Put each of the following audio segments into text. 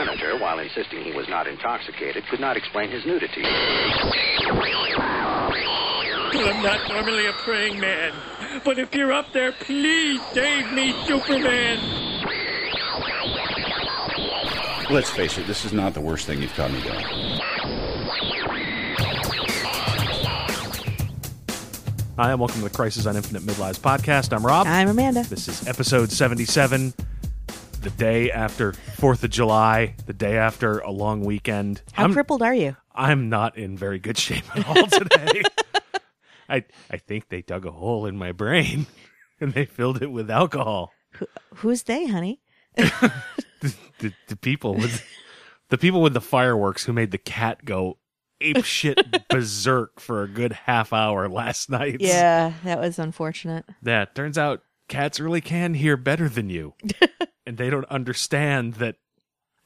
senator, while insisting he was not intoxicated, could not explain his nudity. I'm not normally a praying man, but if you're up there, please save me, Superman. Let's face it, this is not the worst thing you've caught me doing. Hi, and welcome to the Crisis on Infinite Midlives podcast. I'm Rob. I'm Amanda. This is episode 77, the day after 4th of July, the day after a long weekend. How I'm, crippled are you? I'm not in very good shape at all today. I, I think they dug a hole in my brain and they filled it with alcohol. Who's they, honey? The, the people with the people with the fireworks who made the cat go ape shit berserk for a good half hour last night. Yeah, that was unfortunate. Yeah, turns out cats really can hear better than you. and they don't understand that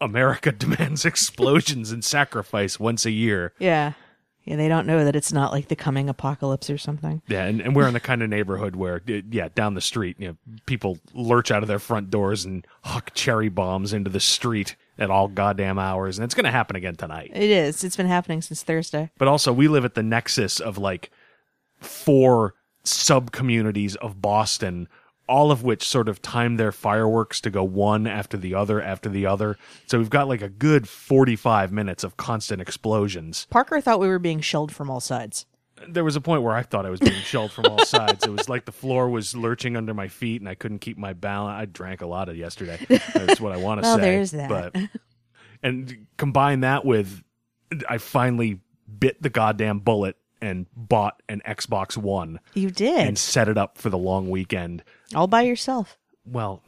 America demands explosions and sacrifice once a year. Yeah. Yeah, they don't know that it's not like the coming apocalypse or something. Yeah, and, and we're in the kind of neighborhood where, yeah, down the street, you know, people lurch out of their front doors and huck cherry bombs into the street at all goddamn hours. And it's going to happen again tonight. It is. It's been happening since Thursday. But also, we live at the nexus of like four sub communities of Boston, all of which sort of time their fireworks to go one after the other after the other. So we've got like a good 45 minutes of constant explosions. Parker thought we were being shelled from all sides. There was a point where I thought I was being shelled from all sides. It was like the floor was lurching under my feet and I couldn't keep my balance. I drank a lot of yesterday. That's what I want to Well, say. there's that. But and combine that with I finally bit the goddamn bullet and bought an Xbox One You did. and set it up for the long weekend. All by yourself. Well,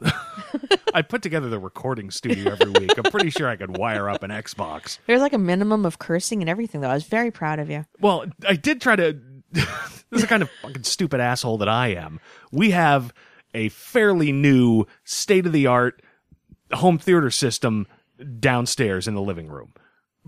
I put together the recording studio every week. I'm pretty sure I could wire up an Xbox. There's like a minimum of cursing and everything, though. I was very proud of you. Well, I did try to. this is the kind of fucking stupid asshole that I am. We have a fairly new, state of the art home theater system downstairs in the living room.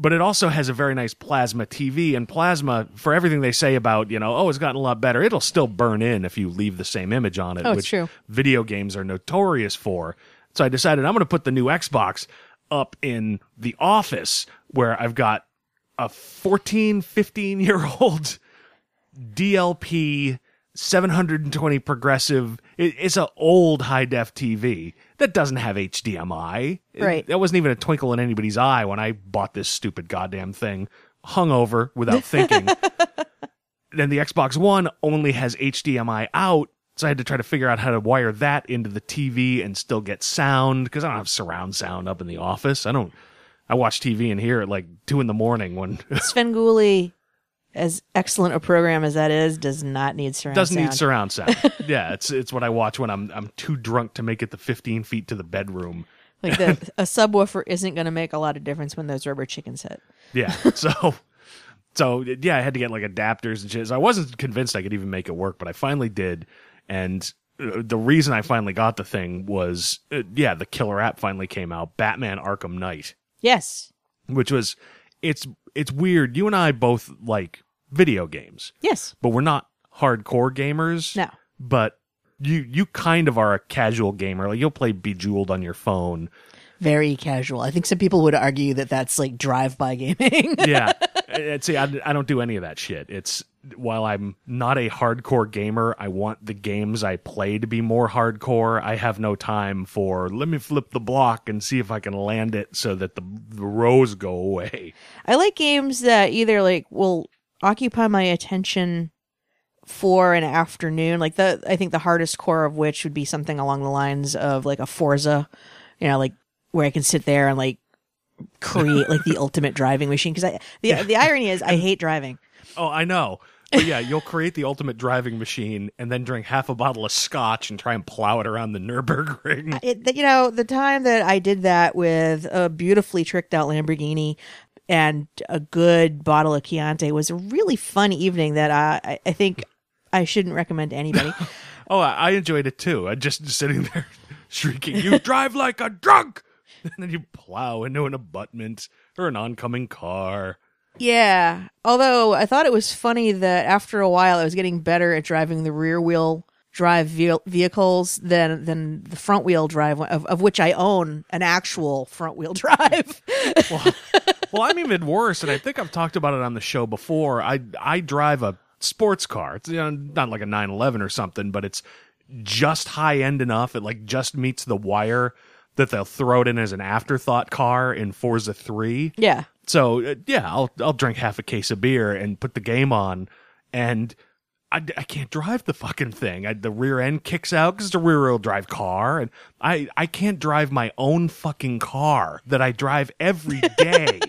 But it also has a very nice plasma TV, and plasma, for everything they say about, you know, oh, it's gotten a lot better, it'll still burn in if you leave the same image on it, Oh, it's which true. video games are notorious for. So I decided I'm going to put the new Xbox up in the office where I've got a 14, 15 year old DLP 720 progressive. It, it's an old high def TV that doesn't have HDMI. It- Right. that wasn't even a twinkle in anybody's eye when I bought this stupid goddamn thing. Hung over without thinking. then the Xbox One only has HDMI out. So I had to try to figure out how to wire that into the TV and still get sound because I don't have surround sound up in the office. I don't. I watch TV in here at like two in the morning when Svengoolie, as excellent a program as that is, does not need surround doesn't sound. need surround sound. yeah, it's it's what I watch when I'm I'm too drunk to make it the 15 feet to the bedroom. like the, a subwoofer isn't going to make a lot of difference when those rubber chickens hit. Yeah, so so yeah, I had to get like adapters and shit. So I wasn't convinced I could even make it work, but I finally did. And uh, the reason I finally got the thing was, uh, yeah, the killer app finally came out, Batman Arkham Knight, Yes. which was it's it's weird. You and I both like video games, Yes. but we're not hardcore gamers. No. but you you kind of are a casual gamer. Like you'll play Bejeweled on your phone. Very casual. I think some people would argue that that's like drive-by gaming. Yeah, Uh, see, I, I don't do any of that shit. It's while I'm not a hardcore gamer, I want the games I play to be more hardcore. I have no time for let me flip the block and see if I can land it so that the the rows go away. I like games that either like will occupy my attention for an afternoon. Like the I think the hardest core of which would be something along the lines of like a Forza, you know, like where I can sit there and like create like the ultimate driving machine because I the the irony is I hate driving. Oh, I know. But yeah, you'll create the ultimate driving machine and then drink half a bottle of scotch and try and plow it around the Nurburgring. It, you know, the time that I did that with a beautifully tricked out Lamborghini and a good bottle of Chianti was a really fun evening that I, I, think I shouldn't recommend to anybody. Oh, I I enjoyed it too. I just sitting there shrieking, "You drive like a drunk!" And then you plow into an abutment or an oncoming car. yeah. Although I thought it was funny that after a while I was getting better at driving the rear wheel drive ve- vehicles than than the front wheel drive of, of which I own an actual front wheel drive. well, I'm even worse, and I think I've talked about it on the show before. I I drive a sports car. It's you know, not like a 911 or something, but it's just high end enough. It like just meets the wire that they'll throw it in as an afterthought car in Forza 3. yeah. So uh, yeah, I'll I'll drink half a case of beer and put the game on, and I, I can't drive the fucking thing. I, the rear end kicks out because it's a rear wheel drive car, and I I can't drive my own fucking car that I drive every day.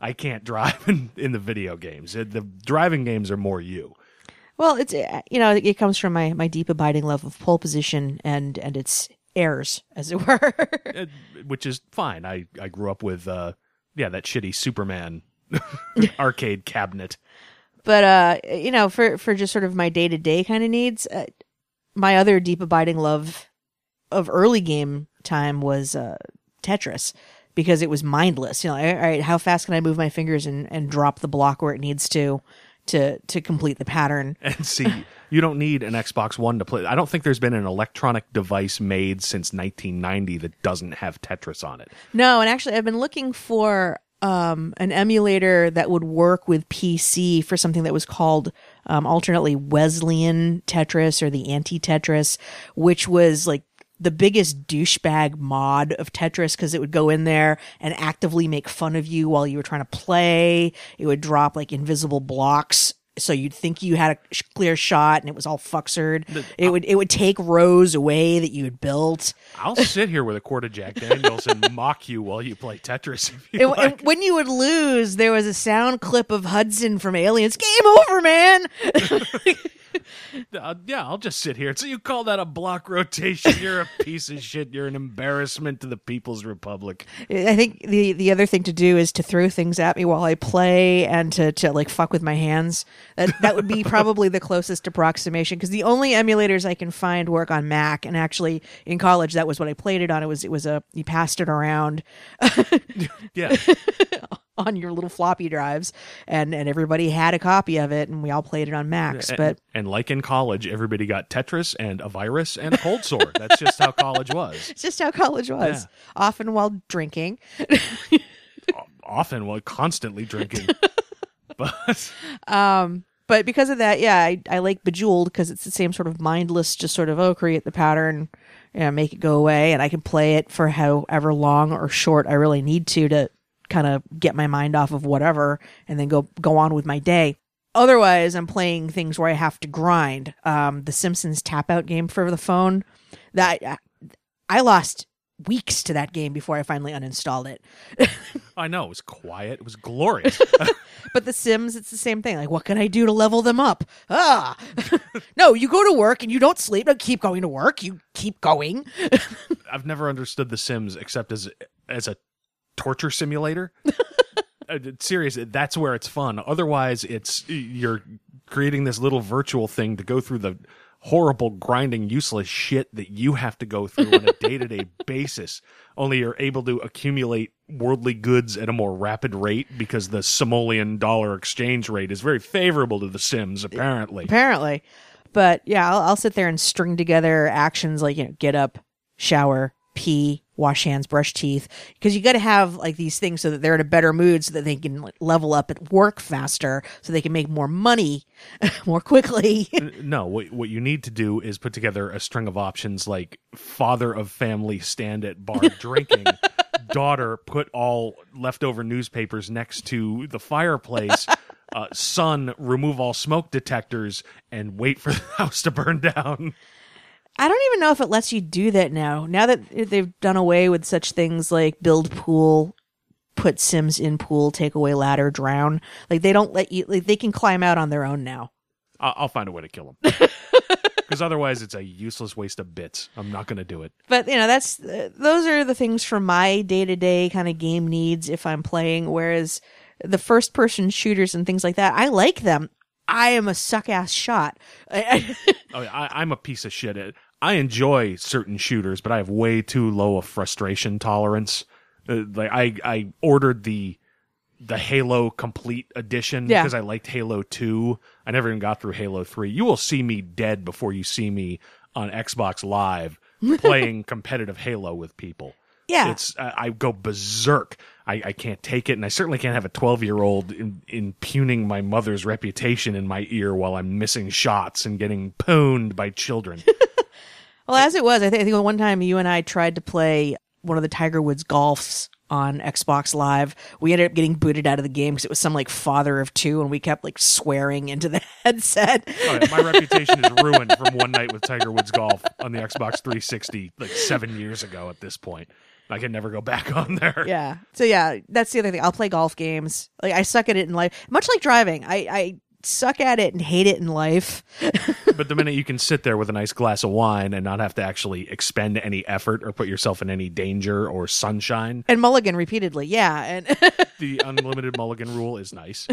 I can't drive in, in the video games. Uh, The driving games are more you. Well, it's uh, you know it comes from my my deep abiding love of pole position and and its heirs, as it were. uh, which is fine. I I grew up with uh yeah that shitty Superman arcade cabinet. But uh you know for for just sort of my day-to-day kind of needs uh, my other deep abiding love of early game time was uh tetris because it was mindless you know all right how fast can i move my fingers and and drop the block where it needs to to to complete the pattern And see, you don't need an Xbox One to play. I don't think there's been an electronic device made since 1990 that doesn't have Tetris on it. No, and actually, I've been looking for um, an emulator that would work with PC for something that was called um, alternately Wesleyan Tetris or the Anti Tetris, which was like the biggest douchebag mod of Tetris because it would go in there and actively make fun of you while you were trying to play. It would drop like invisible blocks. So you'd think you had a sh- clear shot, and it was all fucksered. It would it would take rows away that you had built. I'll sit here with a quart of Jack Daniels and mock you while you play Tetris. You And, like. and when you would lose, there was a sound clip of Hudson from Aliens. Game over, man. Uh, yeah, I'll just sit here. So you call that a block rotation? You're a piece of shit. You're an embarrassment to the People's Republic. I think the the other thing to do is to throw things at me while I play and to, to like fuck with my hands. That that would be probably the closest approximation because the only emulators I can find work on Mac. And actually, in college, that was what I played it on. It was it was a you passed it around Yeah, on your little floppy drives, and and everybody had a copy of it, and we all played it on Macs. But and, and like in college, everybody got Tetris and a virus and a cold sore. That's just how college was. it's just how college was. Yeah. Often while drinking. Often, while constantly drinking. But Um, but because of that, yeah, I, I like Bejeweled because it's the same sort of mindless, just sort of oh, create the pattern, you know, make it go away, and I can play it for however long or short I really need to to kind of get my mind off of whatever, and then go go on with my day. Otherwise, I'm playing things where I have to grind. Um, the Simpsons tap out game for the phone that I lost weeks to that game before I finally uninstalled it. I know it was quiet. It was glorious. But The Sims, it's the same thing. Like, what can I do to level them up? Ah, no, you go to work and you don't sleep. No, keep going to work. You keep going. I've never understood The Sims except as as a torture simulator. Uh, Serious, that's where it's fun. Otherwise, it's you're creating this little virtual thing to go through the horrible, grinding, useless shit that you have to go through on a day to day basis. Only you're able to accumulate worldly goods at a more rapid rate because the Simoleon dollar exchange rate is very favorable to the Sims, apparently. Apparently. But yeah, I'll, I'll sit there and string together actions like, you know, get up, shower, pee, wash hands, brush teeth. Because you got to have like these things so that they're in a better mood so that they can like, level up at work faster so they can make more money more quickly. No, what what you need to do is put together a string of options like father of family stand at bar drinking, daughter put all leftover newspapers next to the fireplace, uh, son remove all smoke detectors and wait for the house to burn down. I don't even know if it lets you do that now. Now that they've done away with such things like build pool, put Sims in pool, take away ladder, drown. Like they don't let you. Like they can climb out on their own now. I'll, I'll find a way to kill them. Because otherwise, it's a useless waste of bits. I'm not going to do it. But you know, that's uh, those are the things for my day to day kind of game needs if I'm playing. Whereas the first person shooters and things like that, I like them. I am a suck ass shot. I, Oh, yeah, I, I'm a piece of shit. At, I enjoy certain shooters, but I have way too low a frustration tolerance. Uh, like I, I ordered the the Halo Complete Edition Yeah. because I liked Halo 2. I never even got through Halo 3. You will see me dead before you see me on Xbox Live playing competitive Halo with people. Yeah. It's uh, I go berserk. I, I can't take it, and I certainly can't have a 12 year old impugning my mother's reputation in my ear while I'm missing shots and getting pwned by children. Well, as it was, I, think I think one time you and I tried to play one of the Tiger Woods golfs on Xbox Live. We ended up getting booted out of the game because it was some like father of two, and we kept like swearing into the headset. Oh, All right, my reputation is ruined from one night with Tiger Woods golf on the Xbox 360 like seven years ago. At this point, I can never go back on there. Yeah. So yeah, that's the other thing. I'll play golf games. Like I suck at it in life, much like driving. I I suck at it and hate it in life. But the minute you can sit there with a nice glass of wine and not have to actually expend any effort or put yourself in any danger or sunshine, And mulligan repeatedly, yeah, and the unlimited mulligan rule is nice.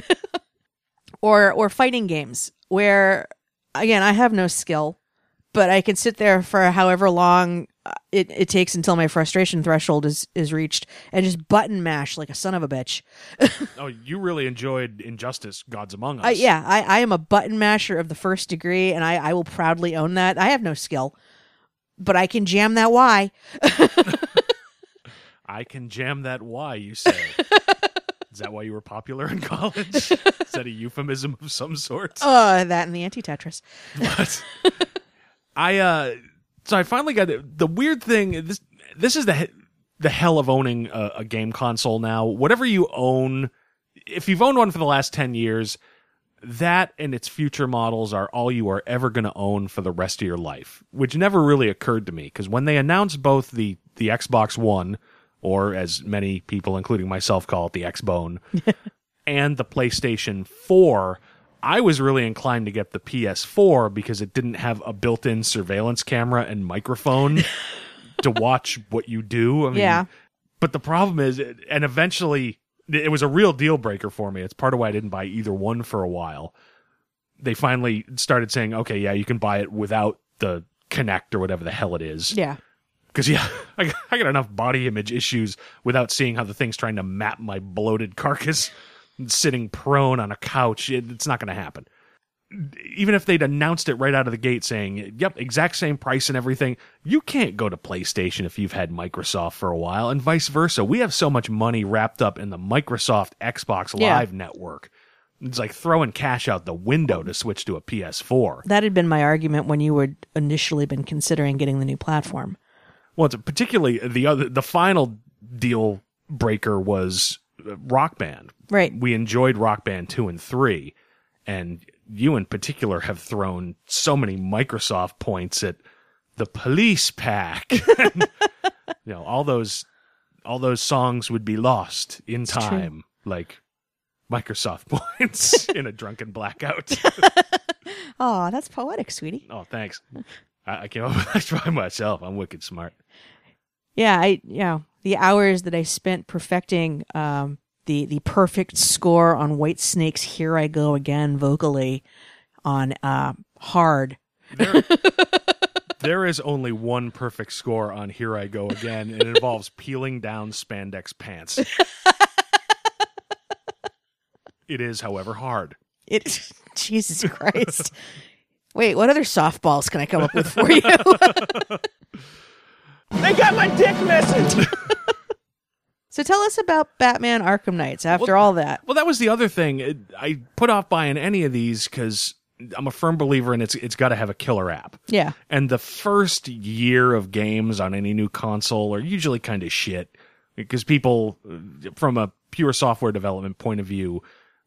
or or fighting games where again I have no skill, but I can sit there for however long it, it takes until my frustration threshold is is reached and just button mash like a son of a bitch. Oh, you really enjoyed Injustice: Gods Among Us. Uh, yeah, I, I am a button masher of the first degree, and I, I will proudly own that. I have no skill, but I can jam that Y. I can jam that Y. You say. Is that why you were popular in college? Is that a euphemism of some sort? Uh, that and the anti Tetris. I uh so I finally got it. the weird thing this this is the the hell of owning a, a game console now. Whatever you own, if you've owned one for the last 10 years, that and its future models are all you are ever going to own for the rest of your life, which never really occurred to me because when they announced both the the Xbox 1 or as many people including myself call it the Xbone and the PlayStation 4, I was really inclined to get the PS4 because it didn't have a built-in surveillance camera and microphone to watch what you do. I mean, Yeah. But the problem is, and eventually, it was a real deal breaker for me. It's part of why I didn't buy either one for a while. They finally started saying, "Okay, yeah, you can buy it without the Kinect or whatever the hell it is." Yeah. Because yeah, I, got- I got enough body image issues without seeing how the thing's trying to map my bloated carcass, sitting prone on a couch. It, it's not going to happen. Even if they'd announced it right out of the gate, saying, "Yep, exact same price and everything," you can't go to PlayStation if you've had Microsoft for a while, and vice versa. We have so much money wrapped up in the Microsoft Xbox Yeah. Live network. It's like throwing cash out the window to switch to a PS4. That had been my argument when you were initially been considering getting the new platform. Well, it's particularly the other the final deal breaker was Rock Band. Right. We enjoyed Rock Band 2 and 3 and you in particular have thrown so many Microsoft points at the police pack. you know, all those all those songs would be lost in true. time like Microsoft points in a drunken blackout. Oh, that's poetic, sweetie. oh, thanks. I, I came up with that by myself. I'm wicked smart. Yeah, I yeah, the hours that I spent perfecting um the the perfect score on Whitesnake's Here I Go Again vocally on uh hard. There, there is only one perfect score on Here I Go Again, and it involves peeling down spandex pants. it is, however, hard. It Jesus Christ. Wait, what other softballs can I come up with for you? They got my dick message. so tell us about Batman Arkham Knights after Well- all that. Well, that was the other thing. I put off buying any of these because I'm a firm believer in it's it's got to have a killer app. Yeah. And the first year of games on any new console are usually kind of shit because people, uh, from a pure software development point of view,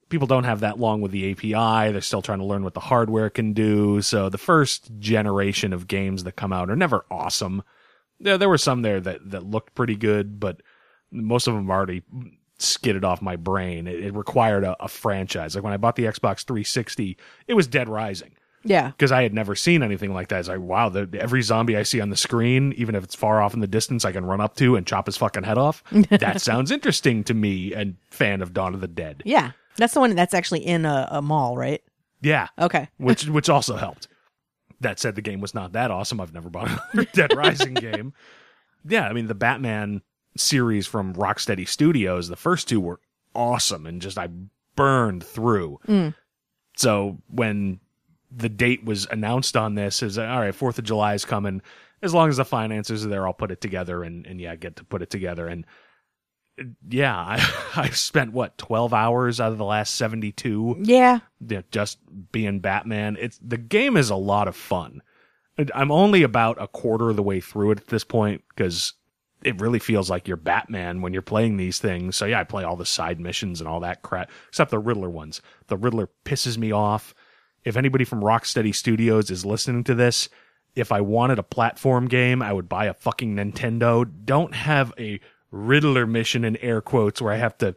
people don't have that long with the API. They're still trying to learn what the hardware can do. So the first generation of games that come out are never awesome. There, there were some there that, that looked pretty good, but most of them already skidded off my brain. It, it required a, a franchise. Like when I bought the Xbox 360, it was Dead Rising Yeah. because I had never seen anything like that. It's like, wow, the, every zombie I see on the screen, even if it's far off in the distance, I can run up to and chop his fucking head off. that sounds interesting to me, and fan of Dawn of the Dead. Yeah. That's the one that's actually in a, a mall, right? Yeah, Okay. which which also helped. That said, the game was not that awesome. I've never bought another Dead Rising game. Yeah, I mean the Batman series from Rocksteady Studios, the first two were awesome and just I burned through. Hmm. So when the date was announced on this is all right, Fourth of July is coming. As long as the finances are there, I'll put it together and, and yeah, get to put it together. And yeah, I I've spent what twelve hours out of the last seventy two Yeah. yeah, just being Batman. It's the game is a lot of fun. I'm only about a quarter of the way through it at this point because it really feels like you're Batman when you're playing these things. So yeah, I play all the side missions and all that crap, except the Riddler ones. The Riddler pisses me off. If anybody from Rocksteady Studios is listening to this, if I wanted a platform game, I would buy a fucking Nintendo. Don't have a Riddler mission in air quotes where I have to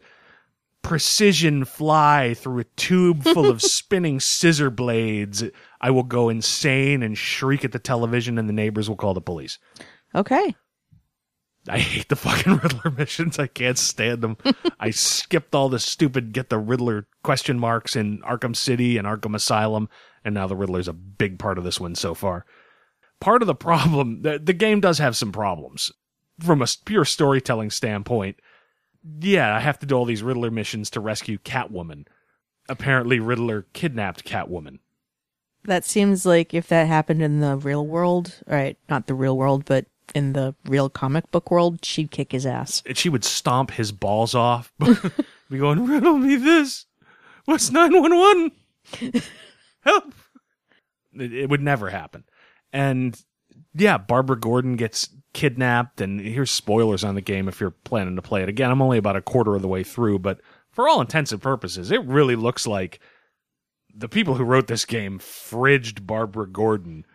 precision fly through a tube full of spinning scissor blades, I will go insane and shriek at the television, and the neighbors will call the police. Okay. I hate the fucking Riddler missions. I can't stand them. I skipped all the stupid get the Riddler question marks in Arkham City and Arkham Asylum, and now the Riddler's a big part of this one so far. Part of the problem, the, the game does have some problems. From a pure storytelling standpoint, yeah, I have to do all these Riddler missions to rescue Catwoman. Apparently, Riddler kidnapped Catwoman. That seems like if that happened in the real world, right? Not the real world, but in the real comic book world, she'd kick his ass. and she would stomp his balls off. be going, riddle me this. What's 911? Help. It, it would never happen. And yeah, Barbara Gordon gets kidnapped, and here's spoilers on the game if you're planning to play it. Again, I'm only about a quarter of the way through, but for all intents and purposes, it really looks like the people who wrote this game fridged Barbara Gordon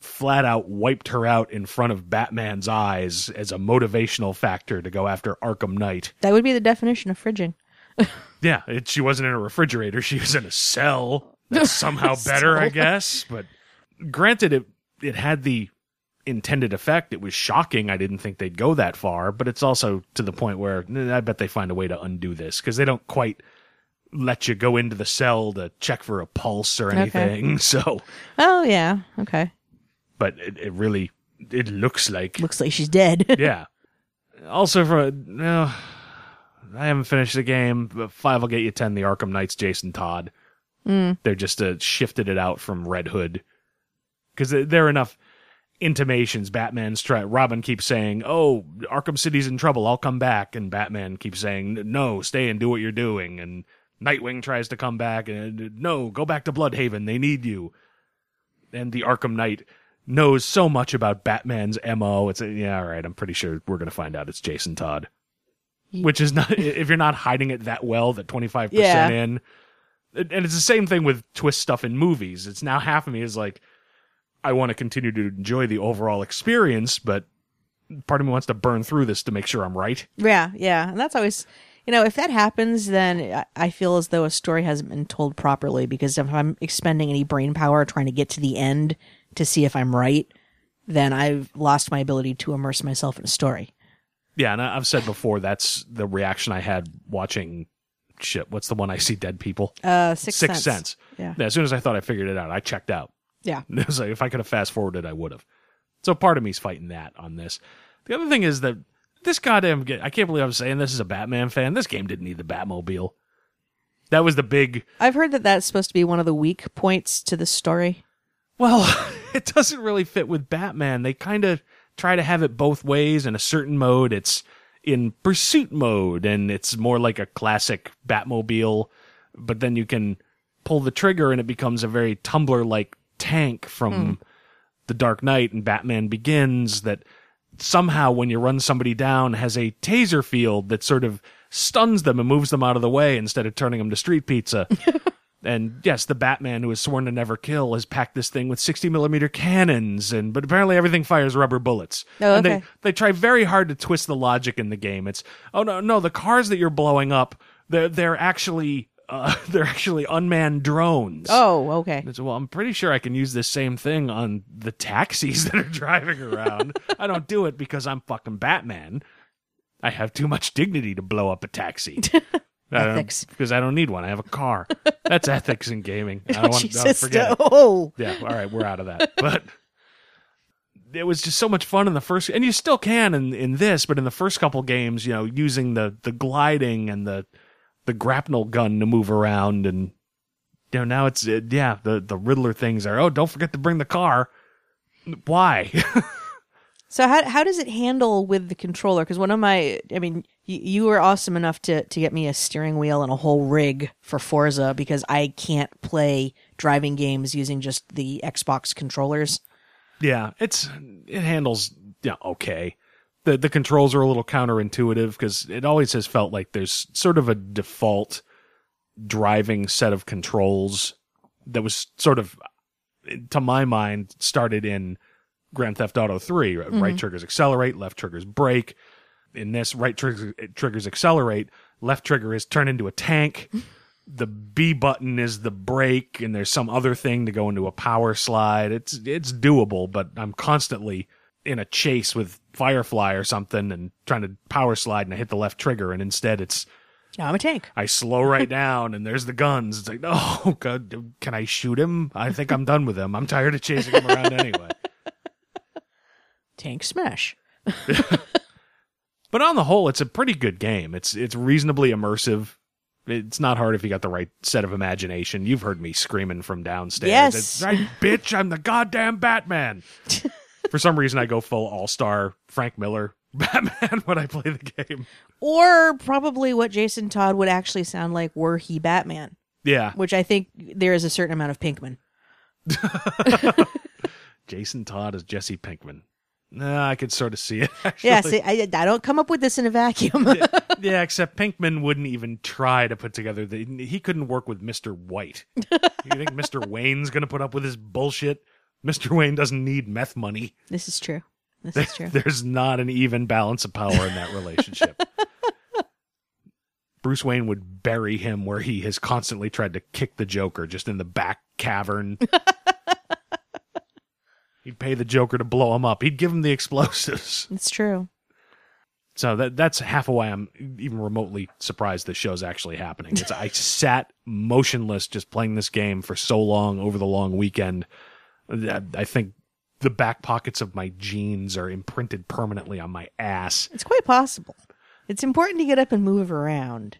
flat out wiped her out in front of Batman's eyes as a motivational factor to go after Arkham Knight. That would be the definition of fridging. Yeah, it, she wasn't in a refrigerator; she was in a cell. That's somehow better, I guess. But granted, it it had the intended effect. It was shocking. I didn't think they'd go that far, but it's also to the point where I bet they find a way to undo this because they don't quite let you go into the cell to check for a pulse or anything. So, Oh yeah. Okay. but it, it really it looks like Looks like she's dead. yeah. Also, for no, I haven't finished the game. But five will get you ten. The Arkham Knights, Jason Todd. Mm. They're just uh, shifted it out from Red Hood because there are enough intimations. Batman's try. Robin keeps saying, "Oh, Arkham City's in trouble. I'll come back," and Batman keeps saying, "No, stay and do what you're doing." And Nightwing tries to come back and no, go back to Blüdhaven. They need you. And the Arkham Knight knows so much about Batman's mo. It's a, yeah, all right. I'm pretty sure we're gonna find out it's Jason Todd, which is not if you're not hiding it that well that 25 Yeah. percent in. And and it's the same thing with twist stuff in movies. It's now half of me is like, I want to continue to enjoy the overall experience, but part of me wants to burn through this to make sure I'm right. Yeah, yeah, and that's always, you know, if that happens, then I- feel as though a story hasn't been told properly because if I'm expending any brain power trying to get to the end to see if I'm right, then I've lost my ability to immerse myself in a story. Yeah, and I've said before that's the reaction I had watching shit. What's the one I see dead people? Uh, Sixth, Sixth Sense. Sense. Yeah. As soon as I thought I figured it out, I checked out. Yeah. Like if I could have fast forwarded, I would have. So part of me's fighting that on this. The other thing is that this goddamn ga- I can't believe I'm saying this as a Batman fan. This game didn't need the Batmobile. That was the big. I've heard that that's supposed to be one of the weak points to the story. Well, it doesn't really fit with Batman. They kind of try to have it both ways. In a certain mode, it's in pursuit mode, and it's more like a classic Batmobile. But then you can pull the trigger, and it becomes a very Tumbler like tank from hmm. the Dark Knight and Batman Begins. That somehow, when you run somebody down, has a taser field that sort of stuns them and moves them out of the way instead of turning them to street pizza. And yes, the Batman who is sworn to never kill has packed this thing with 60 millimeter cannons, and but apparently everything fires rubber bullets. Oh, And okay. they they try very hard to twist the logic in the game. It's oh no no the cars that you're blowing up they're they're actually uh, they're actually unmanned drones. Oh, okay. It's, well, I'm pretty sure I can use this same thing on the taxis that are driving around. I don't do it because I'm fucking Batman. I have too much dignity to blow up a taxi. Ethics. because I don't need one. I have a car. That's ethics in gaming. I don't want to forget. it. oh, Yeah, all right, we're out of that. But it was just so much fun in the first, and you still can in in this, but in the first couple games, you know, using the the gliding and the the grapnel gun to move around, and you know now it's uh, yeah the the Riddler things are oh don't forget to bring the car. Why? So how how does it handle with the controller? Because one of my, I mean, you, you were awesome enough to to get me a steering wheel and a whole rig for Forza because I can't play driving games using just the Xbox controllers. Yeah, it's it handles yeah okay. The the controls are a little counterintuitive because it always has felt like there's sort of a default driving set of controls that was sort of to my mind started in Grand Theft Auto 3. Right mm-hmm. triggers accelerate, left triggers brake. In this, right triggers, triggers accelerate, left trigger is turn into a tank. The B button is the brake, and there's some other thing to go into a power slide. It's it's doable, but I'm constantly in a chase with Firefly or something and trying to power slide, and I hit the left trigger, and instead it's Now I'm a tank. I slow right down, and there's the guns. It's like, oh god, can I shoot him? I think I'm done with him. I'm tired of chasing him around anyway. Tank smash. But on the whole, it's a pretty good game. It's it's reasonably immersive. It's not hard if you got the right set of imagination. You've heard me screaming from downstairs. Yes. It's right, bitch, I'm the goddamn Batman. For some reason I go full all-star Frank Miller Batman when I play the game. Or probably what Jason Todd would actually sound like were he Batman, Yeah. which I think there is a certain amount of Pinkman. Jason Todd is Jesse Pinkman. Nah, I could sort of see it. Actually. Yeah, see, I, I don't come up with this in a vacuum. yeah, except Pinkman wouldn't even try to put together the. He couldn't work with Mr. White. you think Mr. Wayne's going to put up with his bullshit? Mr. Wayne doesn't need meth money. this is true. This is true. There's not an even balance of power in that relationship. Bruce Wayne would bury him where he has constantly tried to kick the Joker, just in the back cavern. He'd pay the Joker to blow him up. He'd give him the explosives. It's true. So that that's half of why I'm even remotely surprised this show's actually happening. It's I sat motionless just playing this game for so long over the long weekend. I think the back pockets of my jeans are imprinted permanently on my ass. It's quite possible. It's important to get up and move around.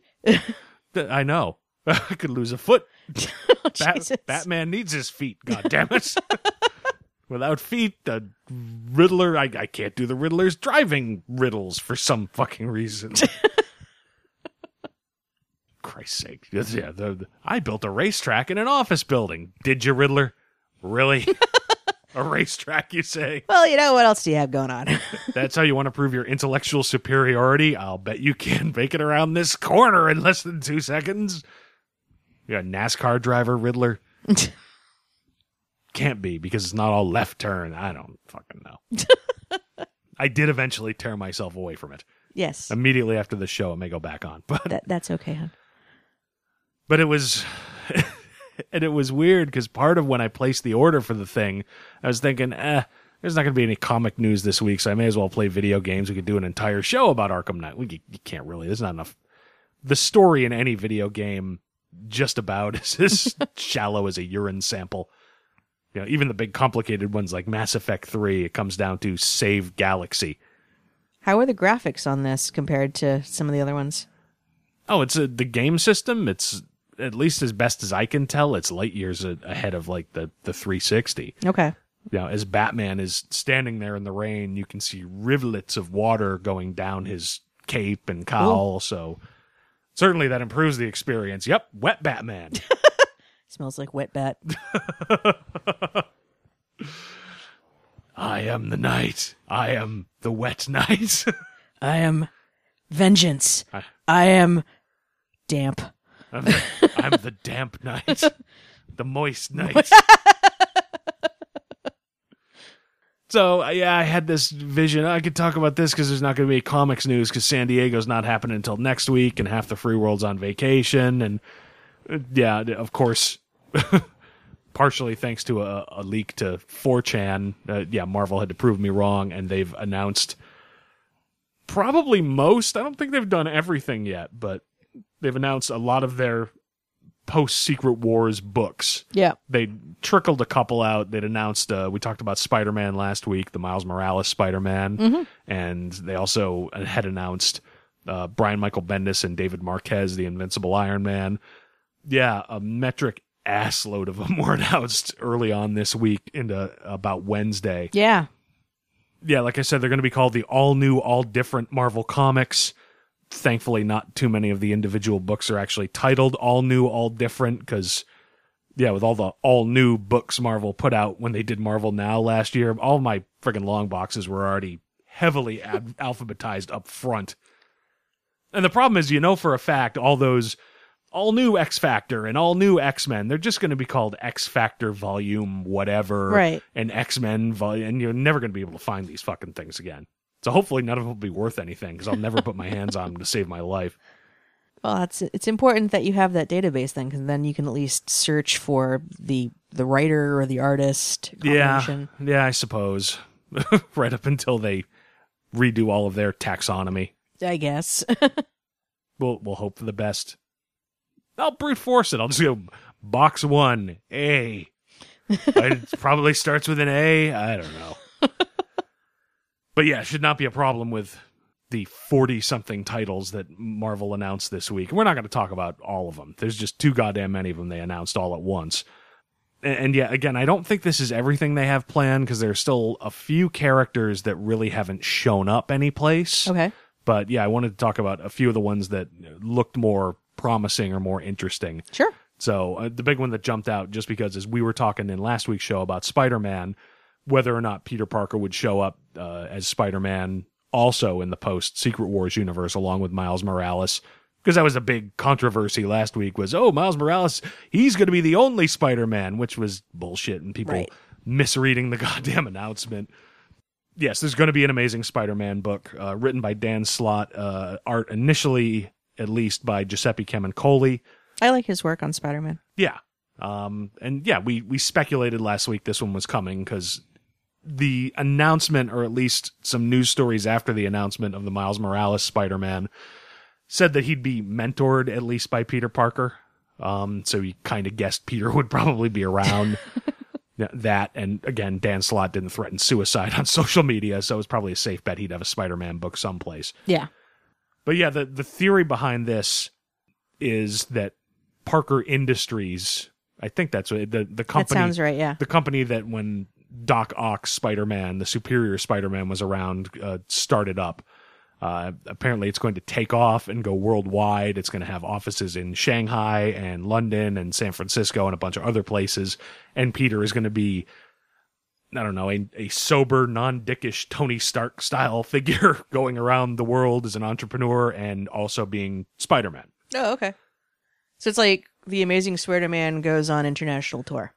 I know. I could lose a foot. Oh, Bat- Jesus. Batman needs his feet. God damn it! Without feet, the Riddler. I, I can't do the Riddler's driving riddles for some fucking reason. Christ's sake! Yeah, the, the- I built a racetrack in an office building. Did you, Riddler? Really? a racetrack, you say? Well, you know what else do you have going on? That's how you want to prove your intellectual superiority? I'll bet you can make it around this corner in less than two seconds. You're a NASCAR driver, Riddler? Can't be because it's not all left turn. I don't fucking know. I did eventually tear myself away from it. yes, Immediately after the show, it may go back on. But that, that's okay, hon. but it was and it was weird because part of when i placed the order for the thing i was thinking eh there's not going to be any comic news this week so i may as well play video games. We could do an entire show about arkham knight. We you can't really. There's not enough. The story in any video game just about is as shallow as a urine sample. You know even the big complicated ones like mass effect 3 it comes down to save galaxy. How are the graphics on this compared to some of the other ones? Oh, it's a, the game system. It's at least as best as I can tell, it's light years ahead of like the the 360. Okay. You know, as Batman is standing there in the rain, you can see rivulets of water going down his cape and cowl. So certainly that improves the experience. Yep, wet Batman. Smells like wet bat. I am the night. I am the wet night. I am vengeance. I- I am damp. I'm the, I'm the damp knight, the moist knight. so uh, yeah, I had this vision. I could talk about this because there's not going to be comics news because San Diego's not happening until next week, and half the free world's on vacation, and uh, yeah, of course. Partially thanks to a, a leak to 4chan, uh, yeah, Marvel had to prove me wrong, and they've announced probably most. I don't think they've done everything yet, but they've announced a lot of their post Secret Wars books. Yeah. They trickled a couple out. They'd announced uh, we talked about Spider Man last week, the Miles Morales Spider Man, and they also had announced uh, Brian Michael Bendis and David Marquez, the Invincible Iron Man. Yeah, a metric assload of them were announced early on this week into about Wednesday. Yeah. Yeah, like I said, they're going to be called the all new, all different Marvel Comics. Thankfully, not too many of the individual books are actually titled all new, all different because, yeah, with all the all new books Marvel put out when they did Marvel Now last year, all my friggin' long boxes were already heavily ad- alphabetized up front. And the problem is, you know for a fact, all those all new X Factor and all new X Men, they're just going to be called X Factor Volume whatever, Right. And X Men Volume, and you're never going to be able to find these fucking things again. So hopefully none of them will be worth anything because I'll never put my hands on them to save my life. Well, it's it's important that you have that database then, because then you can at least search for the the writer or the artist. Yeah, yeah, I suppose. right up until they redo all of their taxonomy, I guess. we'll we'll hope for the best. I'll brute force it. I'll just go box one A. it probably starts with an A. I don't know. But yeah, it should not be a problem with the 40 something titles that Marvel announced this week. And we're not going to talk about all of them. There's just too goddamn many of them they announced all at once. And, and yeah, again, I don't think this is everything they have planned because there's still a few characters that really haven't shown up anyplace. okay. But yeah, I wanted to talk about a few of the ones that looked more promising or more interesting. Sure. So uh, the big one that jumped out, just because as we were talking in last week's show about Spider-Man, whether or not Peter Parker would show up uh, as Spider-Man also in the post Secret Wars universe along with Miles Morales. Because that was a big controversy last week was, oh, Miles Morales, he's going to be the only Spider-Man, which was bullshit and people Right. misreading the goddamn announcement. Yes, there's going to be an amazing Spider-Man book uh, written by Dan Slott, uh, art initially at least by Giuseppe Camuncoli. I like his work on Spider Man. Yeah. Um, and yeah, we, we speculated last week this one was coming because the announcement, or at least some news stories after the announcement of the Miles Morales Spider Man, said that he'd be mentored at least by Peter Parker. Um, so he kind of guessed Peter would probably be around. That and again, Dan Slott didn't threaten suicide on social media, so it was probably a safe bet he'd have a Spider-Man book someplace. Yeah. But yeah, the the theory behind this is that Parker Industries, I think that's what the the That sounds right. Yeah. the company that when Doc Ock Spider Man, the Superior Spider Man was around, uh, started up. Uh, apparently, it's going to take off and go worldwide. It's going to have offices in Shanghai and London and San Francisco and a bunch of other places. And Peter is going to be, I don't know, a, a sober, non dickish Tony Stark style figure going around the world as an entrepreneur and also being Spider Man. Oh, okay. So it's like the Amazing Spider Man goes on international tour.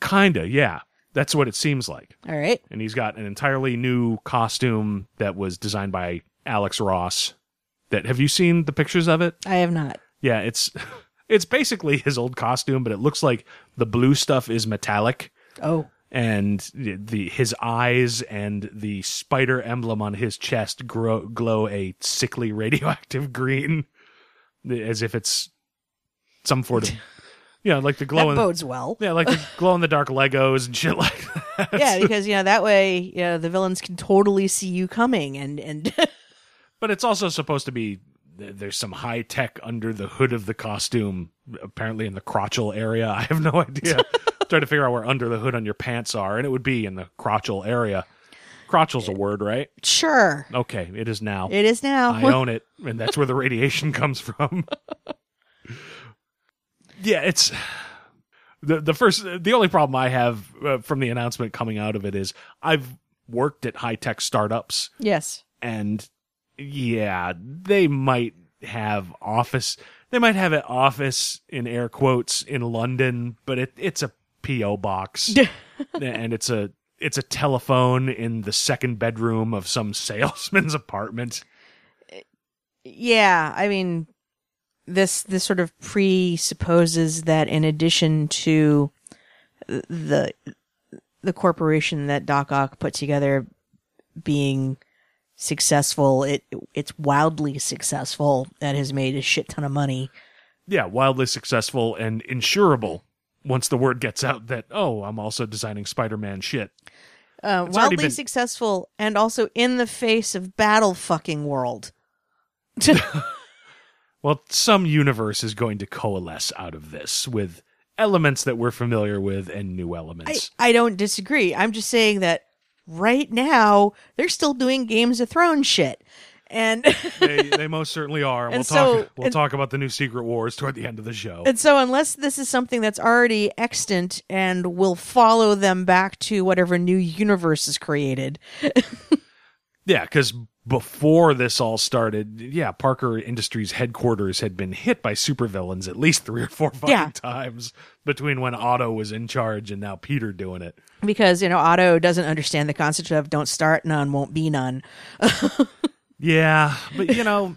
Kinda, yeah. That's what it seems like. All right. and he's got an entirely new costume that was designed by Alex Ross. That have you seen the pictures of it? I have not. Yeah, it's it's basically his old costume, but it looks like the blue stuff is metallic Oh. and the his eyes and the spider emblem on his chest grow, glow a sickly radioactive green as if it's some sort of yeah, like the glow That in bodes well. yeah, like the glow in the dark Legos and shit like that. Yeah, because you know that way, you know, the villains can totally see you coming, and and But it's also supposed to be there's some high tech under the hood of the costume, apparently in the crotchal area. I have no idea. Trying to figure out where under the hood on your pants are, and it would be in the crotchal area. Crotchel's a eh, word, right? sure, Okay, it is now. it is now. I own it, and that's where the radiation comes from. Yeah, it's the the first. The only problem I have uh, from the announcement coming out of it is I've worked at high tech startups yes. and yeah, they might have office. They might have an office in air quotes in London, but it, it's a PO box, and it's a it's a telephone in the second bedroom of some salesman's apartment. Yeah, I mean, this this sort of presupposes that in addition to the the corporation that Doc Ock put together being successful, it it's wildly successful and has made a shit ton of money. Yeah, wildly successful and insurable. Once the word gets out that oh, I'm also designing Spider-Man shit. Uh, wildly been- successful and also in the face of battle fucking world. Well, some universe is going to coalesce out of this with elements that we're familiar with and new I, elements. I don't disagree. I'm just saying that right now they're still doing Games of Thrones shit. And they, they most certainly are. And we'll And talk. so- we'll and- talk about the new Secret Wars toward the end of the show. and so unless this is something that's already extant and will follow them back to whatever new universe is created. Yeah, because before this all started, yeah, Parker Industries headquarters had been hit by supervillains at least three or four fucking Yeah. times between when Otto was in charge and now Peter doing it. Because, you know, Otto doesn't understand the concept of don't start none, won't be none. Yeah, but you know,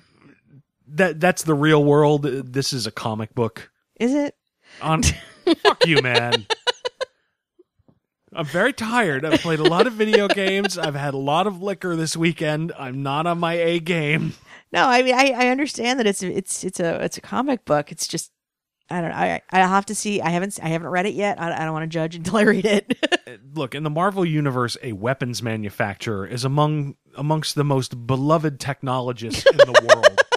that that's the real world. This is a comic book. Is it? On fuck you, man. I'm very tired. I've played a lot of video games. I've had a lot of liquor this weekend. I'm not on my A game. No, I mean I, I understand that it's it's it's a it's a comic book. It's just I don't know. I I'll have to see. I haven't I haven't read it yet. I, I don't want to judge until I read it. Uh, look, in the Marvel universe, a weapons manufacturer is among amongst the most beloved technologists in the world.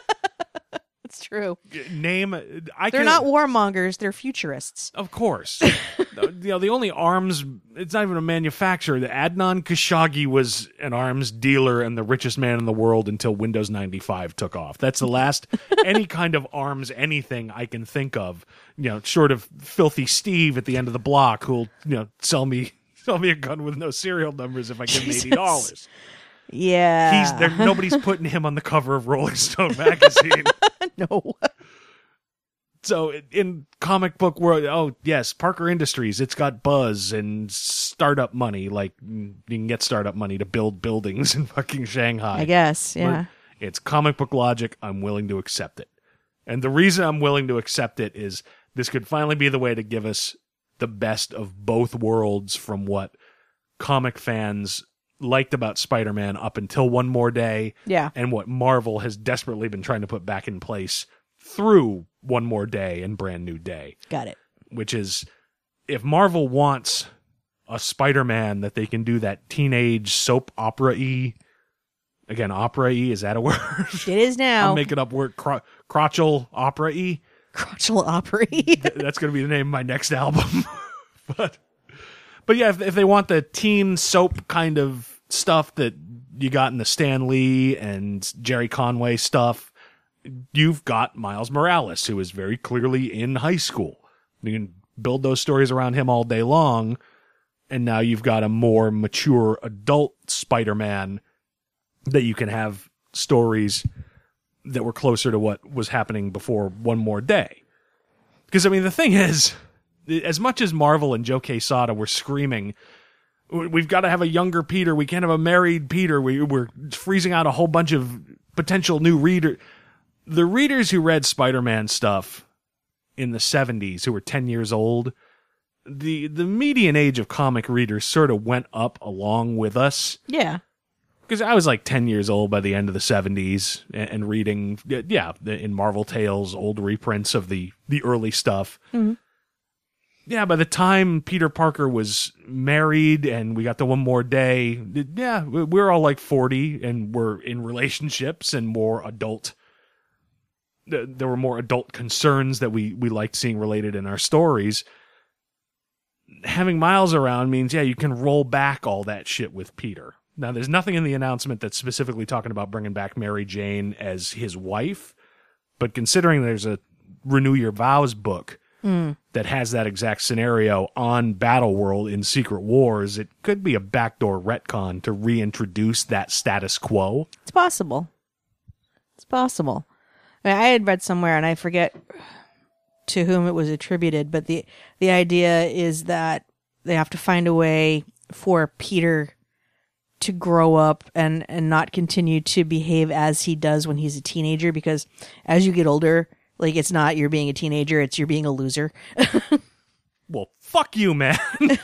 it's true. Name uh, I They're can, not warmongers. They're futurists. Of course. you know, the only arms, it's not even a manufacturer. The Adnan Khashoggi was an arms dealer and the richest man in the world until Windows 95 took off. That's the last any kind of arms anything I can think of, you know, short of filthy Steve at the end of the block who'll, you know, sell me sell me a gun with no serial numbers if I give him $80. Yeah. He's there nobody's putting him on the cover of Rolling Stone magazine. no. so in comic book world oh yes parker industries it's got buzz and startup money like you can get startup money to build buildings in fucking shanghai I guess. But Yeah. it's comic book logic i'm willing to accept it and the reason i'm willing to accept it is this could finally be the way to give us the best of both worlds from what comic fans liked about spider-man up until one more day Yeah. and what Marvel has desperately been trying to put back in place through One More Day and Brand New Day, Got it. which is if Marvel wants a Spider Man that they can do that teenage soap opera y. Again, opera y, is that a word? It is now. I'm making up word cro- crotchal opera y. Crotchel opera. Th- That's going to be the name of my next album. but but yeah, if, if they want the teen soap kind of stuff that you got in the Stan Lee and Gerry Conway stuff, you've got Miles Morales, who is very clearly in high school. You can build those stories around him all day long, and now you've got a more mature adult Spider-Man that you can have stories that were closer to what was happening before one more day. Because I mean, the thing is, as much as Marvel and Joe Quesada were screaming, "We- we've got to have a younger Peter. We can't have a married Peter. We, we're freezing out a whole bunch of potential new reader. The readers who read Spider-Man stuff in the '70s, who were 10 years old, the the median age of comic readers sort of went up along with us yeah. because I was like 10 years old by the end of the 70s and, and reading, yeah, in Marvel Tales, old reprints of the, the early stuff. Mm-hmm. Yeah, by the time Peter Parker was married and we got the one more day, yeah, we're all like 40 and we're in relationships and more adult. There were more adult concerns that we, we liked seeing related in our stories. Having Miles around means, yeah, you can roll back all that shit with Peter. Now, there's nothing in the announcement that's specifically talking about bringing back Mary Jane as his wife, but considering there's a Renew Your Vows book Hmm. that has that exact scenario on Battle World in Secret Wars, it could be a backdoor retcon to reintroduce that status quo. It's possible. It's possible. I, mean, I had read somewhere, and I forget to whom it was attributed, but the the idea is that they have to find a way for Peter to grow up and and not continue to behave as he does when he's a teenager, because as you get older, like it's not you're being a teenager, it's you're being a loser. Well, fuck you, man. you,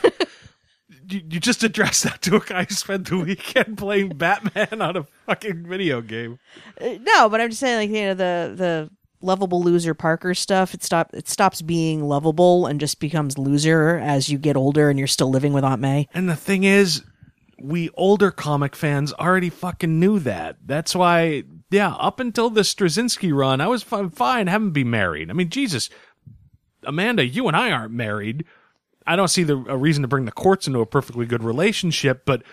you just addressed that to a guy who spent the weekend playing Batman on a fucking video game. Uh, no, but I'm just saying, like you know, the the lovable loser Parker stuff. It stop it stops being lovable and just becomes loser as you get older and you're still living with Aunt May. And the thing is, we older comic fans already fucking knew that. That's why Yeah, up until the Straczynski run, I was fine, fine having be married. I mean, Jesus, Amanda, you and I aren't married. I don't see the a reason to bring the courts into a perfectly good relationship, but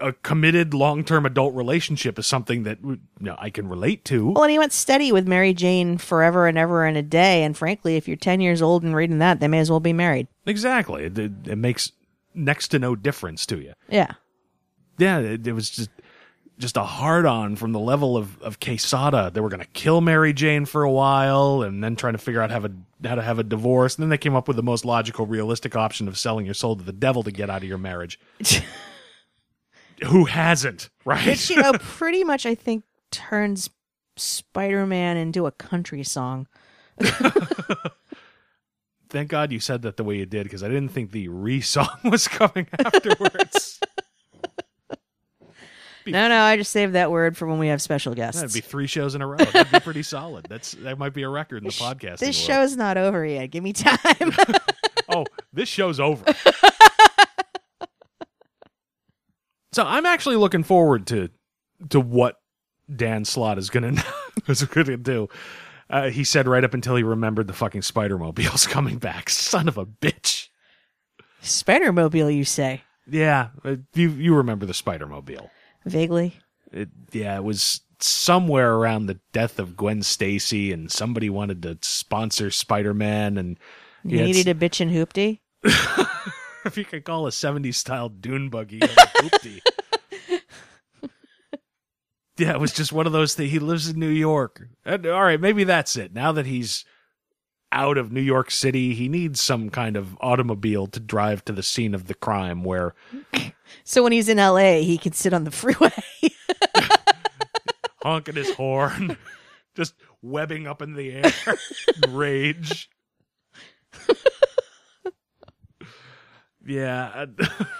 a committed long-term adult relationship is something that you know, I can relate to. Well, and he went steady with Mary Jane forever and ever and a day. And frankly, if you're 10 years old and reading that, they may as well be married. Exactly. It, it, it makes next to no difference to you. Yeah. Yeah, it, it was just just a hard on from the level of of Quesada. They were going to kill Mary Jane for a while, and then trying to figure out how, a, how to have a divorce. And then they came up with the most logical, realistic option of selling your soul to the devil to get out of your marriage. Who hasn't, right? Which, you know, pretty much, I think, turns Spider Man into a country song. Thank God you said that the way you did, because I didn't think the re song was coming afterwards. No, no, I just saved that word for when we have special guests. That'd be three shows in a row. That'd be pretty solid. That's that might be a record in the podcast. this show's not over yet. Give me time. oh, this show's over. so I'm actually looking forward to to what Dan Slott is gonna is gonna do. Uh, he said right up until he remembered the fucking Spider Mobile's coming back. Son of a bitch. Spider Mobile, you say? Yeah, uh, you you remember the Spider Mobile? Vaguely. It, yeah, it was somewhere around the death of Gwen Stacy, and somebody wanted to sponsor Spider Man, and You yeah, needed a bitch and hoopty? if you could call a 70s style dune buggy a hoopty. yeah, it was just one of those things. He lives in New York. And, all right, maybe that's it. Now that he's out of New York City, he needs some kind of automobile to drive to the scene of the crime where So when he's in LA, he can sit on the freeway. honking his horn, just webbing up in the air, rage. yeah.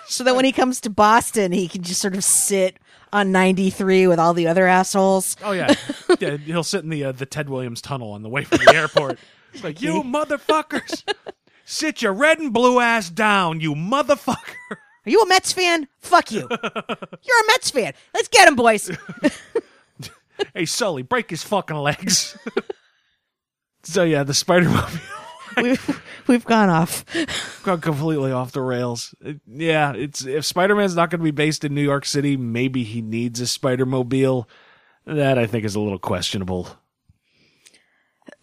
so that when he comes to Boston, he can just sort of sit on 93 with all the other assholes. Oh yeah, yeah he'll sit in the uh, the Ted Williams tunnel on the way from the airport. It's like you motherfuckers, sit your red and blue ass down, you motherfucker. Are you a Mets fan? Fuck you. You're a Mets fan. Let's get him, boys. Hey Sully, break his fucking legs. so yeah, the Spider Mobile we've, we've gone off. gone completely off the rails. It- yeah, it's if Spider Man's not going to be based in New York City, maybe he needs a Spider Mobile. That I think is a little questionable.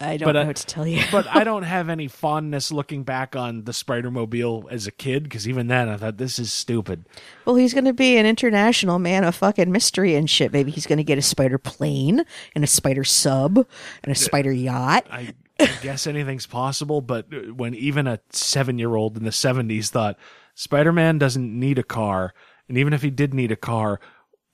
I don't But, know uh, what to tell you. but I don't have any fondness looking back on the Spider Mobile as a kid because even then I thought this is stupid. well, he's going to be an international man of fucking mystery and shit. Maybe he's going to get a spider plane and a spider sub and a spider yacht. I, I guess anything's possible, but when even a seven year old in the 70s thought Spider Man doesn't need a car, and even if he did need a car,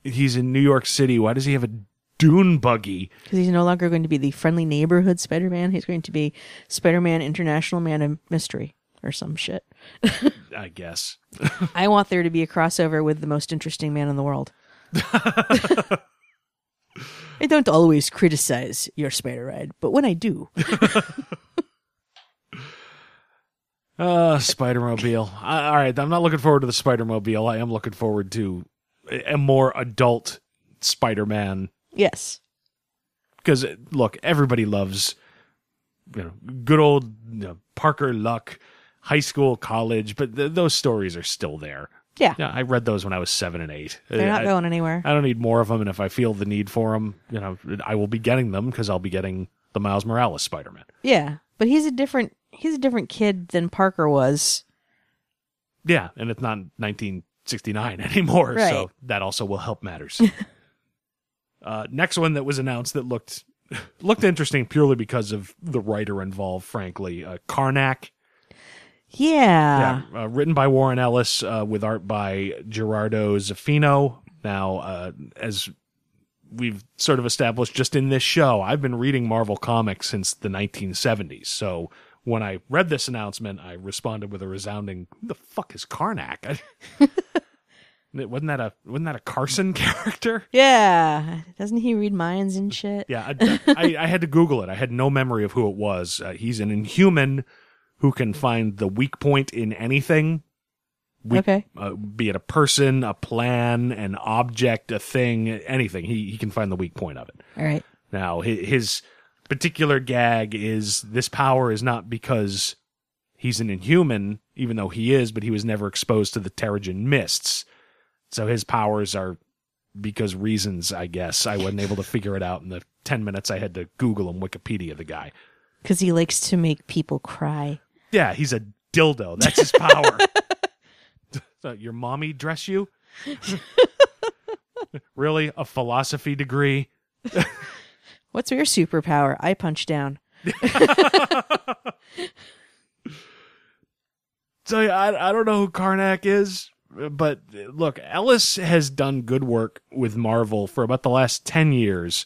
he's in New York City, why does he have a dune buggy? Because he's no longer going to be the friendly neighborhood Spider Man. He's going to be Spider Man, international man of mystery or some shit. I guess. I want there to be a crossover with the most interesting man in the world. I don't always criticize your spider ride, but when I do, Uh, Spider Mobile. all right, I'm not looking forward to the Spider Mobile. I am looking forward to a a more adult Spider Man yes. because look, everybody loves you know good old you know, Parker Luck, high school, college, but th- those stories are still there. Yeah. Yeah, I read those when I was seven and eight. They're not I, going anywhere. I don't need more of them, and if I feel the need for them, you know, I will be getting them because I'll be getting the Miles Morales Spider Man. Yeah. But he's a different he's a different kid than Parker was. Yeah, and it's not 1969 anymore, Right. so that also will help matters. uh, next one that was announced that looked looked interesting purely because of the writer involved. Frankly, uh, Karnak. Yeah. Yeah, uh, written by Warren Ellis uh, with art by Gerardo Zaffino. Now, uh, as we've sort of established just in this show, I've been reading Marvel comics since the 1970s. So when I read this announcement, I responded with a resounding, "Who the fuck is Karnak?" wasn't that a wasn't that a Carson character? Yeah. Doesn't he read minds and shit? Yeah, I, I, I had to Google it. I had no memory of who it was. Uh, he's an Inhuman who can find the weak point in anything. weak, Okay. uh, be it a person, a plan, an object, a thing, anything. He he can find the weak point of it. All right. Now, hi- his particular gag is this power is not because he's an inhuman, even though he is, but he was never exposed to the Terrigen mists. So his powers are because reasons, I guess. I wasn't able to figure it out in the 10 minutes I had to Google and Wikipedia the guy. Because he likes to make people cry. Yeah, he's a dildo. That's his power. So your mommy dress you? really? A philosophy degree? What's your superpower? I punch down. So I I don't know who Karnak is, but look, Ellis has done good work with Marvel for about the last ten years.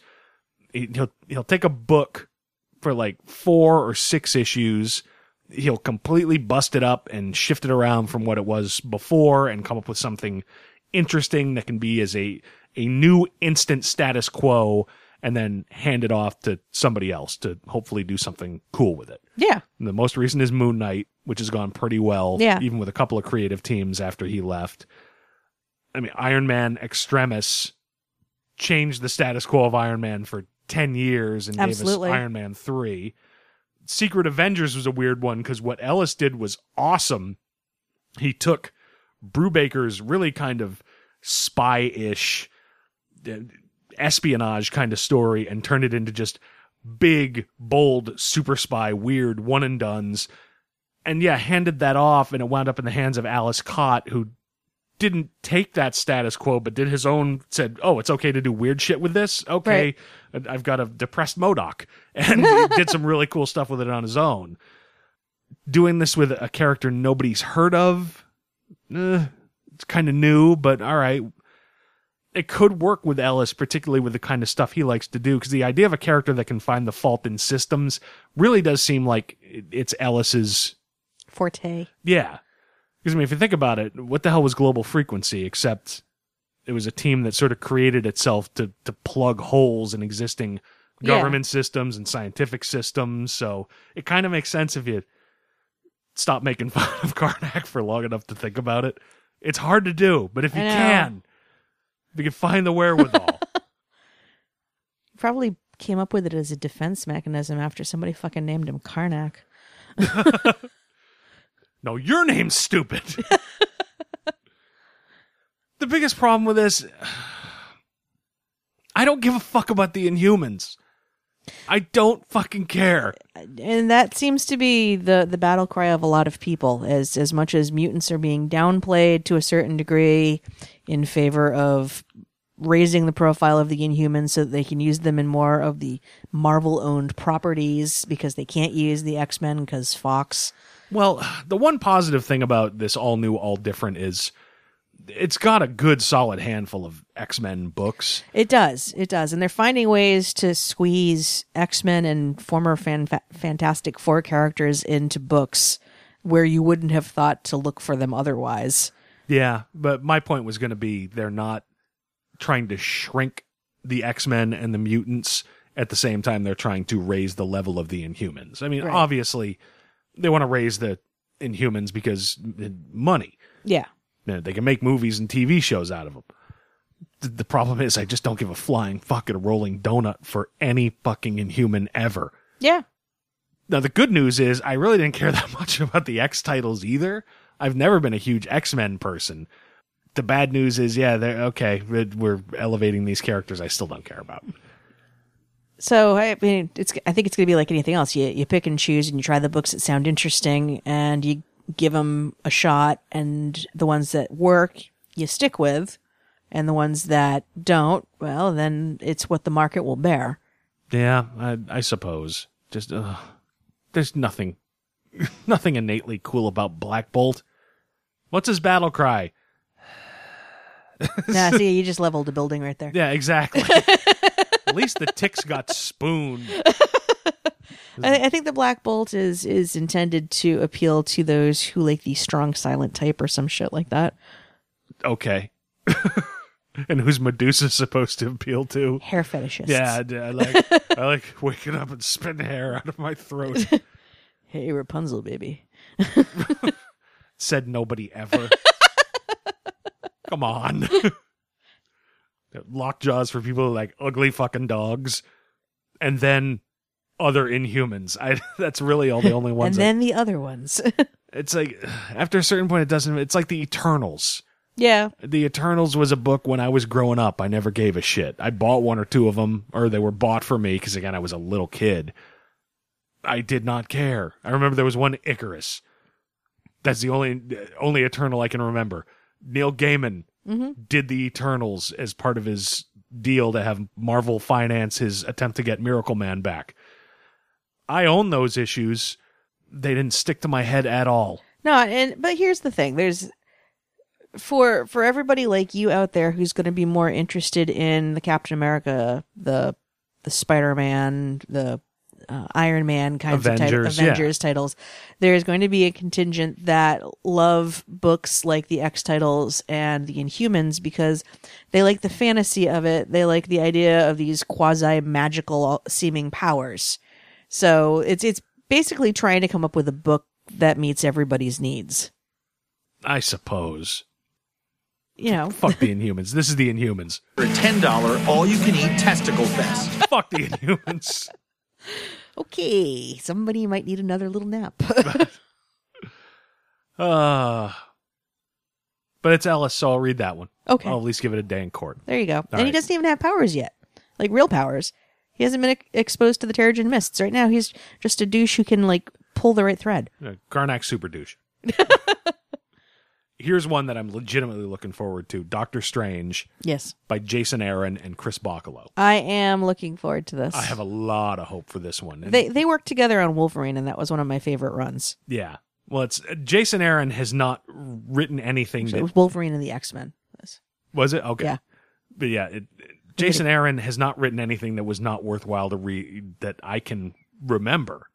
He- He'll he'll take a book for like four or six issues. He'll completely bust it up and shift it around from what it was before, and come up with something interesting that can be as a a new instant status quo, and then hand it off to somebody else to hopefully do something cool with it. Yeah. And the most recent is Moon Knight, which has gone pretty well, Yeah. even with a couple of creative teams after he left. I mean, Iron Man Extremis changed the status quo of Iron Man for 10 years and Absolutely. gave us Iron Man 3. Secret Avengers was a weird one because what Ellis did was awesome. He took Brubaker's really kind of spy ish uh, espionage kind of story and turned it into just big, bold, super spy, weird one and duns. And yeah, handed that off and it wound up in the hands of Ales Kot, who didn't take that status quo, but did his own, said, Oh, it's okay to do weird shit with this? Okay. And I've got a depressed MODOK and did some really cool stuff with it on his own. Doing this with a character nobody's heard of, eh, it's kind of new, but all right it could work with Ellis, particularly with the kind of stuff he likes to do, because the idea of a character that can find the fault in systems really does seem like it's Ellis's. Forte. Yeah. Because, I mean, if you think about it, what the hell was Global Frequency except it was a team that sort of created itself to, to plug holes in existing Yeah. government systems and scientific systems. So it kind of makes sense if you stop making fun of Karnak for long enough to think about it. It's hard to do, but if you can, if you can find the wherewithal. Probably came up with it as a defense mechanism after somebody fucking named him Karnak. No, your name's stupid. the biggest problem with this, I don't give a fuck about the Inhumans. I don't fucking care. and that seems to be the the battle cry of a lot of people as as much as mutants are being downplayed to a certain degree in favor of raising the profile of the inhumans so that they can use them in more of the marvel owned properties because they can't use the x-men because fox Well, the one positive thing about this all new, all different is it's got a good solid handful of X Men books. it does it does and they're finding ways to squeeze x-men and former fan- fantastic four characters into books where you wouldn't have thought to look for them otherwise Yeah, but my point was going to be they're not trying to shrink the X Men and the mutants at the same time they're trying to raise the level of the Inhumans. I mean, Right. obviously, they want to raise the Inhumans because uh, money. yeah Know, They can make movies and TV shows out of them. The, the problem is, I just don't give a flying fucking rolling donut for any fucking Inhuman ever. yeah Now, the good news is I really didn't care that much about the X titles either. I've never been a huge X Men person. The bad news is, yeah, they're okay. we're- We're elevating these characters I still don't care about. So I mean, it's. I think it's going to be like anything else. You you pick and choose, and you try the books that sound interesting, and you give them a shot. And the ones that work, you stick with, and the ones that don't, well, then it's what the market will bear. Yeah, I, I suppose. Just, uh, there's nothing, nothing innately cool about Black Bolt. What's his battle cry? Nah, see, you just leveled a building right there. Yeah, exactly. At least the ticks got spooned. I, I think the Black Bolt is is intended to appeal to those who like the strong silent type or some shit like that. Okay. and who's Medusa supposed to appeal to? Hair fetishists. Yeah, I, I like I like waking up and spitting hair out of my throat. Hey, Rapunzel, baby. Said nobody ever. Come on. Lockjaws for people who like ugly fucking dogs, and then other Inhumans. I that's really all the only and ones. I- then the other ones. it's like after a certain point, it doesn't. It's like the Eternals. yeah. The Eternals was a book when I was growing up. I never gave a shit. I bought one or two of them, or they were bought for me because again, I was a little kid. I did not care. I remember there was one Icarus. That's the only only Eternal I can remember. Neil Gaiman mm-hmm. did the Eternals as part of his deal to have Marvel finance his attempt to get Miracle Man back. I own those issues. They didn't stick to my head at all. No, and but here's the thing: there's for for everybody like you out there who's going to be more interested in the Captain America, the the Spider Man, the uh, Iron Man kinds of Avengers, titles, yeah. Avengers titles. There's going to be a contingent that love books like the X titles and the Inhumans because they like the fantasy of it. They like the idea of these quasi magical seeming powers. So it's it's basically trying to come up with a book that meets everybody's needs. I suppose. You know, Fuck the Inhumans. This is the Inhumans. For a $10 all you can eat testicle fest. Fuck the Inhumans. okay, somebody might need another little nap. Uh, but it's Ellis, so I'll read that one. Okay. I'll at least give it a day in court. there you go. and he doesn't even have powers yet, like real powers. He hasn't been exposed to the Terrigen mists. Right now, he's just a douche who can like pull the right thread. Uh, Karnak super douche. Here's one that I'm legitimately looking forward to: Doctor Strange Yes, by Jason Aaron and Chris Bachalo. I am looking forward to this. I have a lot of hope for this one. And- They they worked together on Wolverine, and that was one of my favorite runs. yeah. Well, it's uh, Jason Aaron has not written anything It that was Wolverine and the X Men. was it okay. Yeah. But yeah, it, it- Jason Aaron has not written anything that was not worthwhile to read that I can remember.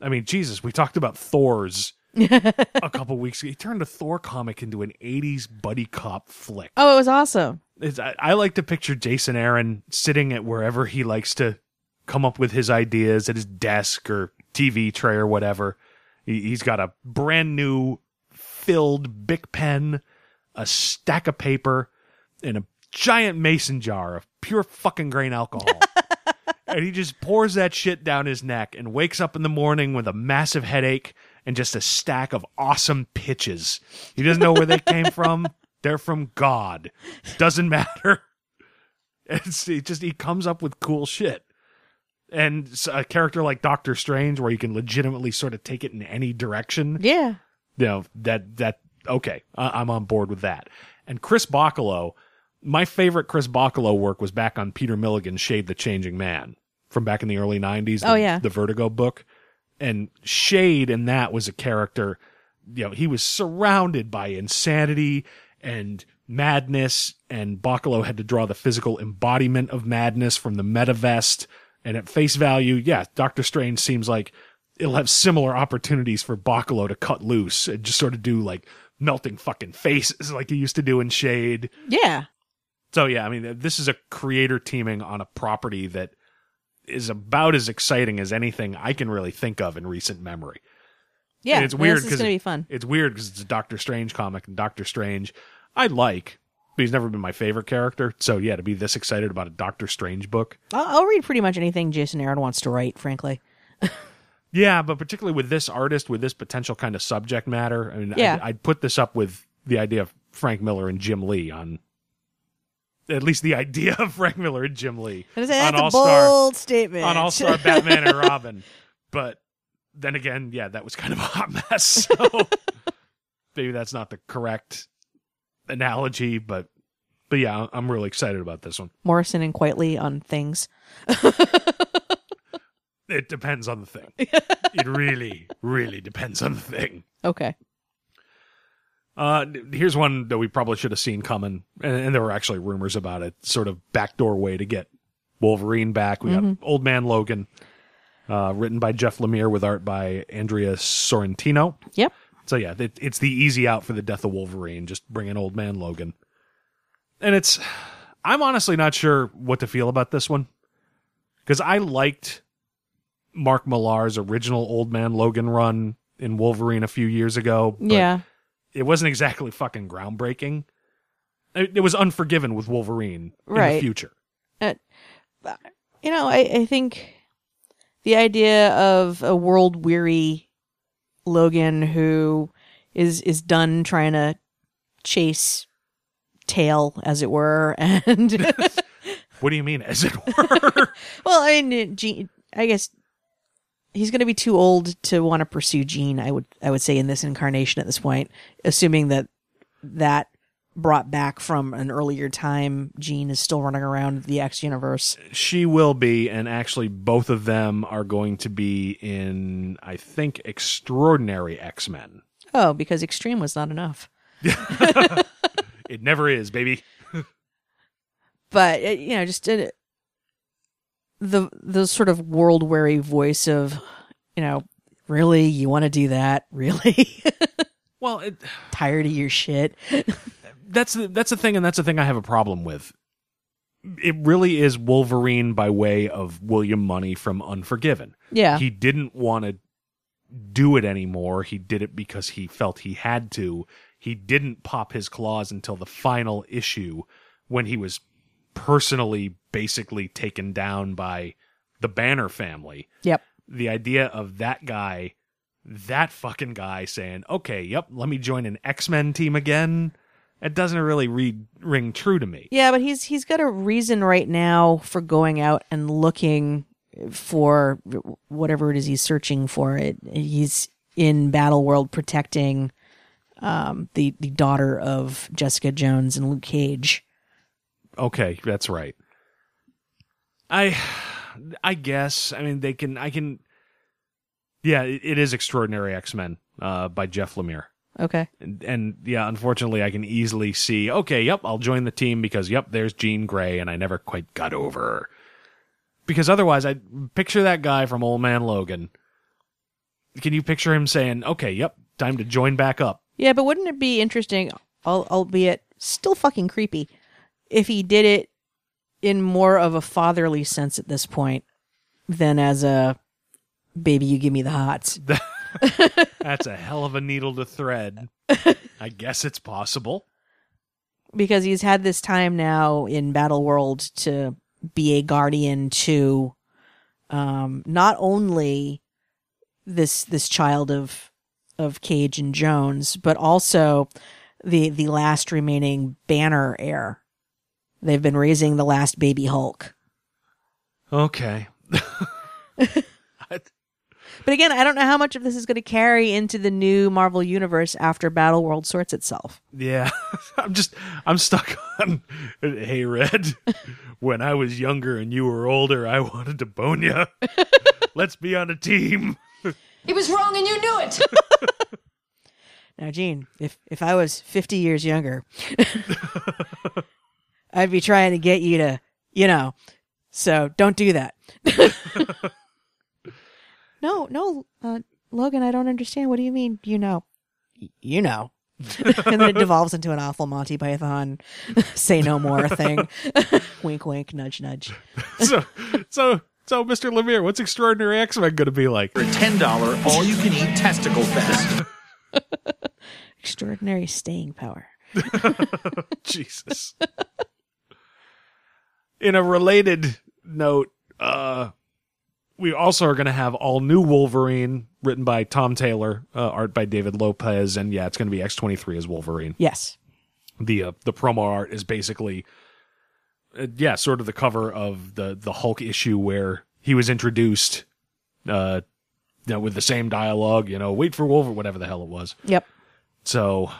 I mean, Jesus, we talked about Thor's a couple weeks ago. He turned a Thor comic into an 80s buddy cop flick. Oh, it was awesome. It's, I, I like to picture Jason Aaron sitting at wherever he likes to come up with his ideas at his desk or TV tray or whatever. He, he's got a brand new filled Bic pen, a stack of paper, and a giant mason jar of pure fucking grain alcohol. and he just pours that shit down his neck and wakes up in the morning with a massive headache and just a stack of awesome pitches. He doesn't know where they came from. They're from God. Doesn't matter. It's it just he comes up with cool shit. And a character like Doctor Strange, where you can legitimately sort of take it in any direction, Yeah. you know that that okay I, i'm on board with that and chris bachalo my favorite chris bachalo work was back on peter milligan's shade the changing man from back in the early 90s the, Oh, yeah. the vertigo book and shade in that was a character you know he was surrounded by insanity and madness and bachalo had to draw the physical embodiment of madness from the metavest and at face value yeah doctor strange seems like it'll have similar opportunities for Bachalo to cut loose and just sort of do like melting fucking faces like he used to do in Shade. Yeah. So yeah, I mean, this is a creator teaming on a property that is about as exciting as anything I can really think of in recent memory. Yeah. And it's weird because going to be fun. It's weird because it's a Doctor Strange comic, and Doctor Strange I like, but he's never been my favorite character. So yeah, to be this excited about a Doctor Strange book, I'll, I'll read pretty much anything Jason Aaron wants to write, frankly. Yeah, but particularly with this artist, with this potential kind of subject matter, I mean, Yeah. I'd, I'd put this up with the idea of Frank Miller and Jim Lee on. At least the idea of Frank Miller and Jim Lee a, on a All Star bold statement. on All Star Batman and Robin, but then again, yeah, that was kind of a hot mess. So maybe that's not the correct analogy, but but yeah, I'm really excited about this one. Morrison and Quitely on things. It depends on the thing. it really, really depends on the thing. Okay. Uh, here's one that we probably should have seen coming, and, and there were actually rumors about it. Sort of backdoor way to get Wolverine back. We got Old Man Logan, uh, written by Jeff Lemire with art by Andrea Sorrentino. Yep. So yeah, it, it's the easy out for the death of Wolverine. Just bring in Old Man Logan, and it's. I'm honestly not sure what to feel about this one because I liked Mark Millar's original Old Man Logan run in Wolverine a few years ago. yeah. It wasn't exactly fucking groundbreaking. It, it was Unforgiven with Wolverine in the future. Uh, you know, I, I think the idea of a world weary Logan who is is done trying to chase tail, as it were, and What do you mean, as it were? well, I mean, Jean, I guess he's going to be too old to want to pursue Jean. I would I would say in this incarnation at this point, assuming that that brought back from an earlier time, Jean is still running around the X universe. she will be, and actually, both of them are going to be in, I think, Extraordinary X Men. Oh, because Extreme was not enough. It never is, baby. but uh, you know, just uh, the the sort of world weary voice of, you know, really you want to do that? Really Well, it, tired of your shit? that's the, that's the thing, and that's the thing I have a problem with. It really is Wolverine by way of William Munny from Unforgiven. Yeah, He didn't want to do it anymore. He did it because he felt he had to. He didn't pop his claws until the final issue when he was personally basically taken down by the Banner family. yep. The idea of that guy, that fucking guy saying, okay, yep, let me join an X Men team again. It doesn't really read, ring true to me. Yeah, but he's he's got a reason right now for going out and looking for whatever it is he's searching for. It he's in Battle World protecting um, the the daughter of Jessica Jones and Luke Cage. Okay, that's right. I I guess. I mean they can I can Yeah, it, it is Extraordinary X-Men uh by Jeff Lemire. Okay. And, and yeah, unfortunately I can easily see, okay, yep, I'll join the team because yep, there's Jean Grey and I never quite got over. Because otherwise I picture that guy from Old Man Logan. Can you picture him saying, "Okay, yep, time to join back up." Yeah, but wouldn't it be interesting, albeit still fucking creepy, if he did it in more of a fatherly sense at this point than as a baby, you give me the hots? That's a hell of a needle to thread. I guess it's possible. Because he's had this time now in Battle World to be a guardian to um, not only this this child of of Cage and Jones, but also the the last remaining Banner heir. They've been raising the last baby Hulk. Okay. But again, I don't know how much of this is going to carry into the new Marvel universe after Battle World sorts itself. Yeah, I'm just I'm stuck on. Hey, Red. When I was younger and you were older, I wanted to bone you. Let's be on a team. He was wrong and you knew it. Now, Jean, if if I was 50 years younger, I'd be trying to get you to, you know, so don't do that. no, no, uh, Logan, I don't understand. What do you mean? You know, Y- you know. and then it devolves into an awful Monty Python say no more thing. wink, wink, nudge, nudge. So, so, so, Mr. Lemire, what's Extraordinary X Men going to be like? For $10 all you can eat testicle fest. Extraordinary staying power. Jesus. In a related note, uh, we also are going to have all new Wolverine written by Tom Taylor, uh, art by David Lopez, and yeah, it's going to be X23 as Wolverine. Yes. The uh, the promo art is basically, uh, yeah, sort of the cover of the the Hulk issue where he was introduced, uh, you know, with the same dialogue, you know, wait for Wolverine, whatever the hell it was. Yep. So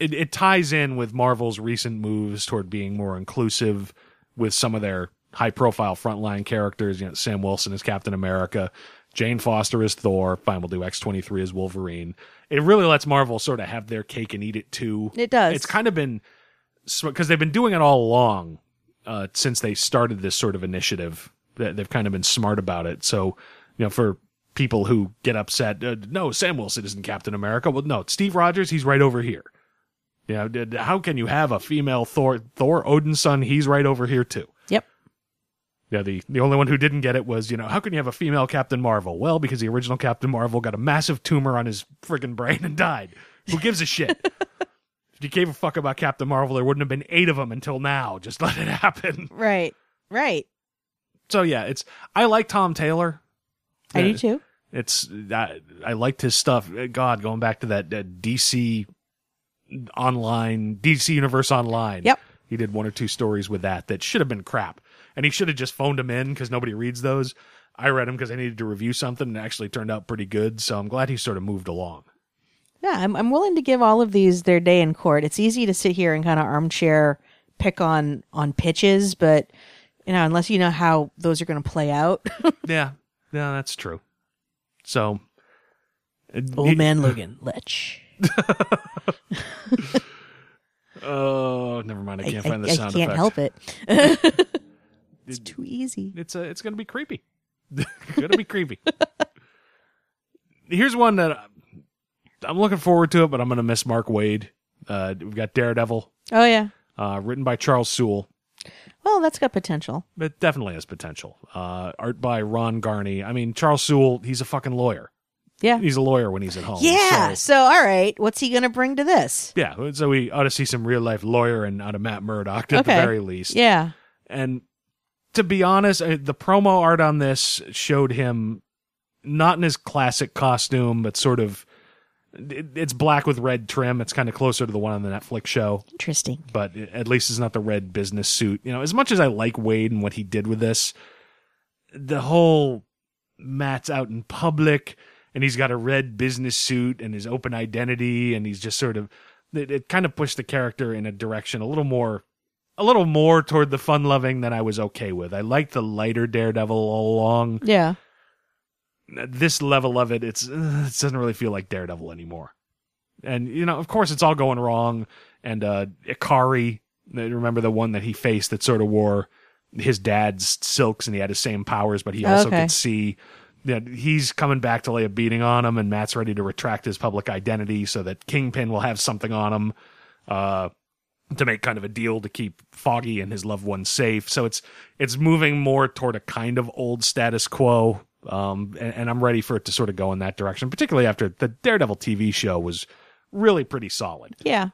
it, it ties in with Marvel's recent moves toward being more inclusive with some of their high profile frontline characters. You know, Sam Wilson is Captain America, Jane Foster is Thor, fine, we'll do X23 as Wolverine. It really lets Marvel sort of have their cake and eat it too. It does. It's kind of been, because they've been doing it all along uh, since they started this sort of initiative. They've kind of been smart about it. So, you know, for people who get upset, uh, no, Sam Wilson isn't Captain America. Well, no, Steve Rogers, he's right over here. You know, did- how can you have a female Thor? Thor, Odin's son, he's right over here too. Yep. Yeah, the, the only one who didn't get it was, you know, how can you have a female Captain Marvel? Well, because the original Captain Marvel got a massive tumor on his friggin' brain and died. Who gives a shit? If you gave a fuck about Captain Marvel, there wouldn't have been eight of them until now. Just let it happen. Right. Right. So yeah, it's I like Tom Taylor. I do too. It's I, I liked his stuff. God, going back to that, that DC online, DC Universe Online. Yep. He did one or two stories with that that should have been crap, and he should have just phoned them in because nobody reads those. I read them because I needed to review something, and it actually turned out pretty good. So I'm glad he sort of moved along. Yeah, I'm I'm willing to give all of these their day in court. It's easy to sit here and kind of armchair pick on on pitches, but you know, unless you know how those are going to play out. yeah, yeah, that's true. So, uh, Old he- man Logan, Lech. Oh, never mind. I I, can't I- find the I sound I can't effect. help it. it's too easy. It's uh, it's gonna be creepy. gonna be creepy. Here's one that I'm- I'm looking forward to it, but I'm gonna miss Mark Waid. Uh, we've got Daredevil, Oh yeah. uh, written by Charles Soule. Well, that's got potential. It definitely has potential. Uh, art by Ron Garney. I mean, Charles Soule. He's a fucking lawyer. Yeah. He's a lawyer when he's at home. Yeah. So, So, all right, what's he going to bring to this? yeah. So we ought to see some real life lawyer and out of Matt Murdock at Okay. the very least. Yeah. And to be honest, the promo art on this showed him not in his classic costume, but sort of it's black with red trim. It's kind of closer to the one on the Netflix show, Interesting. but at least it's not the red business suit. You know, as much as I like Waid and what he did with this, the whole Matt's out in public and he's got a red business suit and his open identity and he's just sort of it, it kind of pushed the character in a direction a little more a little more toward the fun loving than I was okay with. I liked the lighter Daredevil all along. Yeah. This level of it, it's uh, it doesn't really feel like Daredevil anymore. And you know, of course, it's all going wrong. And uh Ikari, remember the one that he faced that sort of wore his dad's silks and he had his same powers, but he also Okay. could see that he's coming back to lay a beating on him, and Matt's ready to retract his public identity so that Kingpin will have something on him. Uh, to make kind of a deal to keep Foggy and his loved ones safe. So it's it's moving more toward a kind of old status quo. Um, and, and I'm ready for it to sort of go in that direction, particularly after the Daredevil TV show was really pretty solid. Yeah.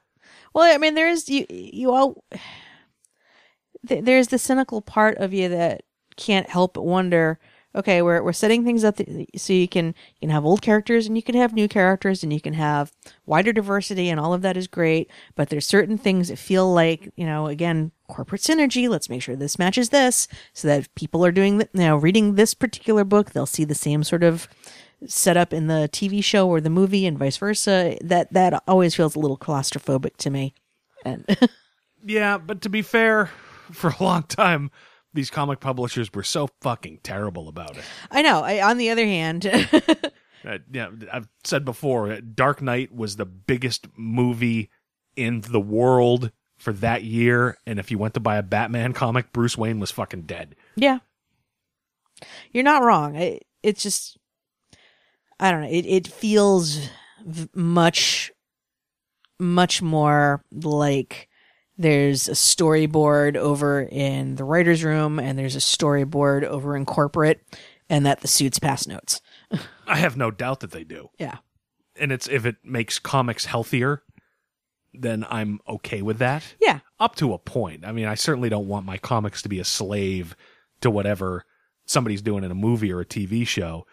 Well, I mean, there is you. You all. th- There's the cynical part of you that can't help but wonder. Okay, we're we're setting things up so you can you can have old characters and you can have new characters and you can have wider diversity and all of that is great. But there's certain things that feel like you know again corporate synergy. Let's make sure this matches this so that people are doing the, you know reading this particular book, they'll see the same sort of set up in the TV show or the movie and vice versa. That that always feels a little claustrophobic to me. And Yeah, but to be fair, for a long time, these comic publishers were so fucking terrible about it. I know. I, on the other hand, Uh, yeah, I've said before, uh, Dark Knight was the biggest movie in the world for that year, and if you went to buy a Batman comic, Bruce Wayne was fucking dead. yeah, you're not wrong. It, it's just I don't know. It it feels v- much much more like there's a storyboard over in the writer's room and there's a storyboard over in corporate and that the suits pass notes. I have no doubt that they do. Yeah. And it's if it makes comics healthier, then I'm okay with that. Yeah. Up to a point. I mean, I certainly don't want my comics to be a slave to whatever somebody's doing in a movie or a TV show.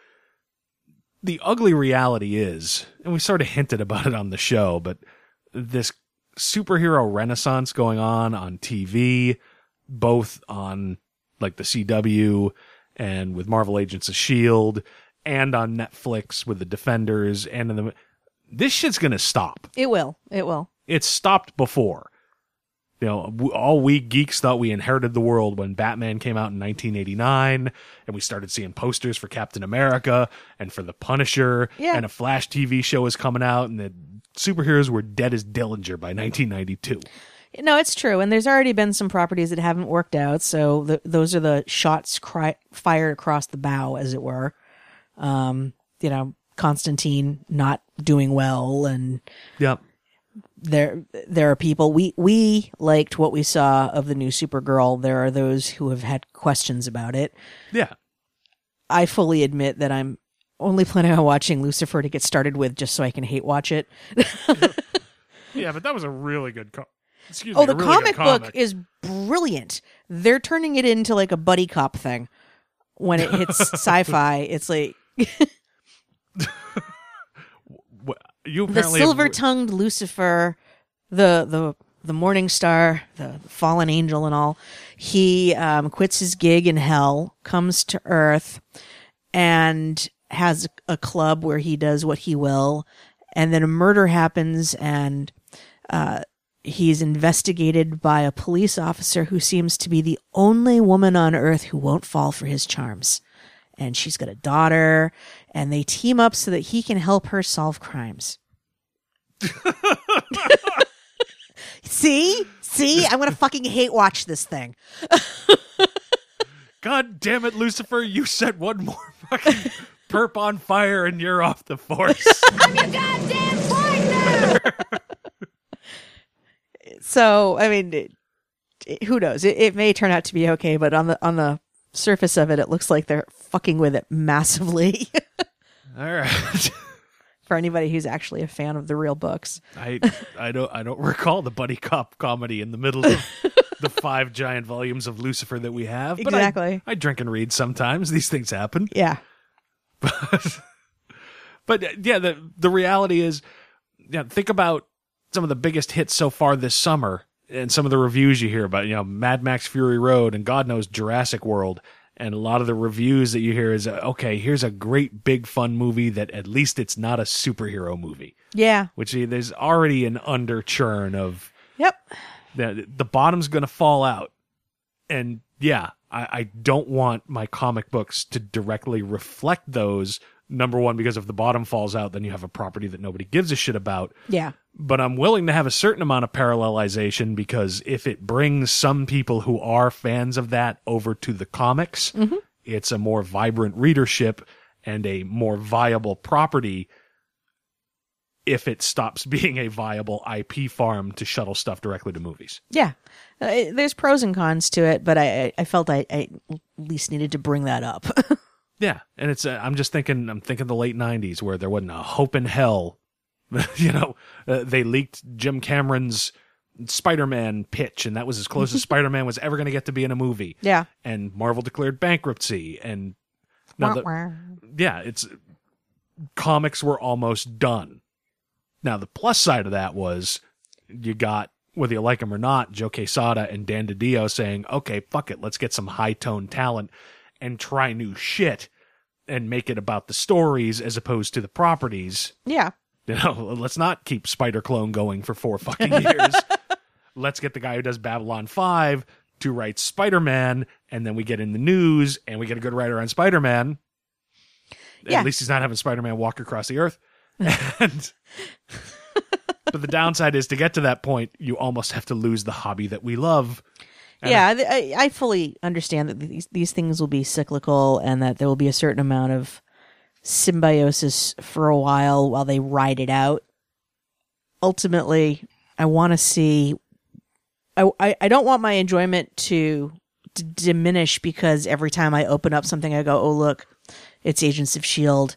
The ugly reality is, and we sort of hinted about it on the show, but this superhero renaissance going on on TV, both on like the CW and with Marvel Agents of S.H.I.E.L.D. and on Netflix with the Defenders and in the. This shit's gonna stop It will. It will. it's stopped before. You know, all we geeks thought we inherited the world when Batman came out in 1989, and we started seeing posters for Captain America and for the Punisher, Yeah. and a Flash TV show was coming out, and the superheroes were dead as Dillinger by 1992. No, it's true, and there's already been some properties that haven't worked out. So th those are the shots cri- fired across the bow, as it were. Um, you know, Constantine not doing well, and Yep. there there are people we we liked what we saw of the new Supergirl. There are those who have had questions about it. Yeah. I fully admit that I'm only planning on watching Lucifer to get started with, just so I can hate watch it. Yeah, but that was a really good. Co- excuse Oh, me. the really good comic book comic. is brilliant. They're turning it into like a buddy cop thing. When it hits sci-fi, it's like You the silver-tongued Lucifer, the the the Morning Star, the fallen angel, and all. He um, quits his gig in hell, comes to Earth, and has a club where he does what he will. And then a murder happens, and uh, he's investigated by a police officer who seems to be the only woman on Earth who won't fall for his charms. And she's got a daughter, and they team up so that he can help her solve crimes. See? See? I'm gonna fucking hate watch this thing. God damn it, Lucifer! You said one more fucking perp on fire, and you're off the force. I'm your goddamn partner! So, I mean, it, it- who knows? It, it may turn out to be okay, but on the on the surface of it, it looks like they're fucking with it massively. All right. For anybody who's actually a fan of the real books, I I don't I don't recall the buddy cop comedy in the middle of the five giant volumes of Lucifer that we have. But I- Exactly. I, drink and read sometimes. These things happen. yeah, But yeah, the the reality is, yeah, think about some of the biggest hits so far this summer, and some of the reviews you hear about, you know, Mad Max Fury Road and God knows Jurassic World, and a lot of the reviews that you hear is, okay, here's a great big fun movie that at least it's not a superhero movie, yeah, which there's already an under churn of yep, the the bottom's gonna fall out, and yeah, I, I don't want my comic books to directly reflect those. Number one, because if the bottom falls out, then you have a property that nobody gives a shit about. yeah, But I'm willing to have a certain amount of parallelization because if it brings some people who are fans of that over to the comics, mm-hmm. it's a more vibrant readership and a more viable property if it stops being a viable IP farm to shuttle stuff directly to movies. yeah. Uh, there's pros and cons to it, but I I, felt I, I at least needed to bring that up. Yeah, and it's uh, I'm just thinking I'm thinking the late '90s where there wasn't a hope in hell. you know, uh, they leaked Jim Cameron's Spider-Man pitch, and that was as close as Spider-Man was ever going to get to be in a movie. yeah, And Marvel declared bankruptcy, and now the, yeah, it's comics were almost done. Now the plus side of that was you got whether you like them or not, Joe Quesada and Dan DiDio saying, "Okay, fuck it, let's get some high tone talent and try new shit and make it about the stories as opposed to the properties." yeah, You know, let's not keep Spider Clone going for four fucking years. let's get the guy who does Babylon 5 to write Spider Man, and then we get in the news and we get a good writer on Spider Man. Yeah. At least he's not having Spider Man walk across the earth. and, but the downside is to get to that point, you almost have to lose the hobby that we love. And yeah. I, I fully understand that these these things will be cyclical and that there will be a certain amount of symbiosis for a while while they ride it out. Ultimately, I want to see. I, I I don't want my enjoyment to d- diminish because every time I open up something, I go, "Oh look, it's Agents of Shield."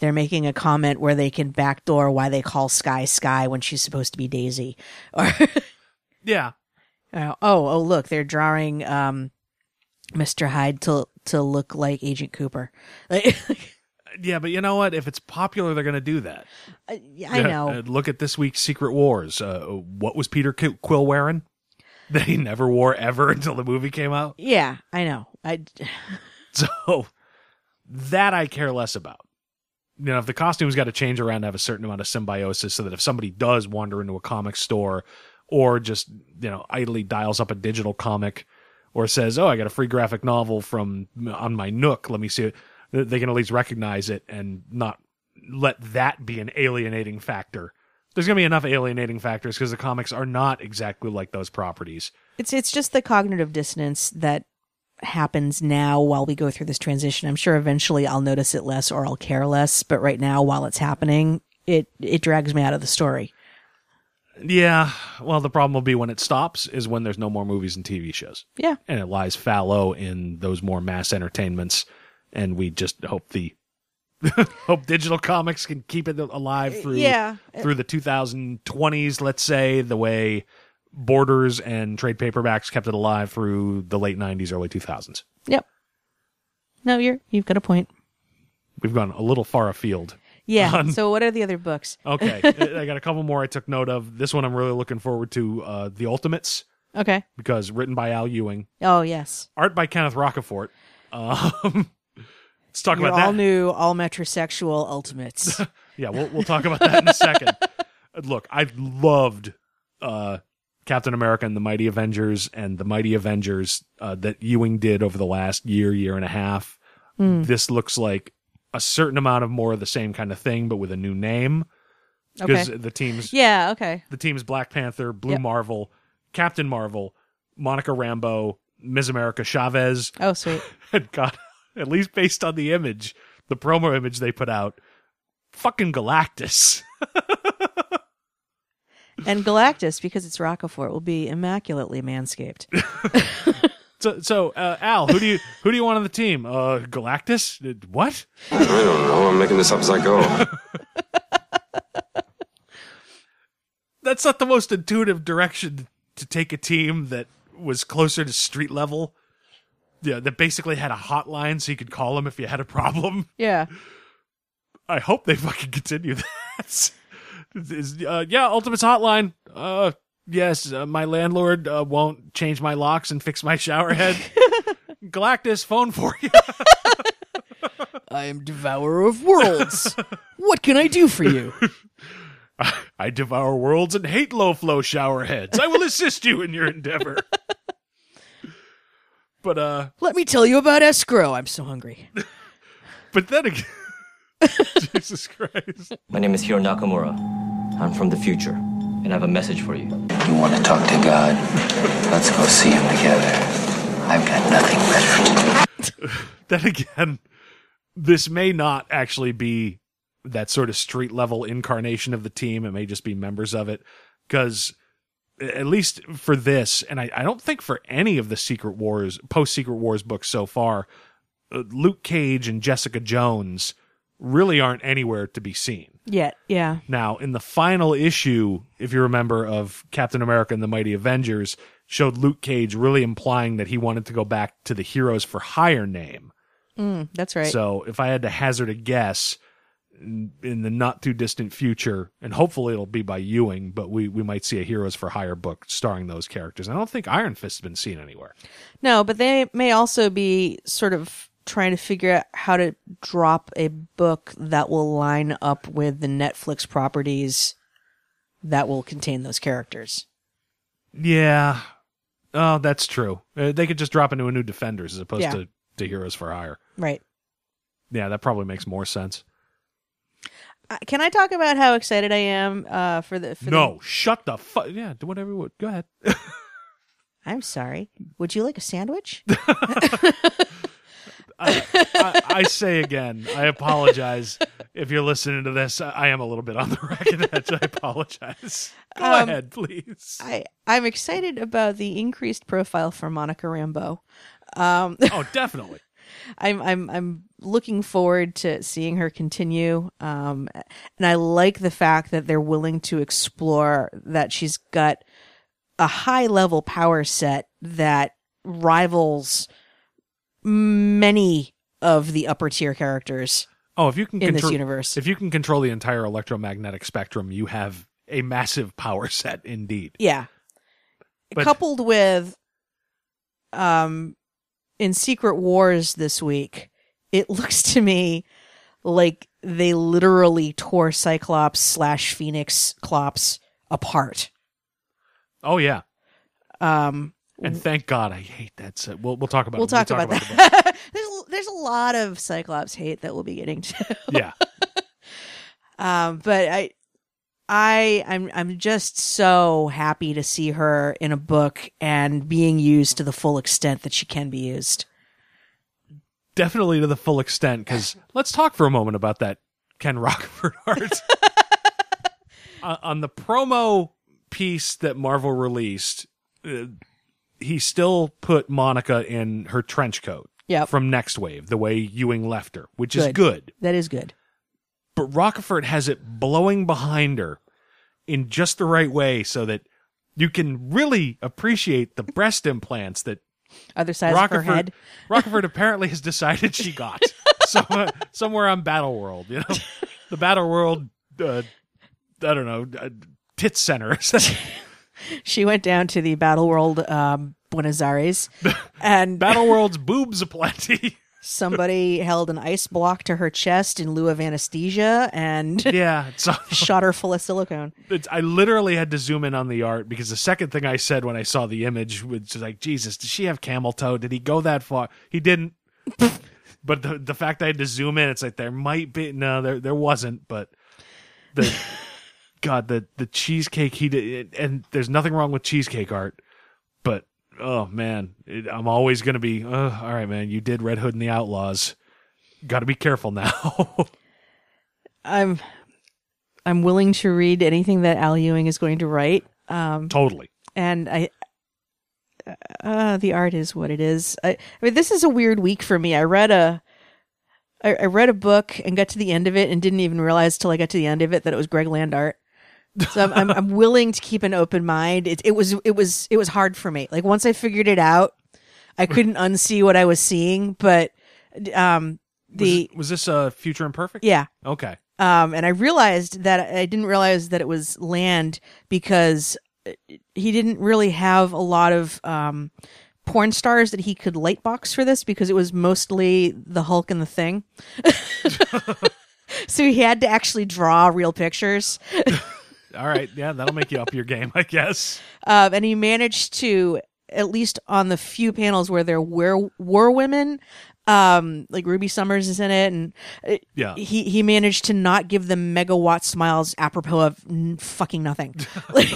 They're making a comment where they can backdoor why they call Skye Skye when she's supposed to be Daisy, or Yeah. uh, oh oh look, they're drawing um, Mr. Hyde to to look like Agent Cooper. Yeah, but you know what? If it's popular, they're going to do that. I Yeah, know. uh, look at this week's Secret Wars. Uh, what was Peter Qu- Quill wearing? That he never wore ever until the movie came out. yeah, I know. I So that I care less about. You know, if the costume's got to change around to have a certain amount of symbiosis so that if somebody does wander into a comic store or just, you know, idly dials up a digital comic or says, oh, I got a free graphic novel from on my Nook, let me see it, they can at least recognize it and not let that be an alienating factor. There's going to be enough alienating factors because the comics are not exactly like those properties. It's it's just the cognitive dissonance that happens now while we go through this transition. I'm sure eventually I'll notice it less or I'll care less, but right now while it's happening, it it drags me out of the story. Yeah, well, the problem will be when it stops is when there's no more movies and TV shows. Yeah. and it lies fallow in those more mass entertainments and we just hope the hope digital comics can keep it alive through yeah. through the 2020s, let's say, the way Borders and trade paperbacks kept it alive through the late 90s, early 2000s. Yep. No, you're you've got a point. We've gone a little far afield. Yeah. So what are the other books? Okay, I got a couple more I took note of. This one I'm really looking forward to, uh, The Ultimates, Okay. because written by Al Ewing, Oh yes. art by Kenneth Rocafort. Um, let's talk Your about that. all new, all metrosexual ultimates. Yeah, we'll we'll talk about that in a second. Look, I loved uh, Captain America and the Mighty Avengers and the Mighty Avengers uh, that Ewing did over the last year, year and a half. This looks like a certain amount of more of the same kind of thing, but with a new name. Because okay. the teams, Yeah. Okay. the teams Black Panther, Blue Yep. Marvel, Captain Marvel, Monica Rambeau, Ms. America Chavez, Oh sweet. and God, at least based on the image, the promo image they put out, fucking Galactus. And Galactus, because it's Rocafort, will be immaculately manscaped. So, so uh, Al, who do you who do you want on the team? Uh, Galactus? Uh, What? I don't know. I'm making this up as I go. That's not the most intuitive direction to take a team that was closer to street level. Yeah, that basically had a hotline so you could call them if you had a problem. Yeah. I hope they fucking continue that. Is- uh, yeah, Ultimate's hotline. Uh, yes, uh, my landlord uh, won't change my locks and fix my shower head. Galactus, phone for you. I am devourer of worlds. what can I do for you? I devour worlds and hate low flow shower heads. I will assist you in your endeavor. but uh, Let me tell you about escrow. I'm so hungry. but then again, Jesus Christ. My name is Hiro Nakamura. I'm from the future, and I have a message for you. You want to talk to God? Let's go see him together. I've got nothing better to do. Then again, this may not actually be that sort of street level incarnation of the team. It may just be members of it. Because at least for this, and I, I don't think for any of the Secret Wars, post Secret Wars books so far, uh, Luke Cage and Jessica Jones really aren't anywhere to be seen. Yet, yeah. Now, in the final issue, if you remember, of Captain America and the Mighty Avengers, showed Luke Cage really implying that he wanted to go back to the Heroes for Hire name. Mm, that's right. So, if I had to hazard a guess, in, in the not too distant future, and hopefully it'll be by Ewing, but we, we might see a Heroes for Hire book starring those characters. I don't think Iron Fist has been seen anywhere. no, but they may also be sort of trying to figure out how to drop a book that will line up with the Netflix properties that will contain those characters. Yeah. Oh, that's true. Uh, they could just drop into a new Defenders as opposed Yeah. to, to Heroes for Hire. Right. Yeah, that probably makes more sense. Uh, can I talk about how excited I am uh, for the? For No, shut the fuck. Yeah, do whatever you would. Go ahead. I'm sorry. Would you like a sandwich? I, I, I say again, I apologize if you're listening to this. I, am a little bit on the ragged edge. I apologize. Go Um, ahead, please. I I'm excited about the increased profile for Monica Rambeau. Um, oh, definitely. I'm I'm I'm looking forward to seeing her continue. Um, and I like the fact that they're willing to explore that she's got a high level power set that rivals many of the upper tier characters Oh, if you can in this control, universe. if you can control the entire electromagnetic spectrum, you have a massive power set indeed. Yeah. But- Coupled with um in Secret Wars this week, it looks to me like they literally tore Cyclops slash Phoenix Clops apart. Oh yeah, Um and thank God I hate that set. We'll we'll talk about. we'll it. talk about the book. that. there's there's a lot of Cyclops hate that we'll be getting to. yeah, Um, but I, I, I'm, I'm just so happy to see her in a book and being used to the full extent that she can be used. definitely to the full extent. Because let's talk for a moment about that Ken Rocafort art. uh, on the promo piece that Marvel released, uh, he still put Monica in her trench coat Yep. from Nextwave, the way Ewing left her, which is Good. good. That is good. But Rocafort has it blowing behind her in just the right way so that you can really appreciate the breast implants that Other sides of her head. Rocafort apparently has decided she got somewhere, somewhere on Battle World. You know, the Battle World. Uh, I don't know. Uh, tit center. She went down to the Battle World um, Buenos Aires, and Battle World's boobs aplenty. somebody held an ice block to her chest in lieu of anesthesia and yeah, so shot her full of silicone. I literally had to zoom in on the art because the second thing I said when I saw the image was like, Jesus, did she have camel toe? Did he go that far? He didn't. but the the fact I had to zoom in, it's like there might be no, there there wasn't, but the God, the the cheesecake he did, and there's nothing wrong with cheesecake art, but oh man, it, I'm always gonna be, uh, all right, man, you did Red Hood and the Outlaws, got to be careful now. I'm I'm willing to read anything that Al Ewing is going to write. Um, totally. and I uh the art is what it is. I, I mean this is a weird week for me. I read a I, I read a book and got to the end of it and didn't even realize till I got to the end of it that it was Greg Land art. So I'm, I'm I'm willing to keep an open mind. It it was it was it was hard for me. Like once I figured it out, I couldn't unsee what I was seeing. But um the was, was this uh, Future Imperfect? yeah Okay. um, and I realized that I didn't realize that it was land because uh, he didn't really have a lot of um, porn stars that he could lightbox for this because it was mostly the Hulk and the Thing. so he had to actually draw real pictures. All right. Yeah, that'll make you up your game, I guess. Um, and he managed to, at least on the few panels where there were were women, um, like Ruby Summers is in it, and uh, Yeah. he he managed to not give them megawatt smiles apropos of n- fucking nothing. like,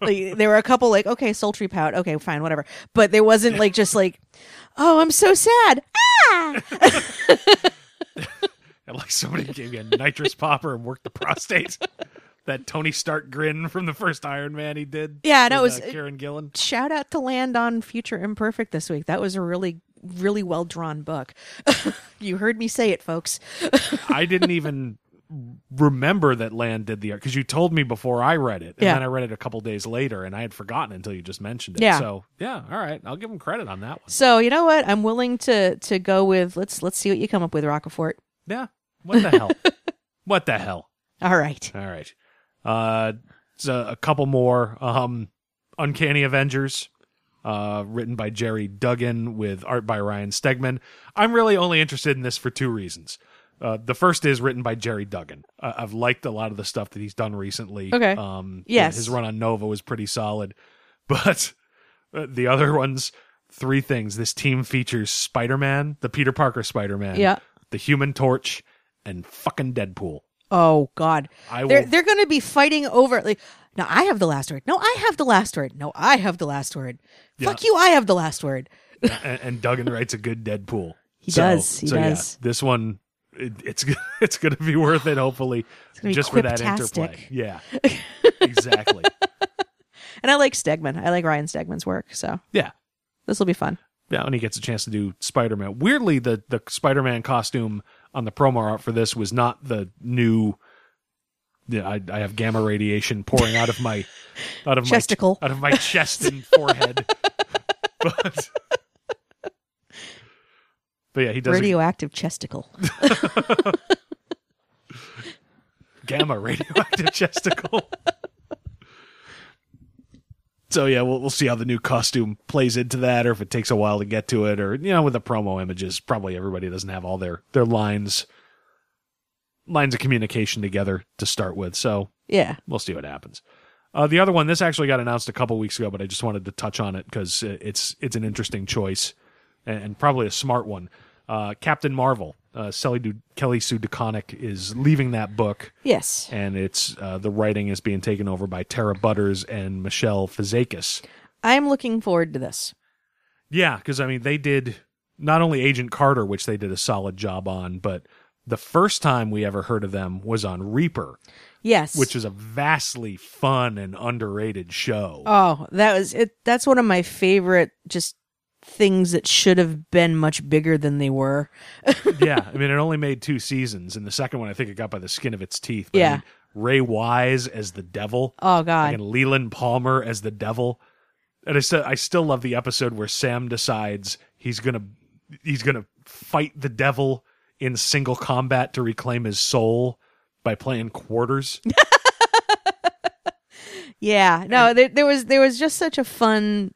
like there were a couple like okay, sultry pout, okay, fine, whatever, but there wasn't like just like, oh, I'm so sad. Ah! And like somebody gave you a nitrous popper and worked the prostate. that Tony Stark grin from the first Iron Man he did. Yeah, no, it was- uh, Karen Gillan. Shout out to Land on Future Imperfect this week. That was a really really well drawn book. you heard me say it, folks. I didn't even remember that Land did the art because you told me before I read it, and Yeah. then I read it a couple days later, and I had forgotten until you just mentioned it. Yeah. So yeah, all right, I'll give him credit on that one. So you know what? I'm willing to to go with let's let's see what you come up with, Rocafort. Yeah. What the hell? what the hell? All right. All right. Uh, a couple more. Um, Uncanny Avengers, uh, written by Gerry Duggan with art by Ryan Stegman. I'm really only interested in this for two reasons. Uh, the first is written by Gerry Duggan. Uh, I've liked a lot of the stuff that he's done recently. Okay. Um, Yes. His run on Nova was pretty solid. But uh, the other ones, three things. This team features Spider Man, the Peter Parker Spider Man, Yeah. the Human Torch, and fucking Deadpool. Oh God. I they're will- they're going to be fighting over like. No, I have the last word. No, I have the last word. No, I have the last word. Fuck you. I have the last word. and, and Duggan writes a good Deadpool. He does, he does. this one, it, it's it's going to be worth it. Hopefully, just for that interplay. Yeah, exactly. And I like Stegman. I like Ryan Stegman's work. So Yeah, this will be fun. yeah. When he gets a chance to do Spider Man, weirdly, the the Spider Man costume on the promo art for this was not the new. Yeah, I, I have gamma radiation pouring out of my out of Chesticle. my out of my chest and forehead. but but yeah, he does a- Radioactive chesticle. gamma radioactive chesticle. So yeah, we'll we'll see how the new costume plays into that, or if it takes a while to get to it, or you know, with the promo images, probably everybody doesn't have all their their lines lines of communication together to start with. So Yeah. we'll see what happens. Uh, the other one, this actually got announced a couple weeks ago, but I just wanted to touch on it because it's it's an interesting choice and, and probably a smart one. Uh, Captain Marvel, uh, Kelly, Du- Kelly Sue DeConnick is leaving that book, Yes. and it's uh, the writing is being taken over by Tara Butters and Michele Fazekas. I'm looking forward to this. Yeah, because I mean they did not only Agent Carter, which they did a solid job on, but the first time we ever heard of them was on Reaper, Yes. which is a vastly fun and underrated show. Oh, that was it. That's one of my favorite just things that should have been much bigger than they were. yeah, I mean, it only made two seasons, and the second one I think it got by the skin of its teeth. But I Yeah. mean, Ray Wise as the devil. Oh, God. and Leland Palmer as the devil. And I still, I still love the episode where Sam decides he's gonna, he's gonna fight the devil in single combat to reclaim his soul by playing quarters. Yeah, no, there, there was there was just such a fun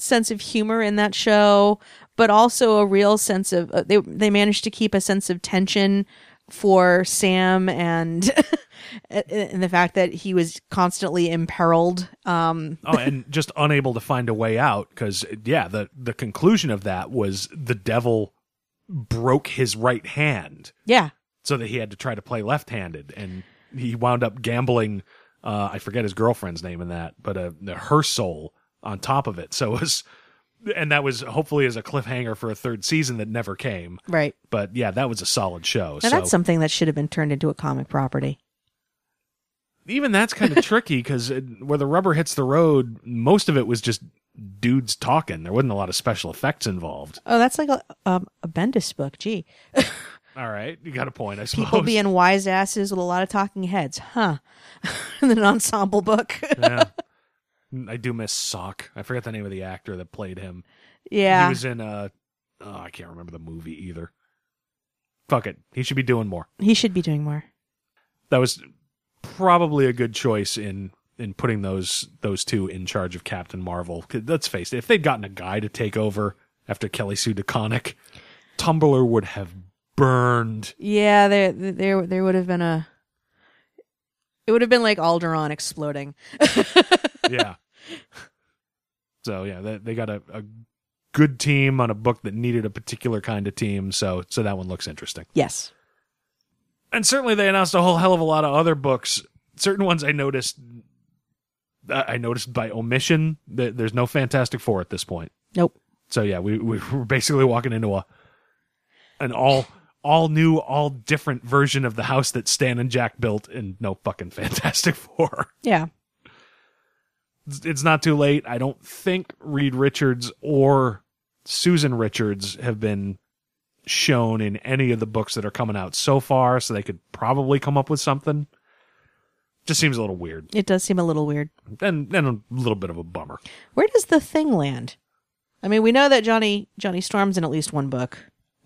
sense of humor in that show, but also a real sense of uh, they they managed to keep a sense of tension for Sam and and the fact that he was constantly imperiled. Um, oh, and just unable to find a way out because yeah, the the conclusion of that was the devil broke his right hand. yeah, so that he had to try to play left-handed and he wound up gambling uh i forget his girlfriend's name in that but uh her soul on top of it so it was and that was hopefully as a cliffhanger for a third season that never came right. but yeah that was a solid show Now so that's something that should have been turned into a comic property. even that's kind of tricky because where the rubber hits the road most of it was just dudes talking there wasn't a lot of special effects involved Oh, that's like a um, a Bendis book. Gee, all right you got a point i suppose people being wise asses with a lot of talking heads, huh? in an ensemble book. yeah i do miss sock i forget the name of the actor that played him yeah, He was in uh oh, I can't remember the movie either. Fuck it. He should be doing more. he should be doing more. That was probably a good choice in in putting those those two in charge of Captain Marvel. Let's face it, if they'd gotten a guy to take over after Kelly Sue DeConnick, Tumblr would have burned. Yeah, there there there would have been a it would have been like Alderaan exploding. Yeah. so yeah, they, they got a, a good team on a book that needed a particular kind of team. So so that one looks interesting. Yes. and certainly they announced a whole hell of a lot of other books. Certain ones I noticed, I I noticed by omission. That there's no Fantastic Four at this point. Nope. So yeah, we we were basically walking into a an all all new, all different version of the house that Stan and Jack built, and no fucking Fantastic Four. Yeah. It's- not too late. I don't think Reed Richards or Susan Richards have been shown in any of the books that are coming out so far, so they could probably come up with something. Just seems a little weird, It does seem a little weird. and and a little bit of a bummer. Where does the thing land? I mean, we know that Johnny Johnny Storm's in at least one book,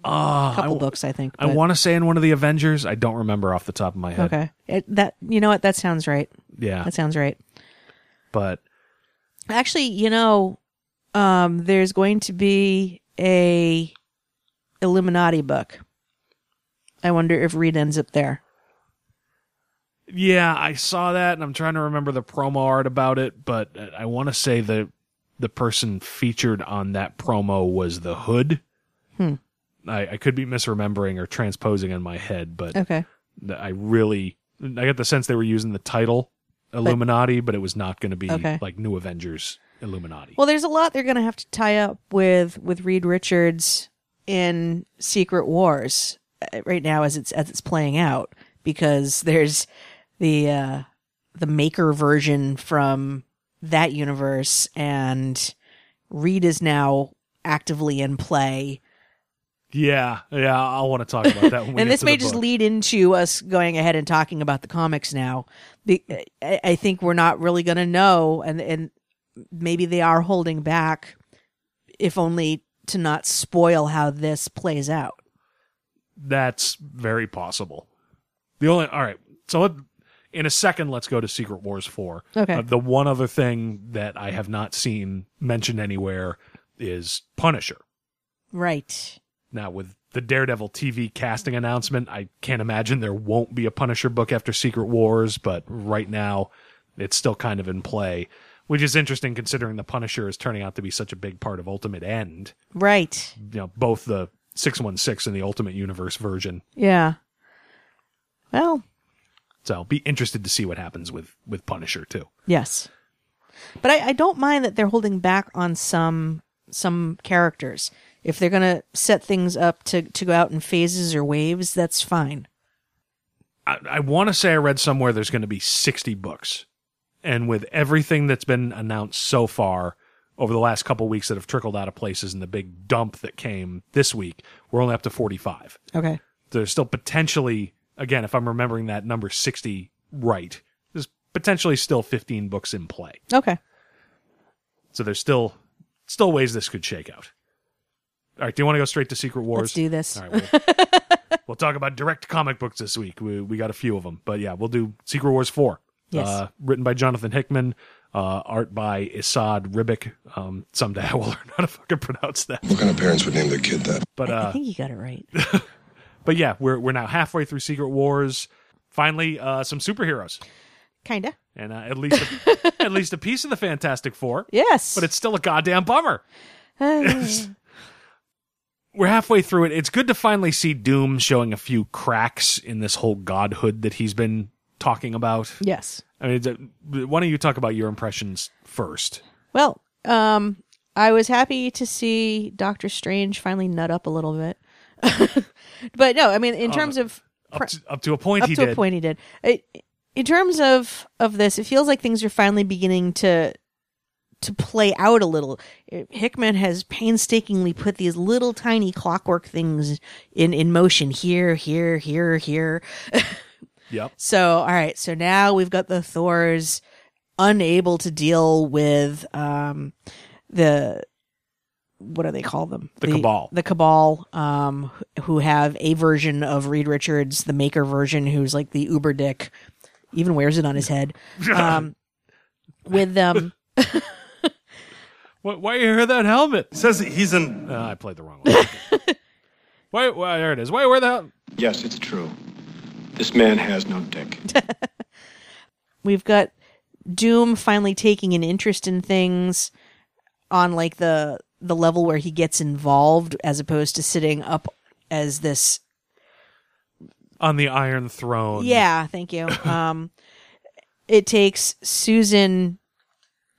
Uh, a couple I, books, I think. I want to say in one of the Avengers. I don't remember off the top of my head. Okay, it, that you know what that sounds right. Yeah, That sounds right. But Actually, you know, um, there's going to be a Illuminati book. I wonder if Reed ends up there. Yeah, I saw that, and I'm trying to remember the promo art about it, but I want to say the the person featured on that promo was the Hood. Hmm. I, I could be misremembering or transposing in my head, but Okay. I really I got the sense they were using the title Illuminati, but, it was not going to be Okay. like New Avengers Illuminati. Well, there's a lot they're going to have to tie up with with Reed Richards in Secret Wars uh, right now as it's as it's playing out because there's the uh the maker version from that universe and Reed is now actively in play. Yeah, yeah, I'll want to talk about that. When we and this may just book. lead into us going ahead and talking about the comics now. The, I, I think we're not really going to know, and and maybe they are holding back, if only to not spoil how this plays out. That's very possible. The only all right. So let, in a second, let's go to Secret Wars four. Okay. Uh, the one other thing that I have not seen mentioned anywhere is Punisher. Right. Now with the Daredevil TV casting announcement, I can't imagine there won't be a Punisher book after Secret Wars, but right now it's still kind of in play, which is interesting considering the Punisher is turning out to be such a big part of Ultimate End. Right. You know, both the 616 and the Ultimate Universe version. Yeah. Well, So I'll be interested to see what happens with with Punisher too. yes. But I, I don't mind that they're holding back on some some characters. If they're gonna set things up to, to go out in phases or waves, that's fine. I, I want to say I read somewhere there's going to be 60 books, and with everything that's been announced so far, over the last couple weeks that have trickled out of places and the big dump that came this week, we're only up to 45. Okay. There's still potentially, again, if I'm remembering that number 60 right, there's potentially still 15 books in play. Okay. So there's still still ways this could shake out. All right, do you want to go straight to Secret Wars? Let's do this. All right, we'll, we'll talk about direct comic books this week. We we got a few of them, but yeah, we'll do Secret Wars four. Yes. Uh, written by Jonathan Hickman, uh, art by Isad Ribic. Um, someday I will learn how to fucking pronounce that. What kind of parents would name their kid that? But I uh, think you got it right. but yeah, we're we're now halfway through Secret Wars. Finally, uh, some superheroes, Kinda. and uh, at least a, at least a piece of the Fantastic Four. Yes. but it's still a goddamn bummer. We're halfway through it. It's good to finally see Doom showing a few cracks in this whole godhood that he's been talking about. yes. I mean, why don't you talk about your impressions first? Well, um, I was happy to see Doctor Strange finally nut up a little bit. but no, I mean, in terms of Up to, up to a point, up he to did. a point, he did. It, in terms of of this, it feels like things are finally beginning to to play out a little. Hickman has painstakingly put these little tiny clockwork things in in motion here, here, here, here. Yep. So, all right. So now we've got the Thors unable to deal with um the what do they call them? The Cabal. The Cabal, um, who have a version of Reed Richards, the Maker version, who's like the Uber dick, even wears it on his head. Um, with them, Why, why you wear that helmet? says he's in. Uh, I played the wrong one. why, why? There it is. Why you wear the helmet? Yes, it's true. This man has no dick. we've got Doom finally taking an interest in things on like the the level where he gets involved as opposed to sitting up as this On the Iron Throne. Yeah, thank you. Um, it takes Susan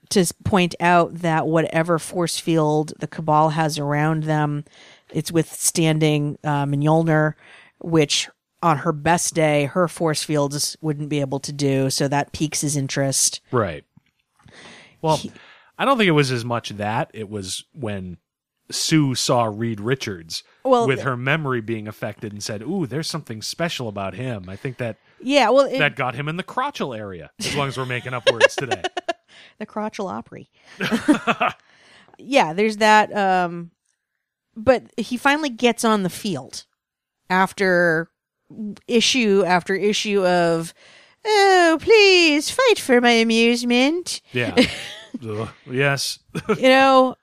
to point out that whatever force field the Cabal has around them, it's withstanding uh, Mjolnir, which on her best day, her force fields wouldn't be able to do. So that piques his interest. Right. Well, I don't think it was as much that. It was when Sue saw Reed Richards Well, with her memory being affected and said, Ooh, there's something special about him. I think that Yeah, well, it, that got him in the crotchal area, as long as we're making up words today. the crotchal Opry. yeah, there's that. Um, but he finally gets on the field after issue after issue of, oh, please fight for my amusement. Yeah. Ugh, yes. you know,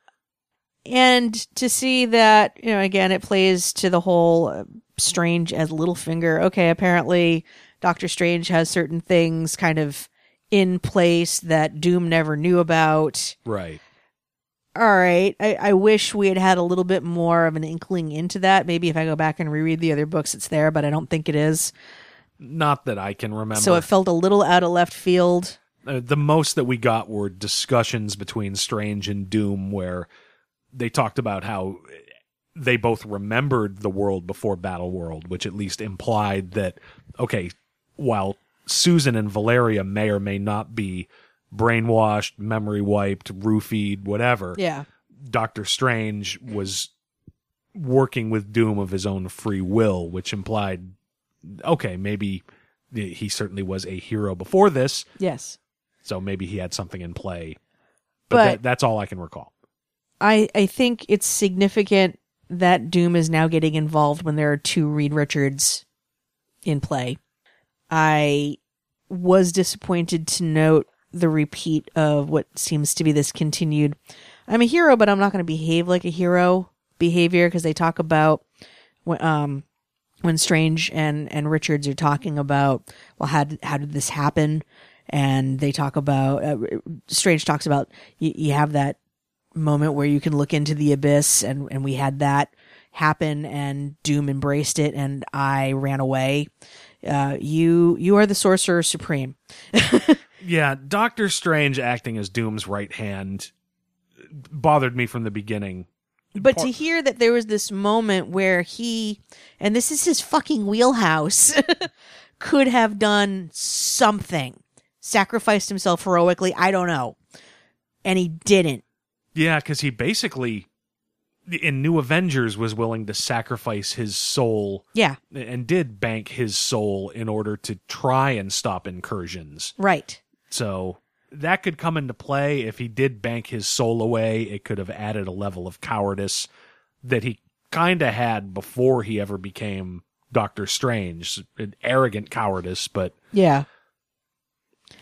and to see that, you know, again, it plays to the whole uh, Strange as Littlefinger. Okay, apparently Doctor Strange has certain things kind of in place that Doom never knew about. right. All right. I, I wish we had had a little bit more of an inkling into that. Maybe if I go back and reread the other books, it's there, but I don't think it is. Not that I can remember. So it felt a little out of left field. uh, the most that we got were discussions between Strange and Doom where they talked about how they both remembered the world before Battle World, which at least implied that okay, while Susan and Valeria may or may not be brainwashed, memory wiped, roofied, whatever, Yeah. Doctor Strange was working with Doom of his own free will, which implied okay, maybe he certainly was a hero before this, Yes. so maybe he had something in play. But, But- that, that's all I can recall. I, I think it's significant that Doom is now getting involved when there are two Reed Richards in play. I was disappointed to note the repeat of what seems to be this continued I'm a hero, but I'm not going to behave like a hero behavior because they talk about when, um, when Strange and, and Richards are talking about, well, how did, how did this happen? And they talk about, uh, Strange talks about, you, you have that moment where you can look into the abyss and, and we had that happen and Doom embraced it and I ran away. Uh, you, you are the sorcerer supreme. Yeah, Doctor Strange acting as Doom's right hand bothered me from the beginning. But to hear that there was this moment where he, and this is his fucking wheelhouse, could have done something, sacrificed himself heroically, I don't know. And he didn't. Yeah, because he basically in New Avengers was willing to sacrifice his soul Yeah, and did bank his soul in order to try and stop incursions. right. So that could come into play if he did bank his soul away. It could have added a level of cowardice that he kind of had before he ever became Doctor Strange. An arrogant cowardice, but Yeah.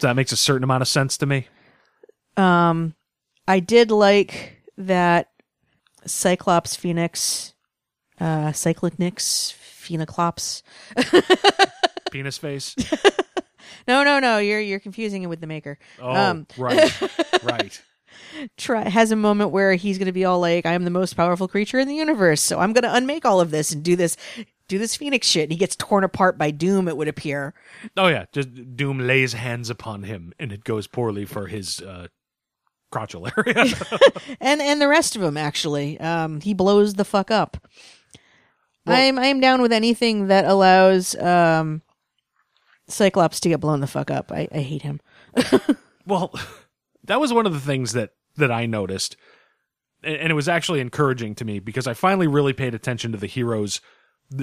that makes a certain amount of sense to me. Um, I did like that Cyclops, Phoenix, uh, Cyclonix, Phoenoclops. Penis face. No, no, no. You're you're confusing it with the Maker. Oh, um, right, right. try has a moment where he's going to be all like, "I am the most powerful creature in the universe, so I'm going to unmake all of this and do this, do this Phoenix shit." And he gets torn apart by Doom. It would appear. Oh yeah, just Doom lays hands upon him, and it goes poorly for his uh, crotchal area. and and the rest of him actually um he blows the fuck up i'm i'm down with anything that allows um cyclops to get blown the fuck up i, I hate him well, that was one of the things that that I noticed, and, and it was actually encouraging to me because I finally really paid attention to the heroes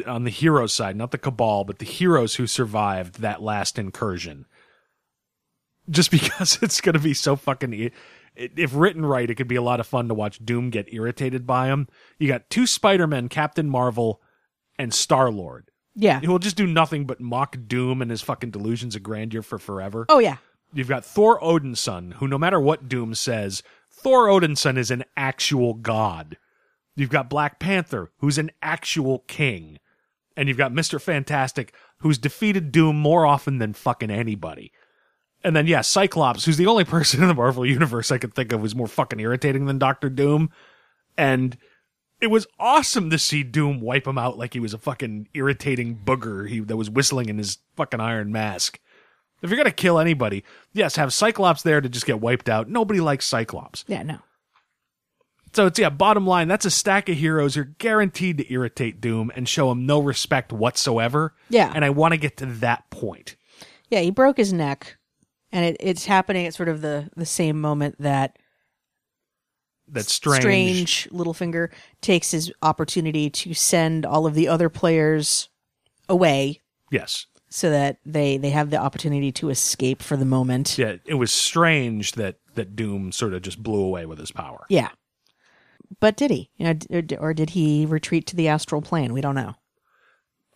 on the heroes side, not the cabal, but the heroes who survived that last incursion. Just because it's going to be so fucking. If written right, it could be a lot of fun to watch Doom get irritated by him. You got two Spider Men, Captain Marvel, and Star Lord. yeah He will just do nothing but mock Doom and his fucking delusions of grandeur for forever. oh yeah You've got Thor Odinson, who no matter what Doom says, Thor Odinson is an actual god. You've got Black Panther, who's an actual king. And you've got Mr. Fantastic, who's defeated Doom more often than fucking anybody. And then, yeah, Cyclops, who's the only person in the Marvel Universe I could think of who's more fucking irritating than Doctor Doom. And it was awesome to see Doom wipe him out like he was a fucking irritating booger he, that was whistling in his fucking iron mask. If you're gonna kill anybody, yes, have Cyclops there to just get wiped out. Nobody likes Cyclops. yeah no So it's yeah, bottom line, that's a stack of heroes who are guaranteed to irritate Doom and show him no respect whatsoever. Yeah. And I want to get to that point. yeah he broke his neck and it, it's happening at sort of the the same moment that that strange. strange littlefinger takes his opportunity to send all of the other players away Yes. so that they they have the opportunity to escape for the moment Yeah, it was strange that that Doom sort of just blew away with his power. Yeah. But did he? You know, or did he retreat to the astral plane? We don't know.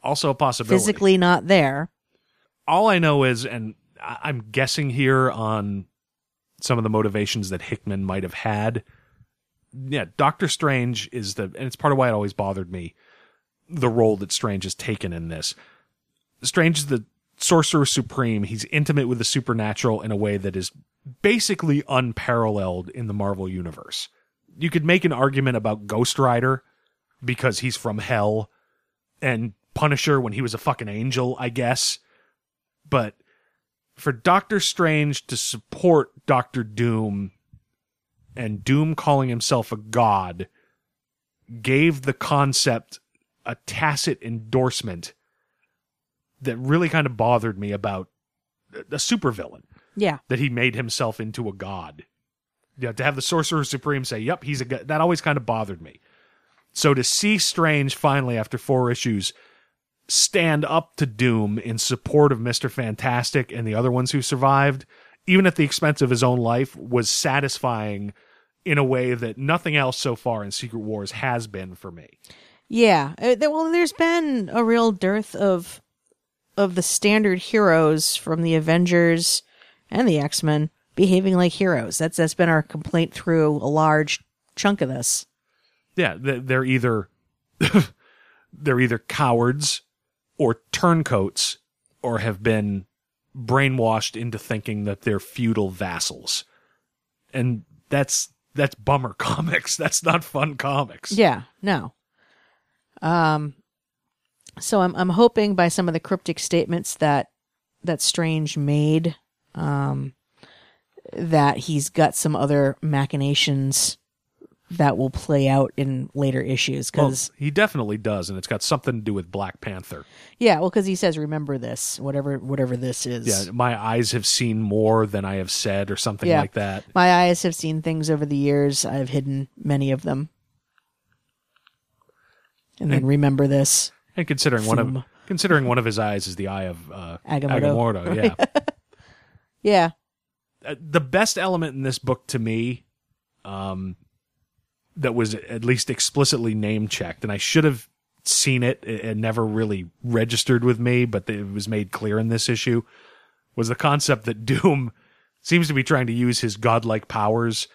Also a possibility. Physically not there. all I know is, and I'm guessing here on some of the motivations that Hickman might have had. Yeah, Doctor Strange is the, and it's part of why it always bothered me, the role that Strange has taken in this. Strange is the sorcerer supreme. He's intimate with the supernatural in a way that is basically unparalleled in the Marvel universe. You could make an argument about Ghost Rider because he's from hell and Punisher when he was a fucking angel, I guess but for Doctor Strange to support Doctor Doom and Doom calling himself a god gave the concept a tacit endorsement that really kind of bothered me about a supervillain Yeah. that he made himself into a god. Yeah, to have the Sorcerer Supreme say, "Yep, he's a god," that always kind of bothered me. So to see Strange finally after four issues stand up to Doom in support of Mr. Fantastic and the other ones who survived, even at the expense of his own life, was satisfying in a way that nothing else so far in Secret Wars has been for me. Yeah. Uh, well, there's been a real dearth of of the standard heroes from the Avengers and the X Men behaving like heroes. That's that's been our complaint through a large chunk of this. Yeah, they're either they're either cowards or turncoats or have been brainwashed into thinking that they're feudal vassals. And that's that's bummer comics. That's not fun comics. Yeah. No. Um. So I'm I'm hoping by some of the cryptic statements that that Strange made, um, that he's got some other machinations that will play out in later issues Well, because he definitely does, and it's got something to do with Black Panther. yeah, well, because he says, "Remember this, whatever, whatever this is." Yeah, my eyes have seen more than I have said, or something Yeah. like that. My eyes have seen things over the years. I've hidden many of them. And then remember this. And considering one of considering one of his eyes is the eye of uh, Agamotto. Agamotto, yeah. Yeah. Uh, the best element in this book to me, um, that was at least explicitly name checked, and I should have seen it. It it never really registered with me, but it was made clear in this issue. Was the concept that Doom seems to be trying to use his godlike powers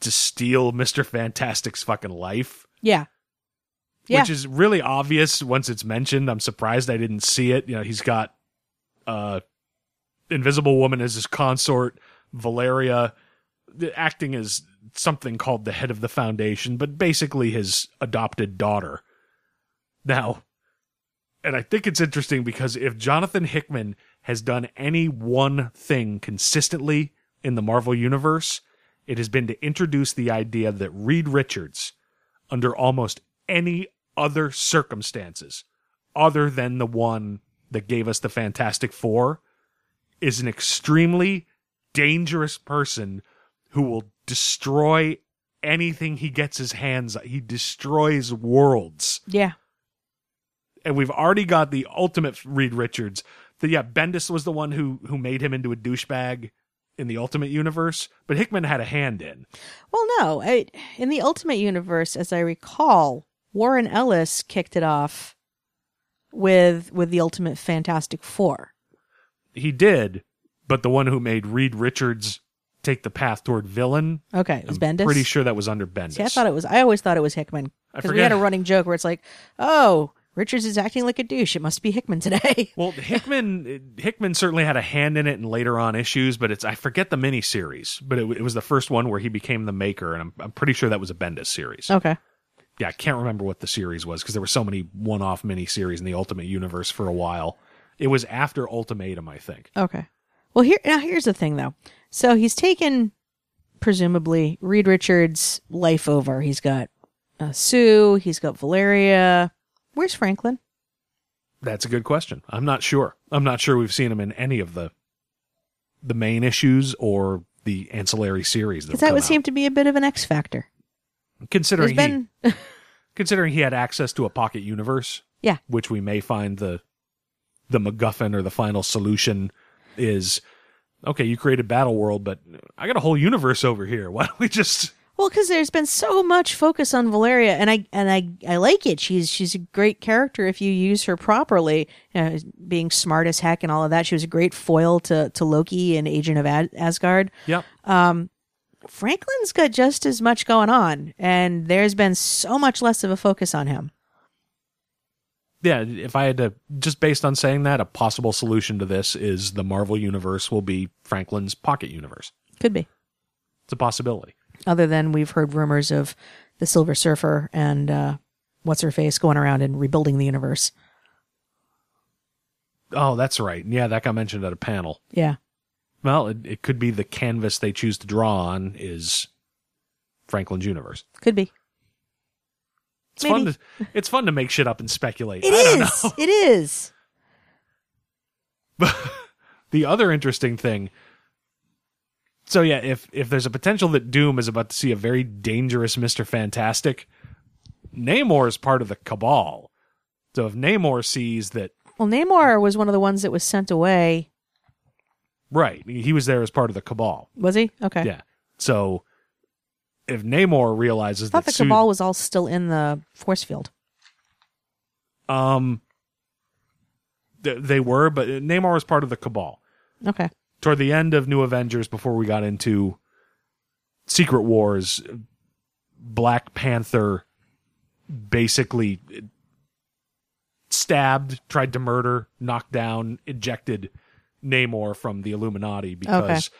to steal Mister Fantastic's fucking life. Yeah. Yeah. which is really obvious once it's mentioned. I'm surprised I didn't see it. You know, he's got uh Invisible Woman as his consort, Valeria acting as something called the head of the foundation, but basically his adopted daughter. Now, and I think it's interesting because if Jonathan Hickman has done any one thing consistently in the Marvel universe, it has been to introduce the idea that Reed Richards, under almost any other circumstances other than the one that gave us the Fantastic Four, is an extremely dangerous person who will destroy anything he gets his hands on. He destroys worlds Yeah. and we've already got the ultimate Reed Richards. The yeah, Bendis was the one who who made him into a douchebag in the Ultimate Universe, but Hickman had a hand in. Well, no. I, in the Ultimate Universe, as I recall, Warren Ellis kicked it off with with the Ultimate Fantastic Four. He did, but the one who made Reed Richards take the path toward villain. Okay, it was I'm Bendis. Pretty sure that was under Bendis. See, I thought it was. I always thought it was Hickman because we had a running joke where it's like, "Oh, Richards is acting like a douche. It must be Hickman today." Well, Hickman Hickman certainly had a hand in it in later on issues, but it's I forget the miniseries, but it, it was the first one where he became the maker, and I'm I'm pretty sure that was a Bendis series. okay. yeah, I can't remember what the series was because there were so many one-off miniseries in the Ultimate Universe for a while. It was after Ultimatum, I think. Okay. Well, here now here's the thing though. So he's taken presumably Reed Richards' life over. He's got uh, Sue. He's got Valeria. Where's Franklin? That's a good question. I'm not sure. I'm not sure we've seen him in any of the the main issues or the ancillary series. Because That, that would come seem to be a bit of an X factor. considering been he considering he had access to a pocket universe, yeah. which we may find the the MacGuffin or the final solution is. Okay, you created Battle World, but I got a whole universe over here. Why don't we just Well, because there's been so much focus on Valeria, and I and I I like it. She's she's a great character if you use her properly. You know, being smart as heck and all of that. She was a great foil to to Loki and Agent of Ad- Asgard. Yep. Um, Franklin's got just as much going on, and there's been so much less of a focus on him. Yeah, if I had to, just based on saying that, a possible solution to this is the Marvel universe will be Franklin's pocket universe. Could be. It's a possibility. Other than we've heard rumors of the Silver Surfer and uh, what's her face going around and rebuilding the universe. Oh, that's right. Yeah, that got mentioned at a panel. Yeah. Well, it, it could be the canvas they choose to draw on is Franklin's universe. Could be. It's Maybe. fun to it's fun to make shit up and speculate. It I don't know. It is. the other interesting thing so yeah if if there's a potential that doom is about to see a very dangerous mr fantastic namor is part of the cabal so if namor sees that Well, Namor was one of the ones that was sent away. right he was there as part of the cabal Was he? Okay. yeah so if namor realizes I thought that the Su- Cabal was all still in the force field. um th- they were but namor was part of the cabal Okay. toward the end of New Avengers, before we got into Secret Wars, Black Panther basically stabbed, tried to murder, knocked down, ejected Namor from the Illuminati because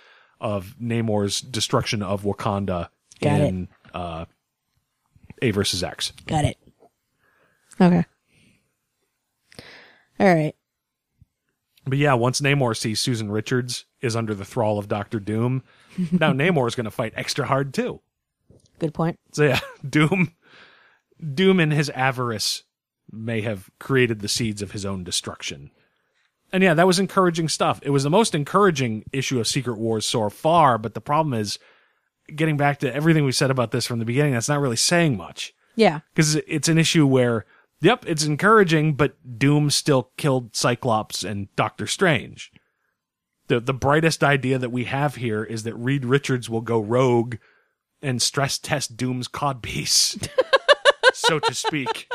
of Namor's destruction of Wakanda Got it. uh, A versus X. Got it. Okay. All right. But yeah, once Namor sees Susan Richards is under the thrall of Doctor Doom, now Namor is going to fight extra hard too. Good point. So yeah, Doom, Doom and his avarice may have created the seeds of his own destruction. And yeah, that was encouraging stuff. It was the most encouraging issue of Secret Wars so far, but the problem is getting back to everything we said about this from the beginning, that's not really saying much. Yeah. Because it's an issue where, yep, it's encouraging, but Doom still killed Cyclops and Doctor Strange. The the brightest idea that we have here is that Reed Richards will go rogue and stress test Doom's codpiece, so to speak.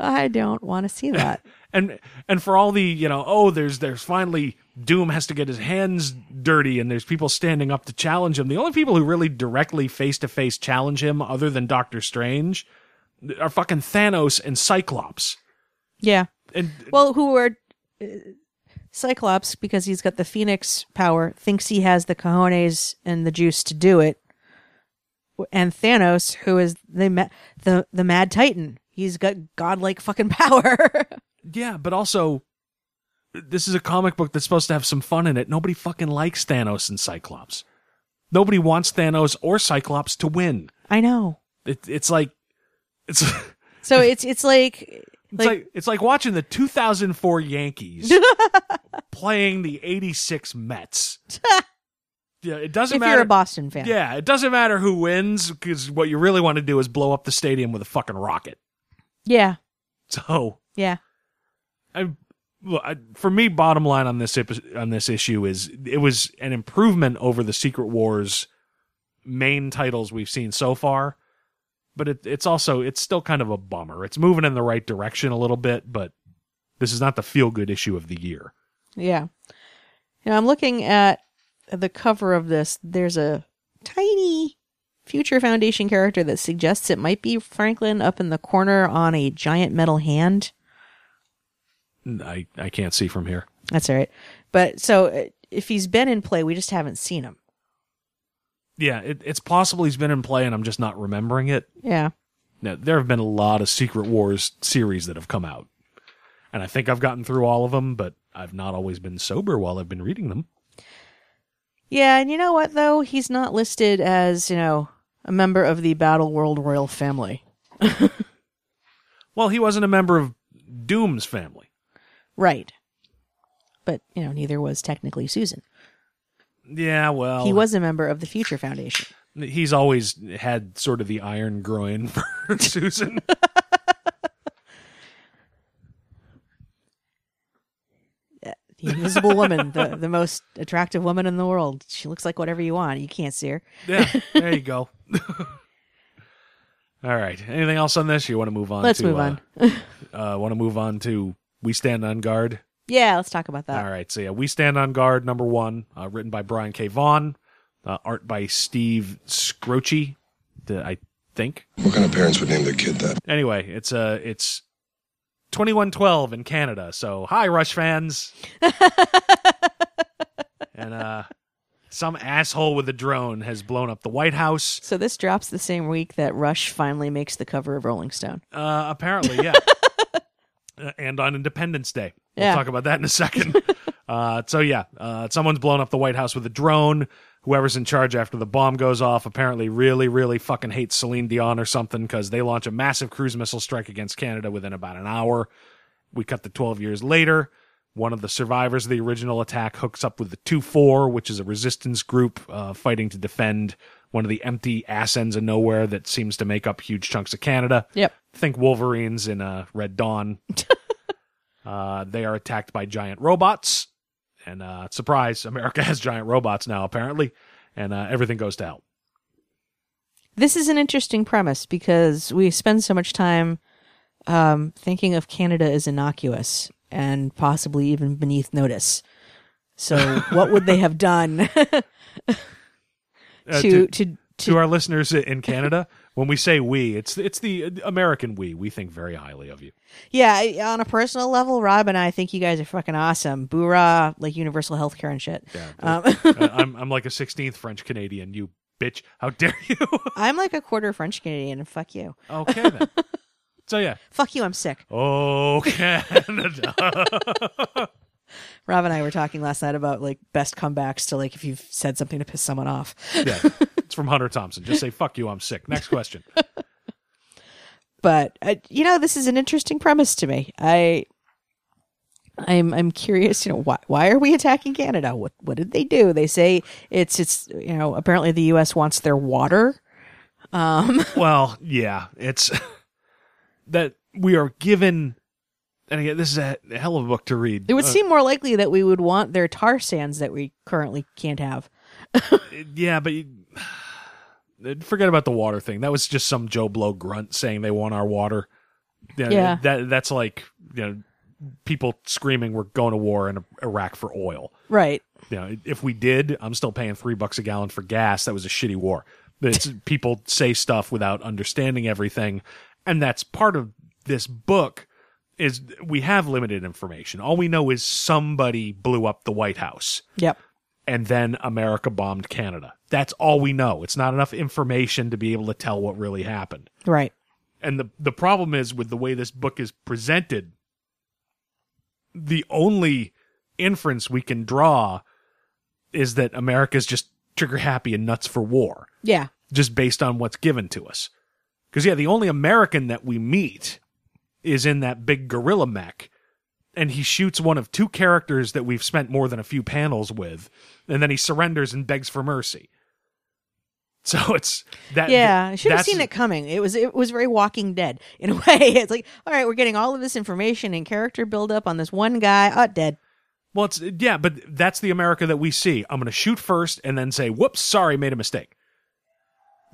I don't want to see that. and and for all the you know oh there's there's finally doom has to get his hands dirty and there's people standing up to challenge him the only people who really directly face to face challenge him other than doctor strange are fucking thanos and cyclops yeah. and Well, who are uh, Cyclops because he's got the Phoenix power, thinks he has the cojones and the juice to do it, and Thanos, who is the the the Mad Titan, he's got godlike fucking power. Yeah but also this is a comic book that's supposed to have some fun in it nobody fucking likes thanos and cyclops nobody wants thanos or cyclops to win I know. it, it's like it's So it's it's like It's like, it's like watching the 2004 Yankees playing the 86 Mets. Yeah, it doesn't if matter. you're a Boston fan. Yeah, it doesn't matter who wins because what you really want to do is blow up the stadium with a fucking rocket. Yeah. So, Yeah. I, I, for me, bottom line on this on this issue is it was an improvement over the Secret Wars main titles we've seen so far, but it, it's also it's still kind of a bummer. It's moving in the right direction a little bit, but this is not the feel good issue of the year. Yeah. You know, I'm looking at the cover of this. There's a tiny Future Foundation character that suggests it might be Franklin up in the corner on a giant metal hand. I I can't see from here. That's all right. But so uh, if he's been in play, we just haven't seen him. Yeah, it, it's possible he's been in play and I'm just not remembering it. Yeah. Now, there have been a lot of Secret Wars series that have come out, and I think I've gotten through all of them, but I've not always been sober while I've been reading them. Yeah, and you know what though? He's not listed as, you know, a member of the Battle World royal family. Well, he wasn't a member of Doom's family. Right. But, you know, neither was technically Susan. Yeah, well, He was a member of the Future Foundation. He's always had sort of the iron groin for Susan. The invisible woman, the, the most attractive woman in the world. She looks like whatever you want. You can't see her. yeah, there you go. All right. Anything else on this? You want to move on? Let's to, move uh, on. uh, want to move on to We Stand on Guard? Yeah, let's talk about that. All right. So yeah, We Stand on Guard number one, uh, written by Brian K. Vaughan, uh, art by Steve Skroce, the- I think. What kind of parents would name their kid that? Anyway, it's uh it's 2112 in Canada. So hi Rush fans. and uh some asshole with a drone has blown up the White House. So this drops the same week that Rush finally makes the cover of Rolling Stone. Uh apparently, yeah. Uh, and on Independence Day. We'll Yeah. talk about that in a second. uh so yeah, uh someone's blown up the White House with a drone. Whoever's in charge after the bomb goes off apparently really, really fucking hates Celine Dion or something because they launch a massive cruise missile strike against Canada within about an hour. We cut to 12 years later. One of the survivors of the original attack hooks up with the 2 4, which is a resistance group uh, fighting to defend one of the empty ass ends of nowhere that seems to make up huge chunks of Canada. Yep. Think Wolverines in uh, Red Dawn. uh, they are attacked by giant robots. And uh, surprise, America has giant robots now, apparently. And uh, everything goes to hell. This is an interesting premise because we spend so much time um, thinking of Canada as innocuous and possibly even beneath notice. So, what would they have done Uh, to, to, to to our listeners in Canada, when we say we, it's it's the American we. We think very highly of you. Yeah, on a personal level, Rob and I think you guys are fucking awesome. Boorah, like universal healthcare and shit. Um, Uh, I'm I'm like a 16th French Canadian. You bitch! How dare you? I'm like a quarter French Canadian, and fuck you. okay then. So yeah. Fuck you, I'm sick. Oh Canada. Rob and I were talking last night about like best comebacks to like if you've said something to piss someone off. yeah, it's from Hunter Thompson. Just say fuck you, I'm sick. Next question. but uh, you know this is an interesting premise to me i i'm i'm curious you know why why are we attacking canada what what did they do they say it's it's you know apparently the us wants their water um well, yeah, it's that we are given and again, this is a hell of a book to read. it would Uh, seem more likely that we would want their tar sands that we currently can't have yeah, but you, forget about the water thing. That was just some Joe Blow grunt saying they want our water. Yeah, Yeah. that that's like you know people screaming we're going to war in Iraq for oil. right You know, if we did, I'm still paying three bucks a gallon for gas. That was a shitty war. It's people say stuff without understanding everything, and that's part of this book. Is we have limited information. All we know is somebody blew up the White House yep and then America bombed Canada. That's all we know. It's not enough information to be able to tell what really happened. right And the the problem is with the way this book is presented, the only inference we can draw is that America's just trigger happy and nuts for war, yeah just based on what's given to us. Because yeah, the only American that we meet is in that big gorilla mech, and he shoots one of two characters that we've spent more than a few panels with, and then he surrenders and begs for mercy. So it's that. yeah i should have seen it coming it was it was very walking dead in a way it's like all right we're getting all of this information and character build up on this one guy oh dead Well, it's yeah, but that's the America that we see. I'm going to shoot first and then say, "Whoops, sorry, made a mistake."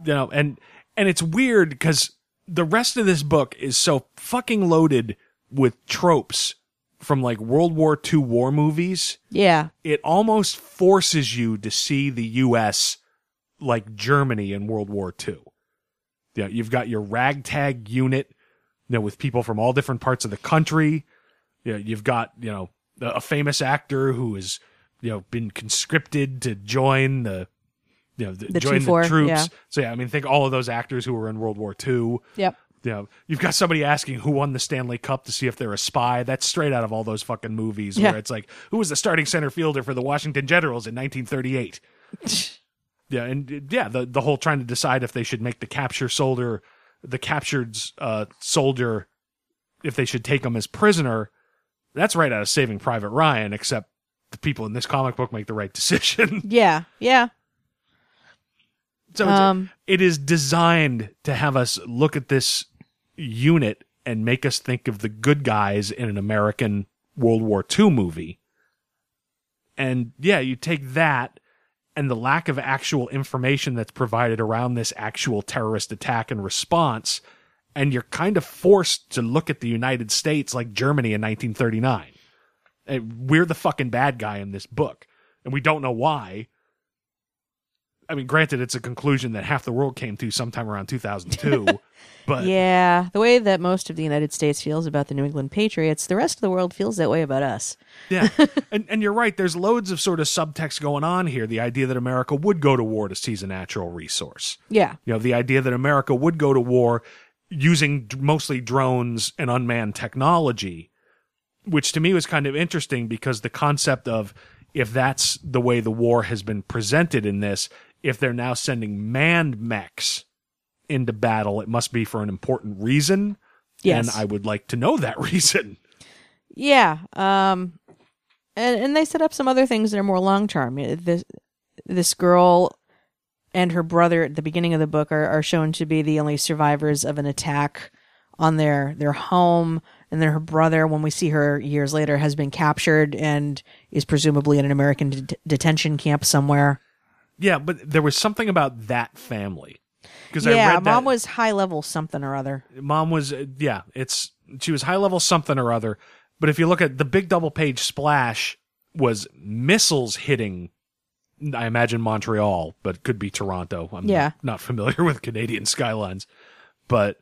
You know, and and it's weird because the rest of this book is so fucking loaded with tropes from like World War II war movies. yeah It almost forces you to see the U.S. like Germany in World War II. Yeah, you've got your ragtag unit, you know, with people from all different parts of the country. Know, you've got you know a famous actor who has you know been conscripted to join the you know the, The join T4, the troops. yeah. So yeah, I mean, think all of those actors who were in World War II. yep You know, you've got somebody asking who won the Stanley Cup to see if they're a spy. That's straight out of all those fucking movies Yeah. where it's like, who was the starting center fielder for the Washington Generals in 1938? yeah, and yeah, the the whole trying to decide if they should make the capture soldier, the captured uh, soldier, if they should take him as prisoner. That's right out of Saving Private Ryan, except the people in this comic book make the right decision. yeah yeah So Um, it is designed to have us look at this unit and make us think of the good guys in an American World War II movie. And yeah, you take that and the lack of actual information that's provided around this actual terrorist attack and response, and you're kind of forced to look at the United States like Germany in 1939. And we're the fucking bad guy in this book, and we don't know why. I mean, granted, it's a conclusion that half the world came to sometime around 2002, but yeah, the way that most of the United States feels about the New England Patriots, the rest of the world feels that way about us. yeah, and and you're right. There's loads of sort of subtext going on here. The idea that America would go to war to seize a natural resource. Yeah. You know, the idea that America would go to war using mostly drones and unmanned technology, which to me was kind of interesting because the concept of if that's the way the war has been presented in this, if they're now sending manned mechs into battle, it must be for an important reason. Yes. And I would like to know that reason. Yeah. Um and and they set up some other things that are more long term. This this girl and her brother at the beginning of the book are, are shown to be the only survivors of an attack on their their home and then her brother when we see her years later has been captured and is presumably in an American det- detention camp somewhere. Yeah, but there was something about that family. Because I Yeah, mom that- was high level something or other. mom was uh, yeah it's she was high level something or other but if you look at the big double page splash was missiles hitting i imagine montreal but could be toronto i'm Yeah. not familiar with canadian skylines but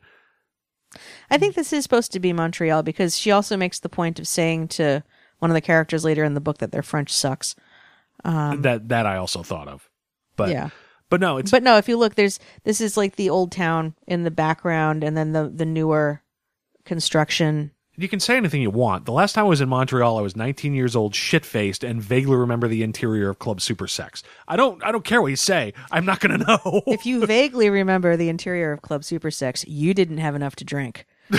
I think this is supposed to be Montreal because she also makes the point of saying to one of the characters later in the book that their French sucks. Um, that that i also thought of but yeah. but no it's But no, if you look, there's this is like the old town in the background, and then the the newer construction you can say anything you want. The last time I was in Montreal, I was 19 years old, shit faced, and vaguely remember the interior of Club Super Sex. I don't, I don't care what you say. I'm not going to know. If you vaguely remember the interior of Club Super Sex, you didn't have enough to drink.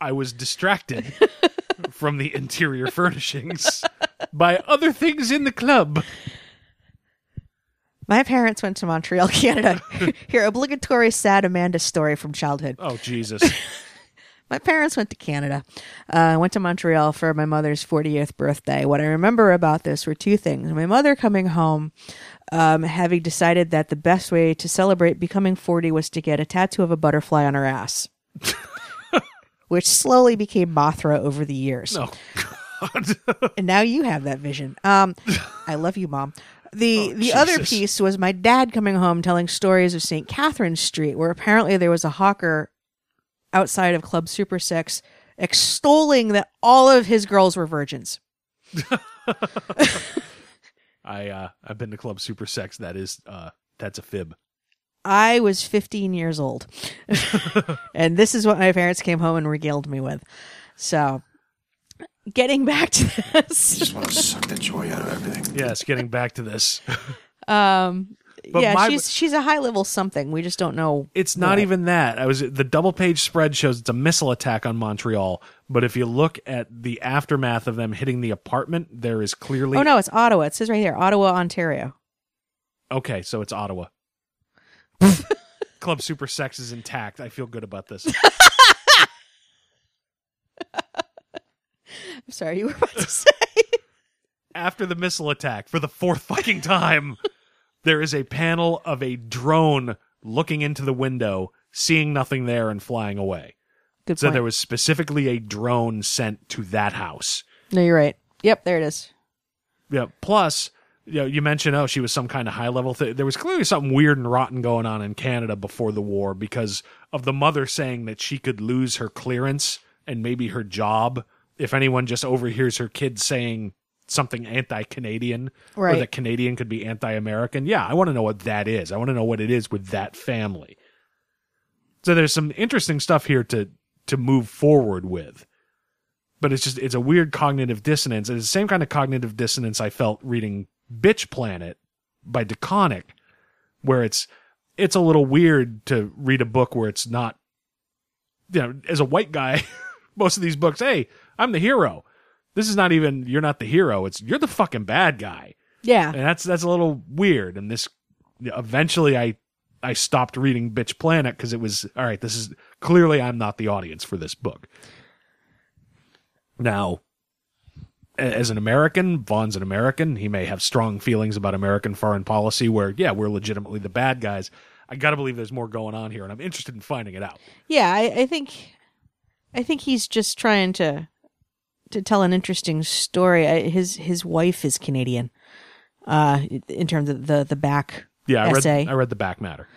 I was distracted from the interior furnishings by other things in the club. My parents went to Montreal, Canada. Here, obligatory sad Amanda story from childhood. Oh Jesus! My parents went to Canada. Uh, I went to Montreal for my mother's 40th birthday. What I remember about this were two things. My mother coming home, um, having decided that the best way to celebrate becoming 40 was to get a tattoo of a butterfly on her ass, which slowly became Mothra over the years. Oh and now you have that vision. Um, I love you, mom. The the other piece was my dad coming home telling stories of St. Catherine Street, where apparently there was a hawker outside of Club Super Sex extolling that all of his girls were virgins. I uh, I've been to Club Super Sex. That is uh, that's a fib. I was 15 years old. and this is what my parents came home and regaled me with. So, getting back to this. I Just want to suck the joy out of everything. Yes, getting back to this. Um But yeah, my- she's she's a high level something. We just don't know. It's not what. even that. I was the double page spread shows it's a missile attack on Montreal, but if you look at the aftermath of them hitting the apartment, there is clearly Oh no, it's Ottawa. It says right here, Ottawa, Ontario. Okay, so it's Ottawa. Club Super Sex is intact. I feel good about this. I'm sorry, you were about to say. After the missile attack, for the fourth fucking time, there is a panel of a drone looking into the window, seeing nothing there, and flying away. Good So point. there was specifically a drone sent to that house. No, you're right. Yep, there it is. Yeah. Plus, you know, you mentioned oh she was some kind of high level thing. There was clearly something weird and rotten going on in Canada before the war because of the mother saying that she could lose her clearance and maybe her job if anyone just overhears her kids saying something anti-Canadian or Right. that Canadian could be anti-American. Yeah, I want to know what that is. I want to know what it is with that family. So there's some interesting stuff here to to move forward with but it's just it's a weird cognitive dissonance. It's the same kind of cognitive dissonance I felt reading Bitch Planet by DeConnick, where it's it's a little weird to read a book where it's not you know, as a white guy, most of these books, hey, I'm the hero. This is not even you're not the hero, it's you're the fucking bad guy. Yeah. And that's that's a little weird. And this eventually I I stopped reading Bitch Planet because it was all right, this is clearly I'm not the audience for this book. Now, as an American, Vaughan's an American. He may have strong feelings about American foreign policy where, yeah, we're legitimately the bad guys. I got to believe there's more going on here, and I'm interested in finding it out. Yeah, I, I think I think he's just trying to to tell an interesting story. I, his his wife is Canadian. Uh in terms of the the back Yeah, I essay. read, I read the back matter.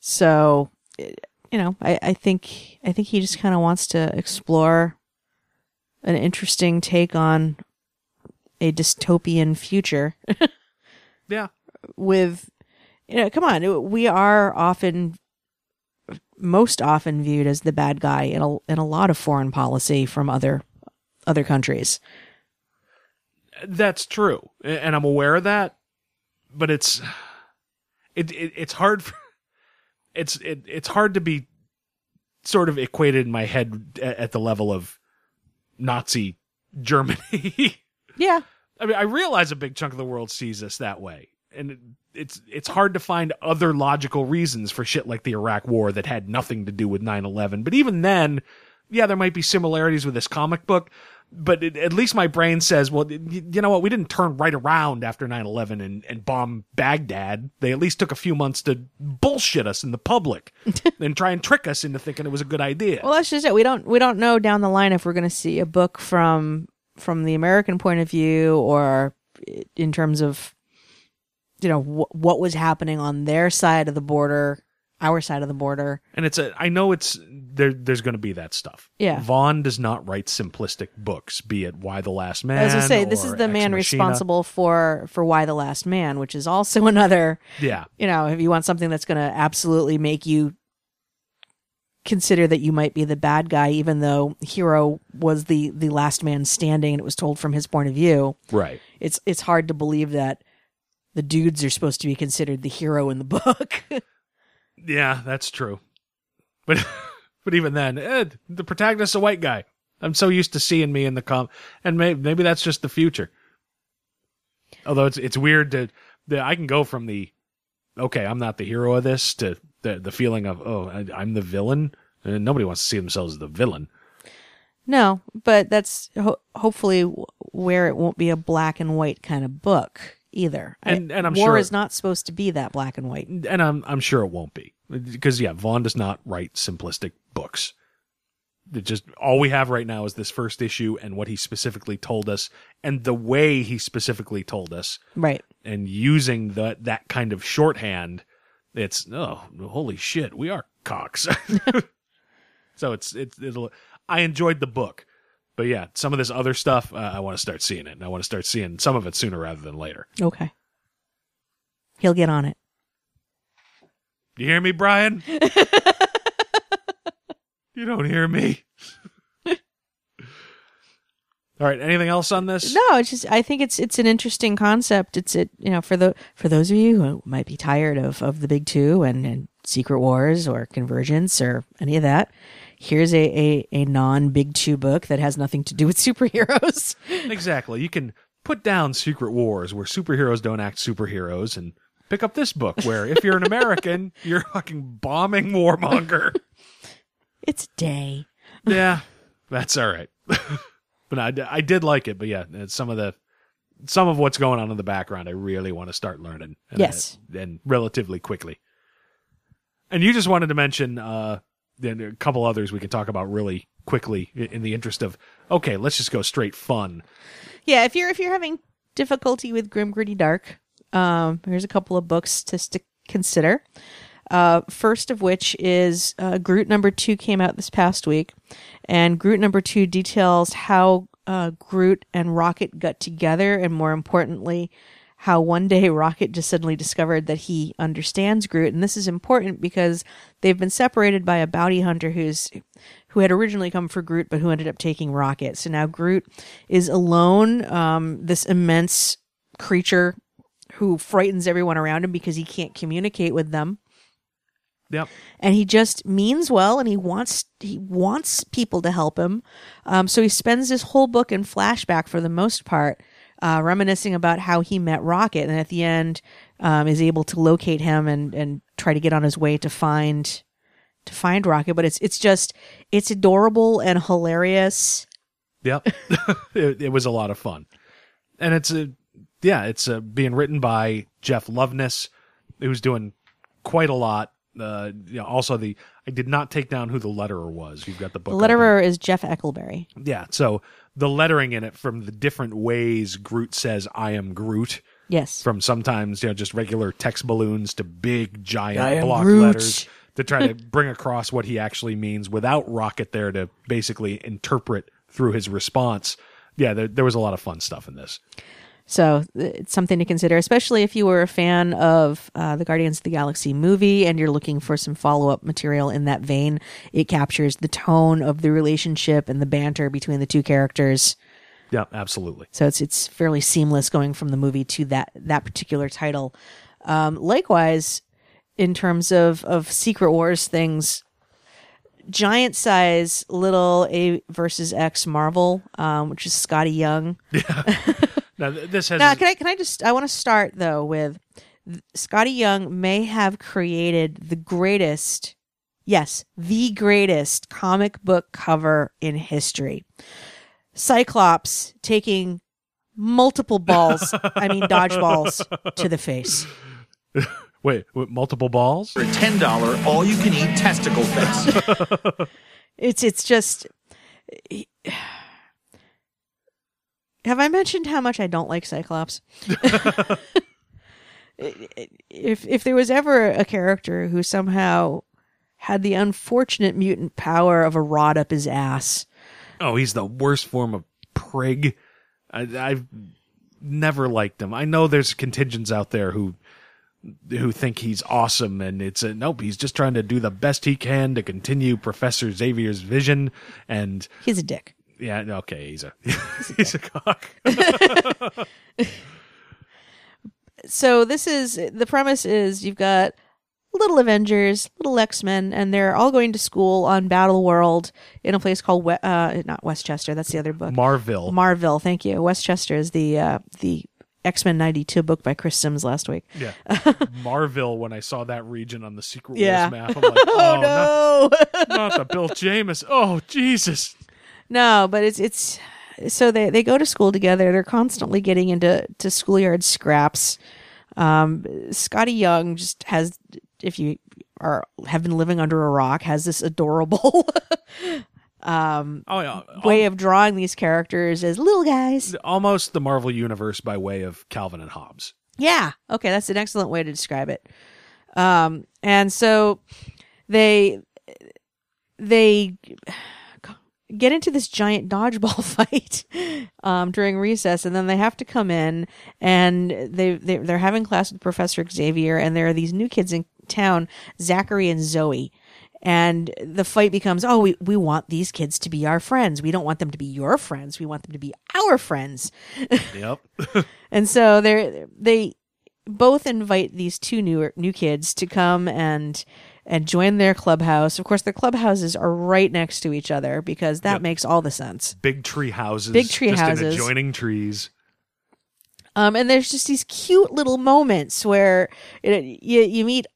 So, you know, I, I think I think he just kind of wants to explore an interesting take on a dystopian future Yeah. with you know, come on, we are often most often viewed as the bad guy in a in a lot of foreign policy from other other countries. That's true, and I'm aware of that. But it's it, it it's hard. For, it's it, it's hard to be sort of equated in my head at, at the level of Nazi Germany. Yeah. I mean, I realize a big chunk of the world sees us that way, and it, it's it's hard to find other logical reasons for shit like the Iraq War that had nothing to do with 9/11. But even then, yeah, there might be similarities with this comic book. But it, at least my brain says, well, y- you know what? We didn't turn right around after 9/11 and, and bomb Baghdad. They at least took a few months to bullshit us in the public and try and trick us into thinking it was a good idea. Well, that's just it. We don't we don't know down the line if we're going to see a book from from the American point of view or in terms of you know wh- what was happening on their side of the border, our side of the border. And it's a, I know it's, there, there's going to be that stuff. Yeah. Vaughan does not write simplistic books, be it Y: The Last Man. As I say, this is the Ex man Machina. responsible for for Y: The Last Man, which is also another. Yeah. You know, if you want something that's going to absolutely make you consider that you might be the bad guy, even though Hero was the the last man standing, and it was told from his point of view. Right. It's it's hard to believe that the dudes are supposed to be considered the hero in the book. Yeah, that's true. But but even then, eh, the protagonist's a white guy. I'm so used to seeing me in the com, and maybe, maybe that's just the future. Although it's it's weird to the I can go from the okay, I'm not the hero of this to the the feeling of oh I, I'm the villain. And nobody wants to see themselves as the villain. no, but that's ho- hopefully where it won't be a black and white kind of book either. I- And- and I'm War sure- is not supposed to be that black and white. and I'm I'm sure it won't be because yeah, Vaughan does not write simplistic books. It just all we have right now is this first issue and what he specifically told us, and the way he specifically told us, Right. and using that that kind of shorthand. It's oh holy shit, we are cocks. so it's it's it'll. I enjoyed the book, but yeah, some of this other stuff uh, I want to start seeing it, and I want to start seeing some of it sooner rather than later. Okay. He'll get on it. You hear me, Brian? you don't hear me. All right. Anything else on this? No, it's just I think it's it's an interesting concept. It's it you know for the for those of you who might be tired of of the big two and, and Secret Wars or Convergence or any of that. Here's a, a, a non big two book that has nothing to do with superheroes. Exactly. You can put down Secret Wars where superheroes don't act superheroes and pick up this book where if you're an American, you're fucking bombing warmonger. It's day. yeah, that's all right. but I, I did like it. But yeah, some of the some of what's going on in the background, I really want to start learning. And, Yes. and relatively quickly. And you just wanted to mention uh, then a couple others we could talk about really quickly in the interest of okay, let's just go straight fun. Yeah, if you're if you're having difficulty with Grim Gritty Dark, um, here's a couple of books to st- consider. Uh, first of which is uh, Groot number two came out this past week, and Groot number two details how uh, Groot and Rocket got together, and more importantly, how one day Rocket just suddenly discovered that he understands Groot, and this is important because they've been separated by a bounty hunter who's who had originally come for Groot, but who ended up taking Rocket. So now Groot is alone. Um, this immense creature who frightens everyone around him because he can't communicate with them Yep. and he just means well and he wants he wants people to help him um, so he spends this whole book in flashback for the most part uh, reminiscing about how he met rocket and at the end um, is able to locate him and and try to get on his way to find to find rocket but it's it's just it's adorable and hilarious Yep. it, it was a lot of fun. And it's a, yeah, it's uh being written by Jeff Loveness, who's doing quite a lot. Uh, you know, also the, I did not take down who the letterer was. You've got the book. the letterer is jeff eckleberry Yeah. So the lettering in it from the different ways Groot says, I am Groot. yes From sometimes, you know, just regular text balloons to big giant block Groot. letters to try to bring across what he actually means without Rocket there to basically interpret through his response. Yeah, there, there was a lot of fun stuff in this. So it's something to consider, especially if you were a fan of uh, the Guardians of the Galaxy movie and you're looking for some follow up material in that vein. It captures the tone of the relationship and the banter between the two characters. Yeah, absolutely. So it's it's fairly seamless going from the movie to that that particular title. Um, likewise, in terms of of Secret Wars things, giant size little A versus X Marvel, um, which is Skottie Young. Now this has Now, can I can I just I want to start though with Skottie Young may have created the greatest, yes, the greatest comic book cover in history. Cyclops taking multiple balls, I mean dodgeballs to the face. wait, wait, multiple balls. For ten dollar, all you can eat testicle fest. It's it's just Have I mentioned how much I don't like Cyclops? if if there was ever a character who somehow had the unfortunate mutant power of a rod up his ass, Oh, he's the worst form of prig. I, I've never liked him. I know there's contingents out there who who think he's awesome and it's a nope he's just trying to do the best he can to continue professor xavier's vision and He's a dick. Yeah okay he's a he's a cock so this is the premise is you've got little Avengers, little X Men, and they're all going to school on Battle World in a place called We- uh, not Westchester. That's the other book. marville Marville. Thank you. Westchester is the uh, the X Men ninety two book by Chris Sims last week. yeah marville when i saw that region on the secret Yeah. wars map i'm like oh, Not, not the bill jemas oh jesus No, but it's it's so they they go to school together. They're constantly getting into to schoolyard scraps. Um, Skottie Young just has, if you are have been living under a rock, has this adorable um oh yeah way of drawing these characters as little guys. almost the marvel universe by way of calvin and hobbes Yeah. Okay, that's an excellent way to describe it. Um, and so they they get into this giant dodgeball fight um, during recess, and then they have to come in, and they, they they're having class with Professor Xavier, and there are these new kids in town, Zachary and Zoe. And the fight becomes, oh, we, we want these kids to be our friends. We don't want them to be your friends. We want them to be our friends. yep And so they they both invite these two new new kids to come and and join their clubhouse. Of course, their clubhouses are right next to each other because that Yep. makes all the sense. big tree houses Big tree houses. adjoining trees Um, and there's just these cute little moments where it, you you meet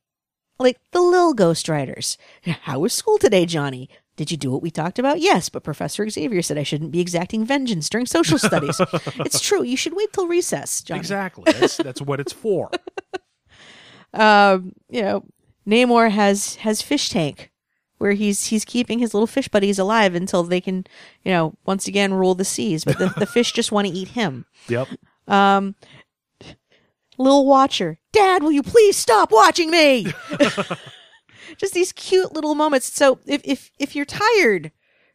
like the little Ghost Riders. How was school today, Johnny? Did you do what we talked about? Yes, but Professor Xavier said I shouldn't be exacting vengeance during social studies. it's true. You should wait till recess, Johnny. exactly that's that's what it's for um, you know, Namor has has fish tank where he's he's keeping his little fish buddies alive until they can, you know, once again rule the seas. But the, the fish just want to eat him. yep Um, little Watcher, Dad, will you please stop watching me? just these cute little moments. So if if if you're tired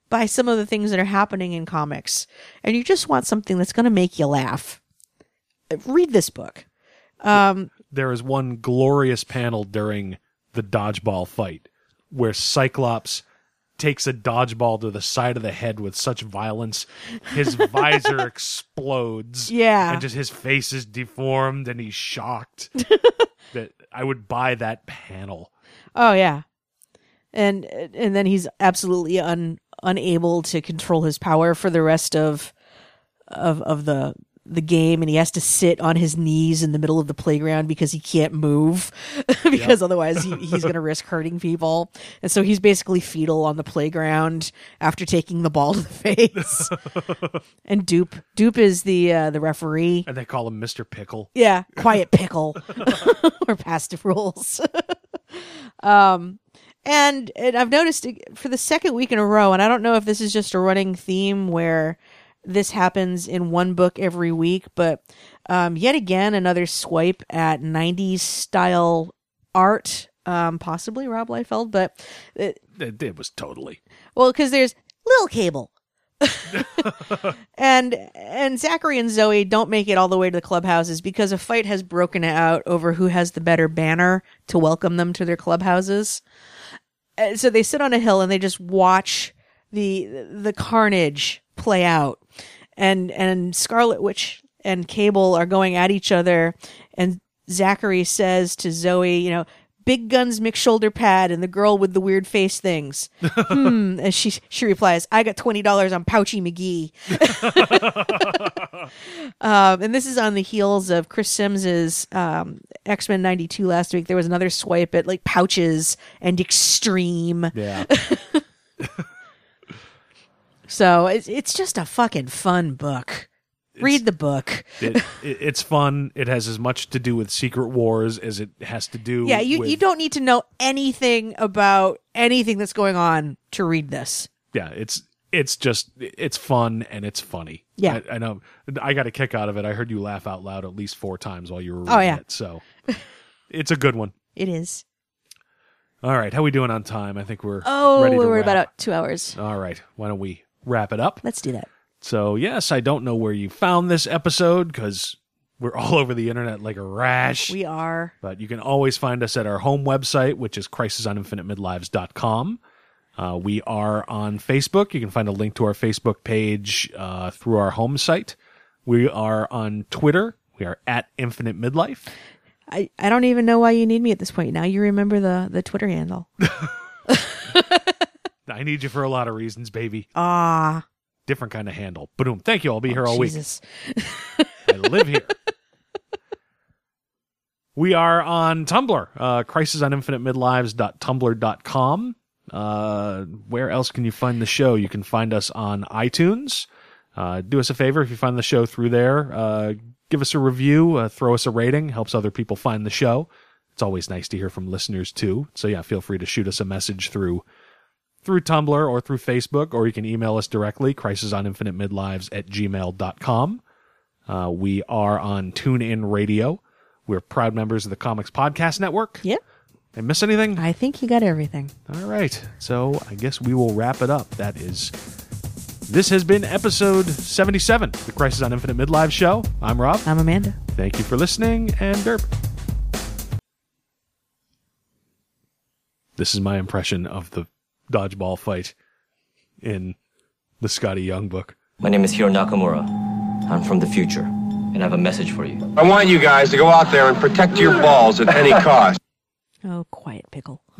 by some of the things that are happening in comics and you just want something that's going to make you laugh, read this book. Um, there is one glorious panel during the dodgeball fight where Cyclops takes a dodgeball to the side of the head with such violence his visor explodes Yeah. and just his face is deformed and he's shocked that I would buy that panel Oh yeah, and and then he's absolutely un unable to control his power for the rest of of of the the game, and he has to sit on his knees in the middle of the playground because he can't move because otherwise he, he's going to risk hurting people, and so he's basically fetal on the playground after taking the ball to the face. and Dupe Dupe is the uh, the referee. and they call him Mr. Pickle Yeah, quiet pickle or passive rules. um, and and I've noticed it for the second week in a row, and I don't know if this is just a running theme where this happens in one book every week, but um, yet again another swipe at '90s style art. Um, possibly Rob Liefeld, but it, it was totally well, because there's Lil Cable. and and Zachary and Zoe don't make it all the way to the clubhouses because a fight has broken out over who has the better banner to welcome them to their clubhouses. Uh, so they sit on a hill and they just watch the the carnage play out. And and Scarlet Witch and Cable are going at each other and Zachary says to Zoe, you know, big guns mix shoulder pad and the girl with the weird face things. hmm. And she she replies, I got twenty dollars on Pouchy McGee. um, and this is on the heels of Chris Sims's um, X Men ninety two last week. There was another swipe at like pouches and extreme. yeah So it's it's just a fucking fun book. Read the book. it, it, it's fun it has as much to do with secret wars as it has to do Yeah, you, with, you don't need to know anything about anything that's going on to read this. yeah it's it's just it's fun and it's funny Yeah. I, I know i got a kick out of it i heard you laugh out loud at least four times while you were oh, reading Oh, yeah. it so it's a good one It is. all right how are we doing on time i think we're Oh, ready to we're wrap. about two hours. all right why don't we wrap it up Let's do that. so yes i don't know where you found this episode because We're all over the internet like a rash. We are. But you can always find us at our home website, which is crisisoninfinitemidlives.com. Uh, we are on Facebook. You can find a link to our Facebook page uh, through our home site. We are on Twitter. We are at Infinite Midlife. I, I don't even know why you need me at this point. Now you remember the, the Twitter handle. I need you for a lot of reasons, baby. Ah. Different kind of handle. Boom. Thank you. I'll be here all Jesus. week. I live here. We are on Tumblr, uh, crisisoninfinitemidlives.tumblr.com. Uh, where else can you find the show? You can find us on iTunes. Uh, do us a favor if you find the show through there. Uh, give us a review, uh, throw us a rating, helps other people find the show. It's always nice to hear from listeners too. So yeah, feel free to shoot us a message through through Tumblr or through Facebook, or you can email us directly, crisisoninfinitemidlives at gmail.com. Uh, we are on TuneIn Radio. We're proud members of the Comics Podcast Network. Yep. Did I miss anything? I think you got everything. All right. So I guess we will wrap it up. That is. This has been episode 77, the Crisis on Infinite Midlife show. I'm Rob. I'm Amanda. Thank you for listening, and Derp. This is my impression of the dodgeball fight in the Skottie Young book. My name is Hiro Nakamura. I'm from the future, and I have a message for you. I want you guys to go out there and protect your balls at any cost. Oh, quiet pickle.